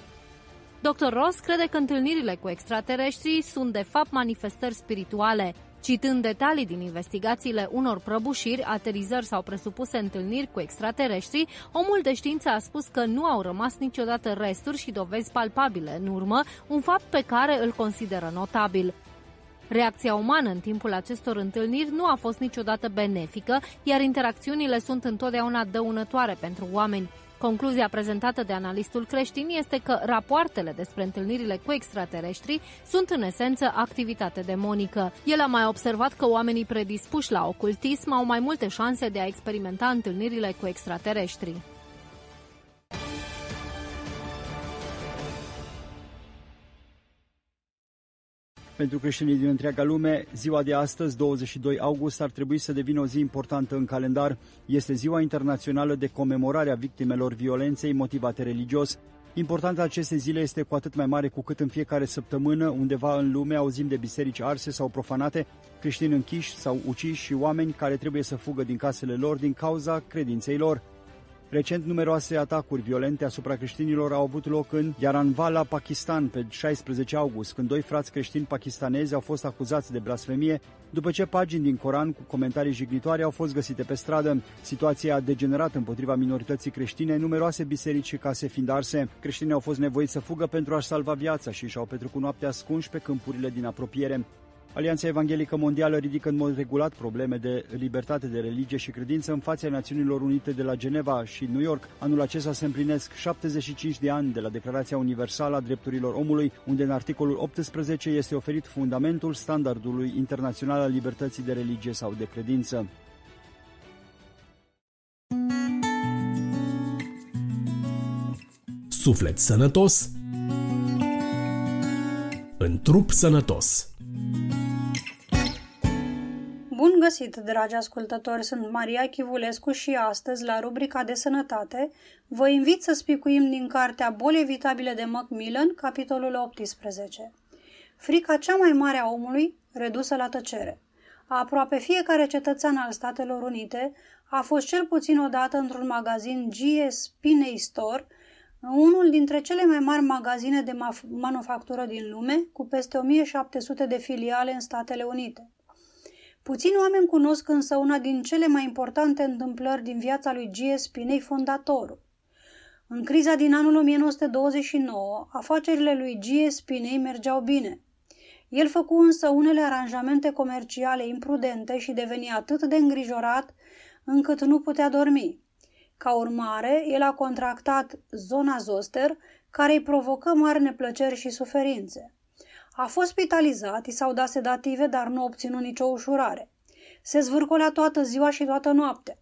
Dr. Ross crede că întâlnirile cu extraterestrii sunt de fapt manifestări spirituale. Citând detalii din investigațiile unor prăbușiri, aterizări sau presupuse întâlniri cu extraterestri, omul de știință a spus că nu au rămas niciodată resturi și dovezi palpabile în urmă, un fapt pe care îl consideră notabil. Reacția umană în timpul acestor întâlniri nu a fost niciodată benefică, iar interacțiunile sunt întotdeauna dăunătoare pentru oameni. Concluzia prezentată de analistul creștin este că rapoartele despre întâlnirile cu extraterestri sunt în esență activitate demonică. El a mai observat că oamenii predispuși la ocultism au mai multe șanse de a experimenta întâlnirile cu extraterestri. Pentru creștinii din întreaga lume, ziua de astăzi, 22 august, ar trebui să devină o zi importantă în calendar. Este ziua internațională de comemorare a victimelor violenței motivate religios. Importanța acestei zile este cu atât mai mare cu cât în fiecare săptămână, undeva în lume, auzim de biserici arse sau profanate, creștini închiși sau uciși și oameni care trebuie să fugă din casele lor din cauza credinței lor. Recent, numeroase atacuri violente asupra creștinilor au avut loc în Yaranvala, Pakistan, pe 16 august, când doi frați creștini pakistanezi au fost acuzați de blasfemie după ce pagini din Coran cu comentarii jignitoare au fost găsite pe stradă. Situația a degenerat împotriva minorității creștine, numeroase biserici și case fiind arse. Creștinii au fost nevoiți să fugă pentru a-și salva viața și și-au petrecut noaptea ascunși pe câmpurile din apropiere. Alianța Evanghelică Mondială ridică în mod regulat probleme de libertate de religie și credință în fața Națiunilor Unite de la Geneva și New York. Anul acesta se împlinesc 75 de ani de la Declarația Universală a Drepturilor Omului, unde în articolul 18 este oferit fundamentul standardului internațional al libertății de religie sau de credință. Suflet sănătos în trup sănătos. Bun găsit, dragi ascultători! Sunt Maria Chivulescu și astăzi, la rubrica de sănătate, vă invit să spicuim din cartea Boli evitabile de Macmillan, capitolul 18. Frica cea mai mare a omului, redusă la tăcere. Aproape fiecare cetățean al Statelor Unite a fost cel puțin odată într-un magazin G.S. Pinney Store, unul dintre cele mai mari magazine de manufactură din lume, cu peste 1700 de filiale în Statele Unite. Puțini oameni cunosc însă una din cele mai importante întâmplări din viața lui G.S. Pinei, fondatorul. În criza din anul 1929, afacerile lui G.S. Pinei mergeau bine. El făcu însă unele aranjamente comerciale imprudente și deveni atât de îngrijorat încât nu putea dormi. Ca urmare, el a contractat zona zoster, care îi provocă mari neplăceri și suferințe. A fost spitalizat, i s-au dat sedative, dar nu obținut nicio ușurare. Se zvârcolea toată ziua și toată noaptea.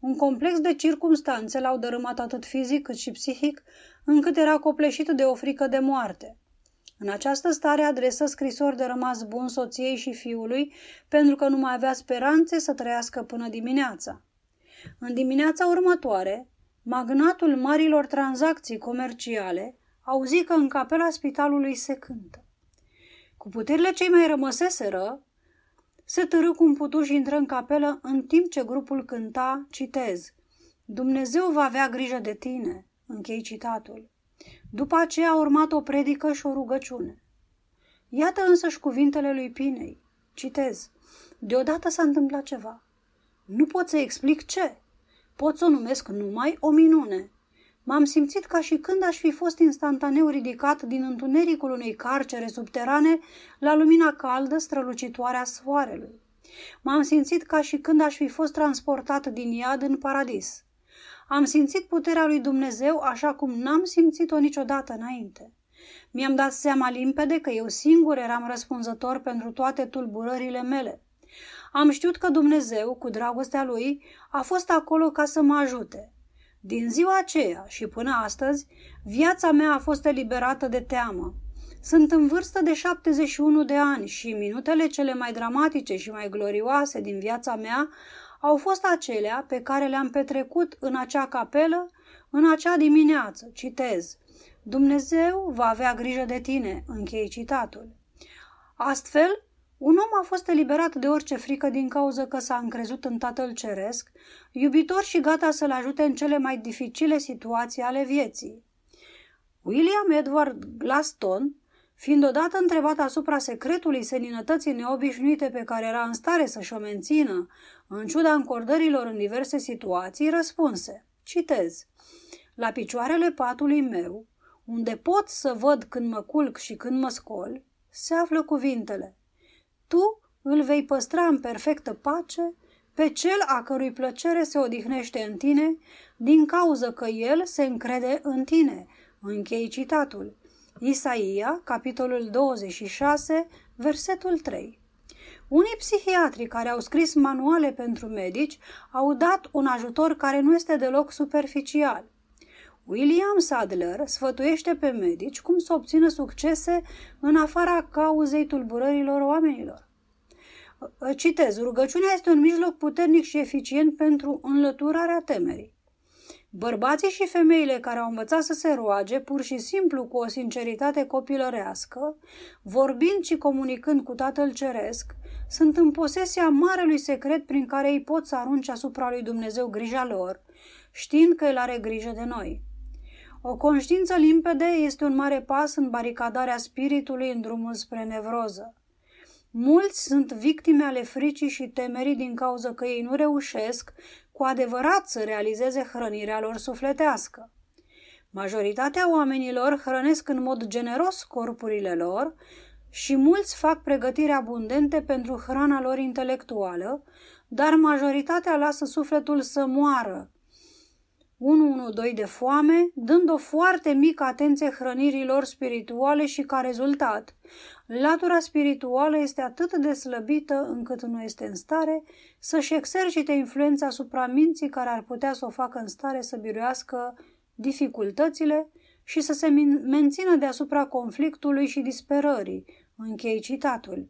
Un complex de circumstanțe l-au dărâmat atât fizic cât și psihic, încât era copleșit de o frică de moarte. În această stare adresă scrisori de rămas bun soției și fiului, pentru că nu mai avea speranțe să trăiască până dimineața. În dimineața următoare, magnatul marilor tranzacții comerciale auzi că în capela spitalului se cântă. Cu puterile cei mai rămăseseră, se târâ cum putu și intră în capelă în timp ce grupul cânta, citez, Dumnezeu va avea grijă de tine, închei citatul. După aceea a urmat o predică și o rugăciune. Iată însăși cuvintele lui Pinei. Citez. Deodată s-a întâmplat ceva. Nu pot să explic ce. Pot să o numesc numai o minune. M-am simțit ca și când aș fi fost instantaneu ridicat din întunericul unei carcere subterane la lumina caldă strălucitoare a soarelui. M-am simțit ca și când aș fi fost transportat din iad în paradis. Am simțit puterea lui Dumnezeu așa cum n-am simțit-o niciodată înainte. Mi-am dat seama limpede că eu singur eram răspunzător pentru toate tulburările mele. Am știut că Dumnezeu, cu dragostea lui, a fost acolo ca să mă ajute – din ziua aceea și până astăzi, viața mea a fost eliberată de teamă. Sunt în vârstă de 71 de ani și minutele cele mai dramatice și mai glorioase din viața mea au fost acelea pe care le-am petrecut în acea capelă, în acea dimineață. Citez. Dumnezeu va avea grijă de tine, închei citatul. Astfel, un om a fost eliberat de orice frică din cauza că s-a încrezut în Tatăl Ceresc, iubitor și gata să-l ajute în cele mai dificile situații ale vieții. William Edward Glaston, fiind odată întrebat asupra secretului seninătății neobișnuite pe care era în stare să-și o mențină, în ciuda încordărilor în diverse situații, răspunse, citez, La picioarele patului meu, unde pot să văd când mă culc și când mă scol, se află cuvintele – tu îl vei păstra în perfectă pace pe cel a cărui plăcere se odihnește în tine, din cauză că el se încrede în tine. Închei citatul. Isaia, capitolul 26, versetul 3. Unii psihiatri care au scris manuale pentru medici au dat un ajutor care nu este deloc superficial. William Sadler sfătuiește pe medici cum să obțină succese în afara cauzei tulburărilor oamenilor. Citez, rugăciunea este un mijloc puternic și eficient pentru înlăturarea temerii. Bărbații și femeile care au învățat să se roage pur și simplu cu o sinceritate copilărească, vorbind și comunicând cu Tatăl Ceresc, sunt în posesia marelui secret prin care ei pot să arunce asupra lui Dumnezeu grija lor, știind că El are grijă de noi. O conștiință limpede este un mare pas în baricadarea spiritului în drumul spre nevroză. Mulți sunt victime ale fricii și temerii din cauza că ei nu reușesc cu adevărat să realizeze hrănirea lor sufletească. Majoritatea oamenilor hrănesc în mod generos corpurile lor și mulți fac pregătiri abundente pentru hrana lor intelectuală, dar majoritatea lasă sufletul să moară 112 de foame, dând o foarte mică atenție hrănirilor spirituale și ca rezultat, latura spirituală este atât de slăbită încât nu este în stare să-și exercite influența asupra minții care ar putea să o facă în stare să biruiască dificultățile și să se mențină deasupra conflictului și disperării, închei citatul.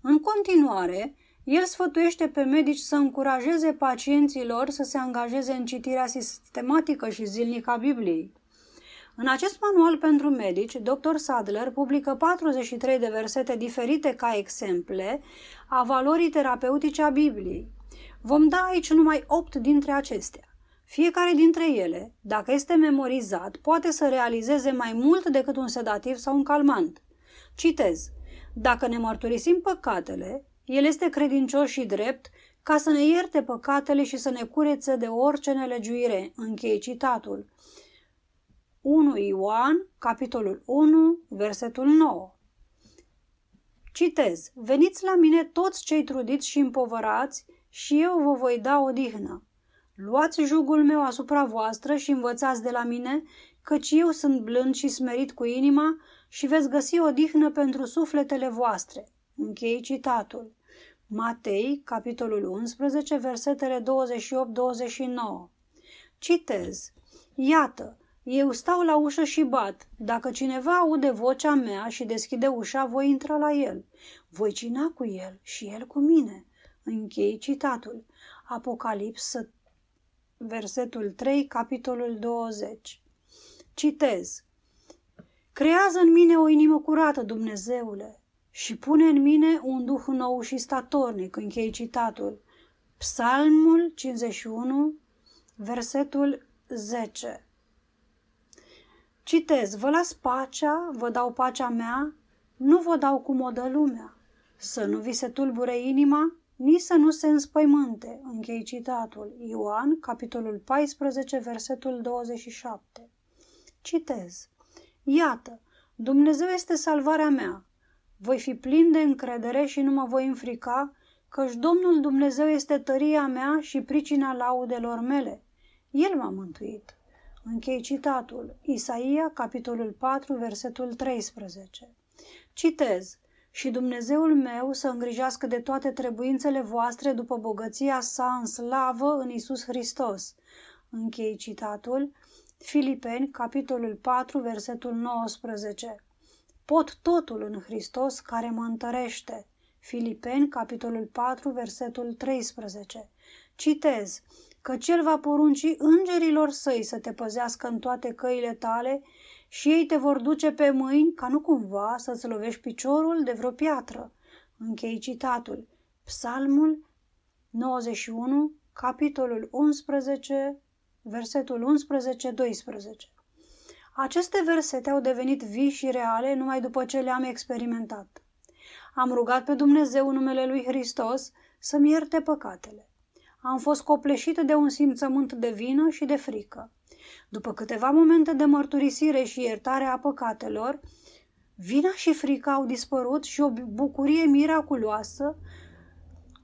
În continuare, el sfătuiește pe medici să încurajeze pacienții lor să se angajeze în citirea sistematică și zilnică a Bibliei. În acest manual pentru medici, dr. Sadler publică 43 de versete diferite ca exemple a valorii terapeutice a Bibliei. Vom da aici numai 8 dintre acestea. Fiecare dintre ele, dacă este memorizat, poate să realizeze mai mult decât un sedativ sau un calmant. Citez. Dacă ne mărturisim păcatele, el este credincios și drept ca să ne ierte păcatele și să ne curețe de orice nelegiuire. Închei citatul. 1 Ioan, capitolul 1, versetul 9. Citez, veniți la mine toți cei trudiți și împovărați și eu vă voi da odihnă. Luați jugul meu asupra voastră și învățați de la mine, căci eu sunt blând și smerit cu inima și veți găsi odihnă pentru sufletele voastre. Închei citatul. Matei, capitolul 11, versetele 28-29. Citez. Iată, eu stau la ușă și bat. Dacă cineva aude vocea mea și deschide ușa, voi intra la el. Voi cina cu el și el cu mine. Închei citatul. Apocalipsă, versetul 3, capitolul 20. Citez. Creează în mine o inimă curată, Dumnezeule, și pune în mine un duh nou și statornic, închei citatul. Psalmul 51, versetul 10. Citez, vă las pacea, vă dau pacea mea, nu vă dau cum o dă lumea. Să nu vi se tulbure inima, nici să nu se înspăimânte. Închei citatul. Ioan, capitolul 14, versetul 27. Citez. Iată, Dumnezeu este salvarea mea. Voi fi plin de încredere și nu mă voi înfrica, căci Domnul Dumnezeu este tăria mea și pricina laudelor mele. El m-a mântuit. Închei citatul. Isaia, capitolul 4, versetul 13. Citez. Și Dumnezeul meu să îngrijească de toate trebuințele voastre după bogăția sa în slavă în Isus Hristos. Închei citatul. Filipeni, capitolul 4, versetul 19. Pot totul în Hristos care mă întărește. Filipeni, capitolul 4, versetul 13. Citez, că cel va porunci îngerilor săi să te păzească în toate căile tale și ei te vor duce pe mâini ca nu cumva să-ți lovești piciorul de vreo piatră. Închei citatul. Psalmul 91, capitolul 11, versetul 11-12. Aceste versete au devenit vii și reale numai după ce le-am experimentat. Am rugat pe Dumnezeu în numele lui Hristos să-mi ierte păcatele. Am fost copleșită de un simțământ de vină și de frică. După câteva momente de mărturisire și iertare a păcatelor, vina și frica au dispărut și o bucurie miraculoasă,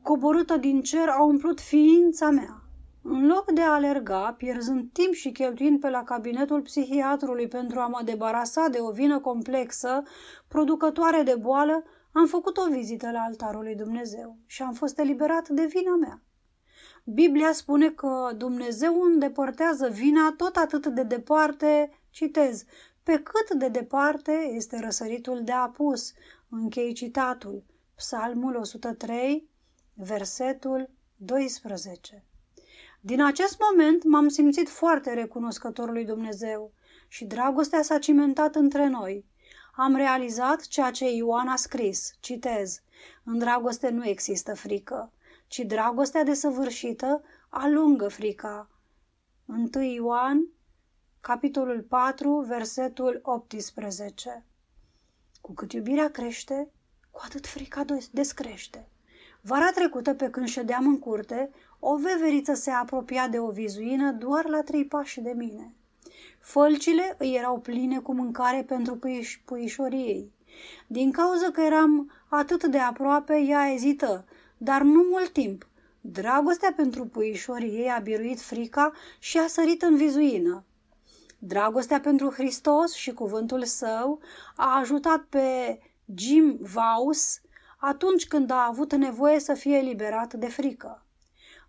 coborâtă din cer, a umplut ființa mea. În loc de a alerga, pierzând timp și cheltuind pe la cabinetul psihiatrului pentru a mă debarasa de o vină complexă, producătoare de boală, am făcut o vizită la altarul lui Dumnezeu și am fost eliberat de vina mea. Biblia spune că Dumnezeu îndepărtează vina tot atât de departe, citez, pe cât de departe este răsăritul de apus. Închei citatul. Psalmul 103, versetul 12. Din acest moment m-am simțit foarte recunoscător lui Dumnezeu și dragostea s-a cimentat între noi. Am realizat ceea ce Ioan a scris, citez, în dragoste nu există frică, ci dragostea desăvârșită alungă frica. 1 Ioan, capitolul 4, versetul 18. Cu cât iubirea crește, cu atât frica descrește. Vara trecută, pe când ședeam în curte, o veveriță se apropia de o vizuină doar la trei pași de mine. Fălcile îi erau pline cu mâncare pentru puiș- puișorii ei. Din cauza că eram atât de aproape, ea ezită, dar nu mult timp. Dragostea pentru puișorii ei a biruit frica și a sărit în vizuină. Dragostea pentru Hristos și cuvântul său a ajutat pe Jim Vaus atunci când a avut nevoie să fie eliberat de frică.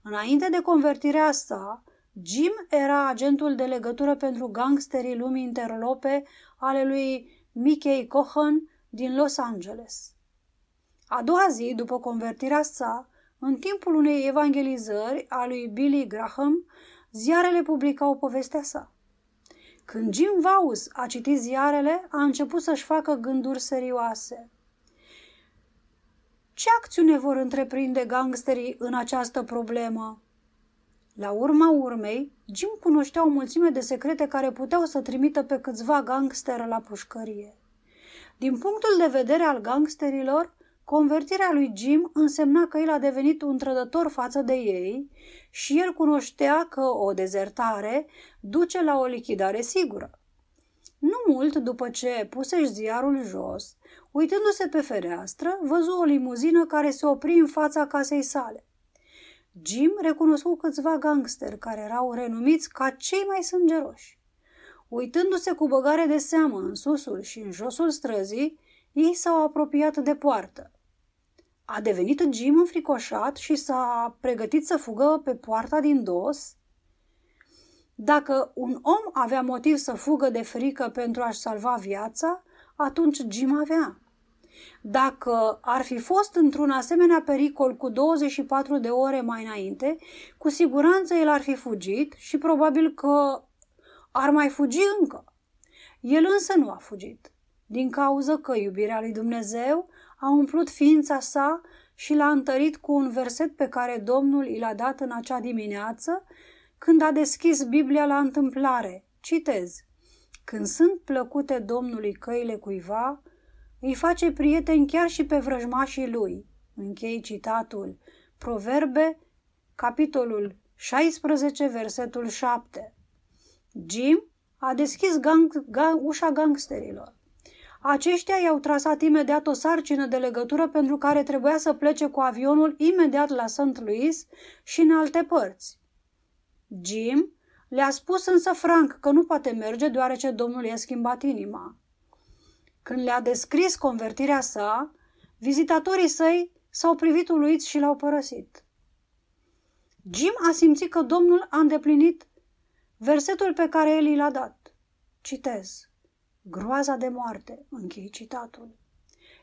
Înainte de convertirea sa, Jim era agentul de legătură pentru gangsterii lumii interlope ale lui Mickey Cohen din Los Angeles. A doua zi, după convertirea sa, în timpul unei evangelizări a lui Billy Graham, ziarele publicau povestea sa. Când Jim Vaus a citit ziarele, a început să-și facă gânduri serioase. Ce acțiune vor întreprinde gangsterii în această problemă? La urma urmei, Jim cunoștea o mulțime de secrete care puteau să trimită pe câțiva gangster la pușcărie. Din punctul de vedere al gangsterilor, convertirea lui Jim însemna că el a devenit un trădător față de ei și el cunoștea că o dezertare duce la o lichidare sigură. Nu mult după ce puseși ziarul jos, uitându-se pe fereastră, văzu o limuzină care se opri în fața casei sale. Jim recunoscu câțiva gangster care erau renumiți ca cei mai sângeroși. Uitându-se cu băgare de seamă în susul și în josul străzii, ei s-au apropiat de poartă. A devenit Jim înfricoșat și s-a pregătit să fugă pe poarta din dos? Dacă un om avea motiv să fugă de frică pentru a-și salva viața, atunci Jim avea. Dacă ar fi fost într-un asemenea pericol cu 24 de ore mai înainte, cu siguranță el ar fi fugit și probabil că ar mai fugi încă. El însă nu a fugit, din cauza că iubirea lui Dumnezeu a umplut ființa sa și l-a întărit cu un verset pe care Domnul i l-a dat în acea dimineață, când a deschis Biblia la întâmplare. Citez. Când sunt plăcute Domnului căile cuiva, îi face prieteni chiar și pe vrăjmașii lui. Închei citatul. Proverbe, capitolul 16, versetul 7. Jim a deschis gang, gang, ușa gangsterilor. Aceștia i-au trasat imediat o sarcină de legătură pentru care trebuia să plece cu avionul imediat la St. Louis și în alte părți. Jim le-a spus însă Frank că nu poate merge deoarece domnul i-a schimbat inima. Când le-a descris convertirea sa, vizitatorii săi s-au privit uluiți și l-au părăsit. Jim a simțit că Domnul a îndeplinit versetul pe care el l-a dat. Citez. Groaza de moarte, închei citatul.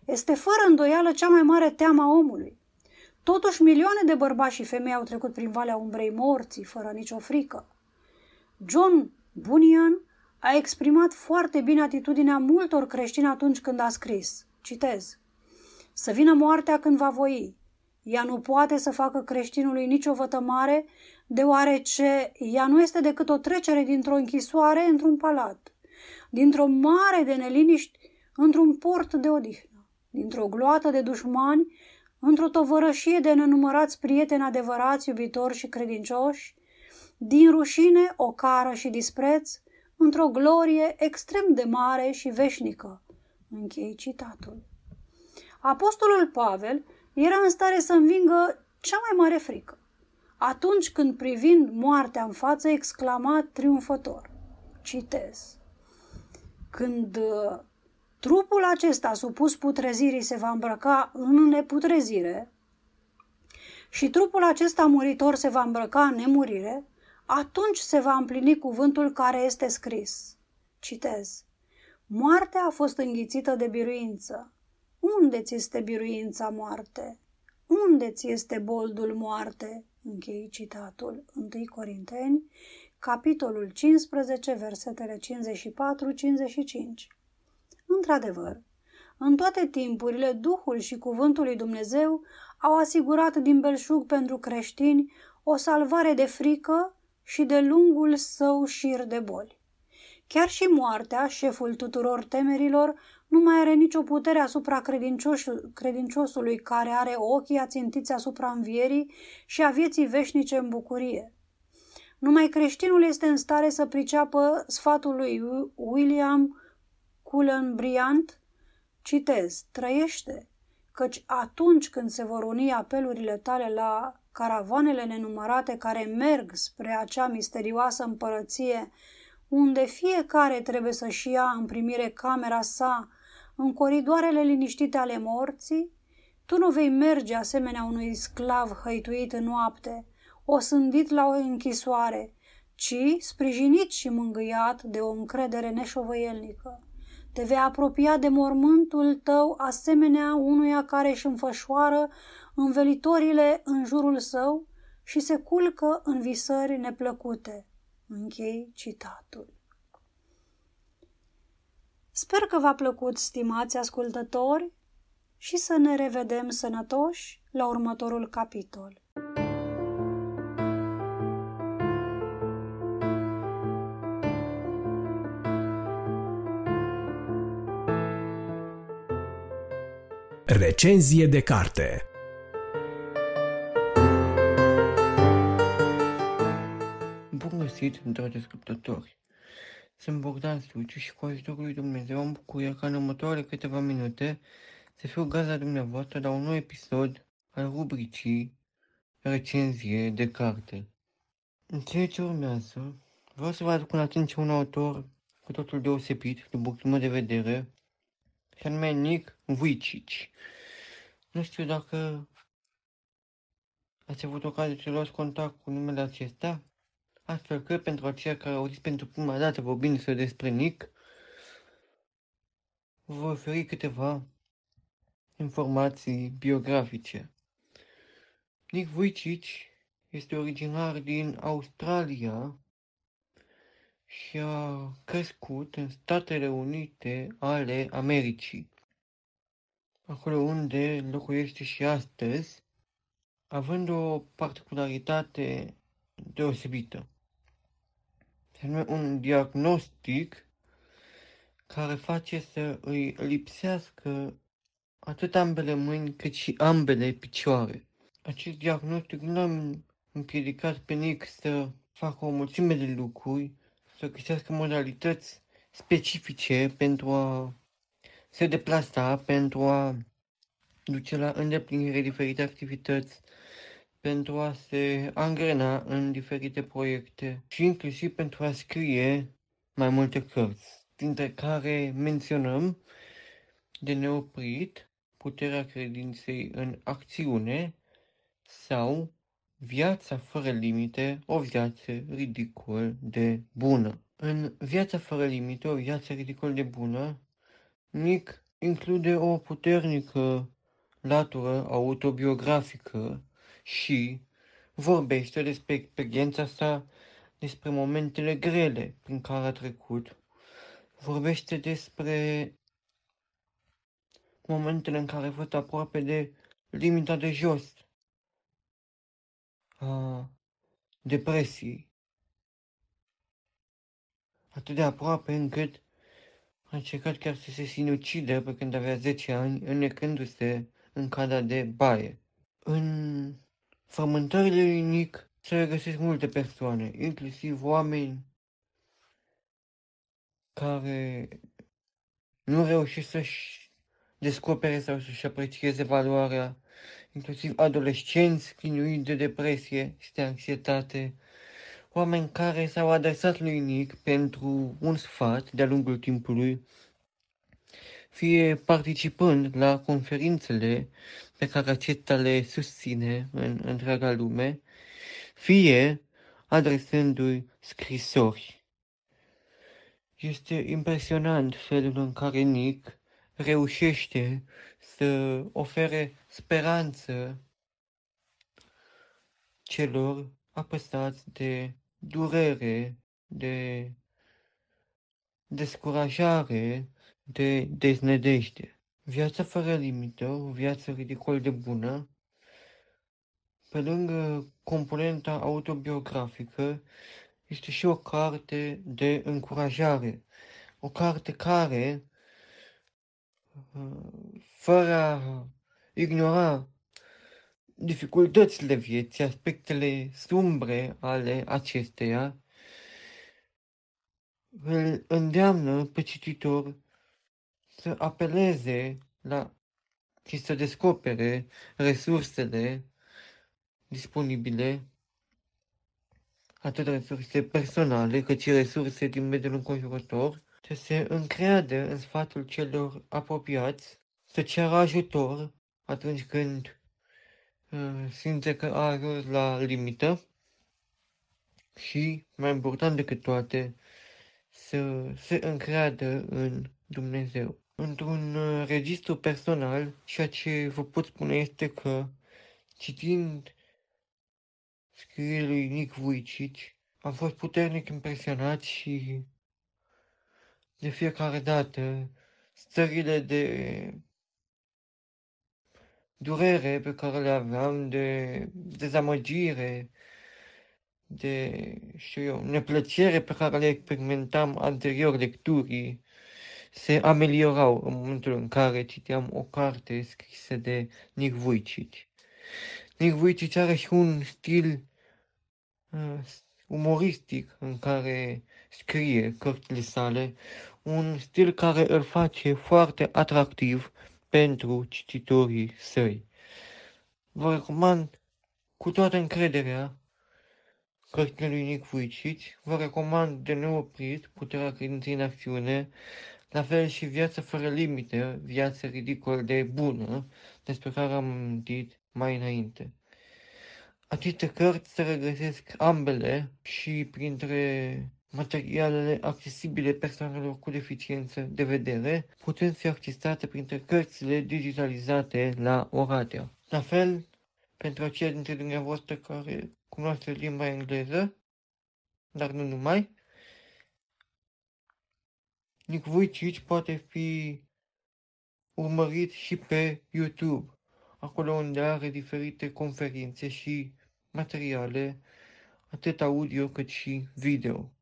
Este fără îndoială cea mai mare teamă a omului. Totuși, milioane de bărbați și femei au trecut prin Valea Umbrei Morții, fără nicio frică. John Bunyan a exprimat foarte bine atitudinea multor creștini atunci când a scris. Citez. Să vină moartea când va voi. Ea nu poate să facă creștinului nicio vătămare, deoarece ea nu este decât o trecere dintr-o închisoare într-un palat, dintr-o mare de neliniști într-un port de odihnă, dintr-o gloată de dușmani într-o tovărășie de nenumărați prieteni adevărați, iubitori și credincioși, din rușine, ocară și dispreț, într-o glorie extrem de mare și veșnică. Închei citatul. Apostolul Pavel era în stare să învingă cea mai mare frică. Atunci când privind moartea în față, exclama triumfător. Citez. Când uh, trupul acesta supus putrezirii se va îmbrăca în neputrezire și trupul acesta muritor se va îmbrăca în nemurire, atunci se va împlini cuvântul care este scris. Citez. Moartea a fost înghițită de biruință. Unde ți este biruința moarte? Unde ți este boldul moarte? Închei citatul 1 Corinteni, capitolul 15, versetele 54-55. Într-adevăr, în toate timpurile, Duhul și Cuvântul lui Dumnezeu au asigurat din belșug pentru creștini o salvare de frică și de lungul său șir de boli. Chiar și moartea, șeful tuturor temerilor, nu mai are nicio putere asupra credinciosului care are ochii ațintiți asupra învierii și a vieții veșnice în bucurie. Numai creștinul este în stare să priceapă sfatul lui William Cullen Bryant, citez, trăiește, căci atunci când se vor uni apelurile tale la caravanele nenumărate care merg spre acea misterioasă împărăție, unde fiecare trebuie să-și ia în primire camera sa în coridoarele liniștite ale morții, tu nu vei merge asemenea unui sclav hăituit în noapte, osândit la o închisoare, ci sprijinit și mângâiat de o încredere neșovăielnică. Te vei apropia de mormântul tău asemenea unuia care își înfășoară învelitorile în jurul său și se culcă în visări neplăcute. Închei citatul. Sper că v-a plăcut, stimați ascultători, și să ne revedem sănătoși la următorul capitol. Recenzie de carte Bun găsit, dragi ascultători! Sunt Bogdan Suciu și cu ajutorul lui Dumnezeu am bucuria ca în următoarele câteva minute să fiu gazda dumneavoastră la un nou episod al rubricii Recenzie de carte. În ceea ce urmează, vreau să vă aduc în atenție un autor cu totul deosebit, după punctul meu de vedere, și anume Nick Vujicic. Nu știu dacă ați avut ocazia să luați contact cu numele acesta, astfel că pentru aceia care au auzit pentru prima dată vorbindu-se despre Nick, vă voi oferi câteva informații biografice. Nick Vujicic este originar din Australia și a crescut în Statele Unite ale Americii, acolo unde locuiește și astăzi, având o particularitate deosebită un diagnostic care face să îi lipsească atât ambele mâini cât și ambele picioare. Acest diagnostic nu am împiedicat pe Nick să facă o mulțime de lucruri, să găsească modalități specifice pentru a se deplasa, pentru a duce la îndeplinire diferite activități pentru a se angrena în diferite proiecte și inclusiv pentru a scrie mai multe cărți, dintre care menționăm de neoprit puterea credinței în acțiune sau Viața fără limite, o viață ridicol de bună. În Viața fără limite, o viață ridicol de bună, Nick include o puternică latură autobiografică și vorbește despre experiența sa, despre momentele grele prin care a trecut, vorbește despre momentele în care a fost aproape de limita de jos a depresii, atât de aproape încât a încercat chiar să se sinucide pe când avea 10 ani, înnecându-se în cada de baie. În frământările lui Nick se regăsesc multe persoane, inclusiv oameni care nu reușesc să-și descopere sau să-și aprecieze valoarea, inclusiv adolescenți chinuiți de depresie și de anxietate, oameni care s-au adresat lui Nick pentru un sfat de-a lungul timpului, fie participând la conferințele pe care acesta le susține în întreaga lume, fie adresându-i scrisori. Este impresionant felul în care Nick reușește să ofere speranță celor apăsați de durere, de descurajare, de deznădejde. Viața fără limită, o viață ridicol de bună, pe lângă componenta autobiografică, este și o carte de încurajare. O carte care, fără a ignora dificultățile vieții, aspectele sumbre ale acesteia, îl îndeamnă pe cititor să apeleze la și să descopere resursele disponibile, atât resurse personale, cât și resurse din mediul înconjurător, să se încreadă în sfatul celor apropiați, să ceară ajutor atunci când uh, simte că a ajuns la limită și, mai important decât toate, să se încreadă în Dumnezeu. Într-un uh, registru personal, ceea ce vă pot spune este că, citind scrierile lui Nick Vujicic, am fost puternic impresionat și de fiecare dată stările de durere pe care le aveam, de dezamăgire, de, știu eu, neplăcere pe care le experimentam anterior lecturii, se ameliorau în momentul în care citeam o carte scrisă de Nick Vujicic. Nick Vujicic are și un stil uh, umoristic în care scrie cărțile sale, un stil care îl face foarte atractiv pentru cititorii săi. Vă recomand cu toată încrederea cărțile lui Nick Vujicic, vă recomand de neoprit Puterea credinței în acțiune, la fel și Viața fără limite, viața ridicol de bună, despre care am amintit mai înainte. Aceste cărți se regăsesc ambele și printre materialele accesibile persoanelor cu deficiență de vedere, putem fi accesate printre cărțile digitalizate la Oradea. La fel, pentru aceia dintre dumneavoastră care cunoaște limba engleză, dar nu numai, Nick Vujicic poate fi urmărit și pe YouTube, acolo unde are diferite conferințe și materiale, atât audio cât și video.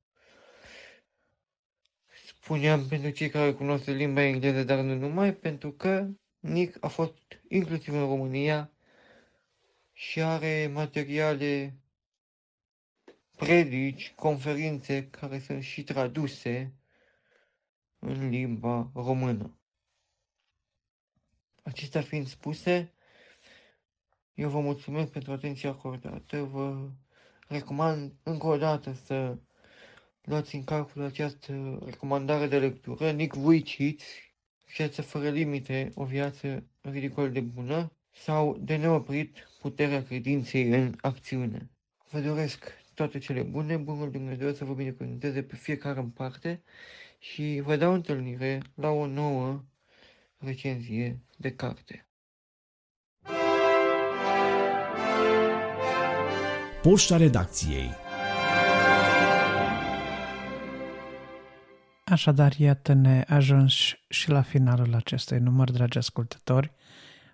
Spuneam pentru cei care cunosc limba engleză, dar nu numai, pentru că Nick a fost inclusiv în România și are materiale, predici, conferințe care sunt și traduse în limba română. Acestea fiind spuse, eu vă mulțumesc pentru atenția acordată, vă recomand încă o dată să luați în calcul această recomandare de lectură, Nick Vujicic, Viața fără limite, o viață ridicol de bună, sau de neoprit puterea credinței în acțiune. Vă doresc toate cele bune, bunul Dumnezeu să vă binecuvânteze pe fiecare în parte și vă dau întâlnire la o nouă recenzie de carte. Poșta redacției Așadar, iată-ne ajuns și la finalul acestui număr, dragi ascultători.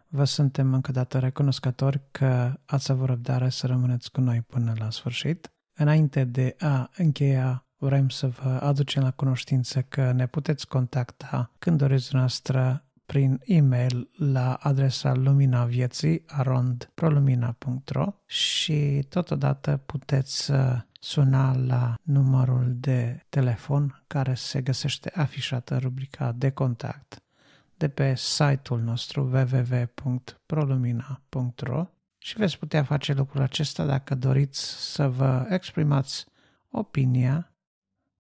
Vă suntem încă dată recunoscători că ați avut răbdare să rămâneți cu noi până la sfârșit. Înainte de a încheia, vrem să vă aducem la cunoștință că ne puteți contacta când doriți noastră prin e-mail la adresa luminavieții arondprolumina.ro și totodată puteți suna la numărul de telefon care se găsește afișată în rubrica de contact de pe site-ul nostru www.prolumina.ro și veți putea face lucrul acesta dacă doriți să vă exprimați opinia,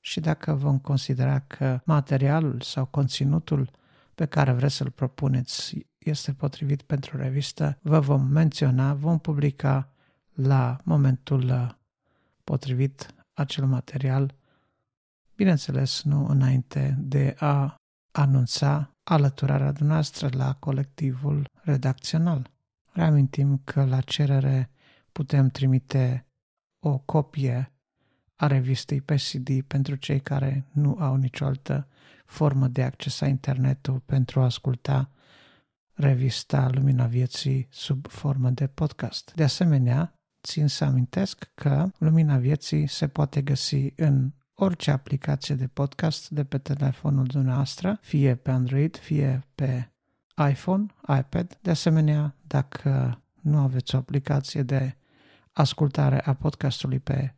și dacă vom considera că materialul sau conținutul pe care vreți să-l propuneți este potrivit pentru revistă, vă vom menționa, vom publica la momentul uh, potrivit acel material, bineînțeles nu înainte de a anunța alăturarea noastră la colectivul redacțional. Reamintim că la cerere putem trimite o copie a revistei pe CD pentru cei care nu au nicio altă formă de acces la internetul pentru a asculta revista Lumina Vieții sub formă de podcast. De asemenea, țin să amintesc că Lumina Vieții se poate găsi în orice aplicație de podcast de pe telefonul dumneavoastră, fie pe Android, fie pe iPhone, iPad. De asemenea, dacă nu aveți o aplicație de ascultare a podcastului pe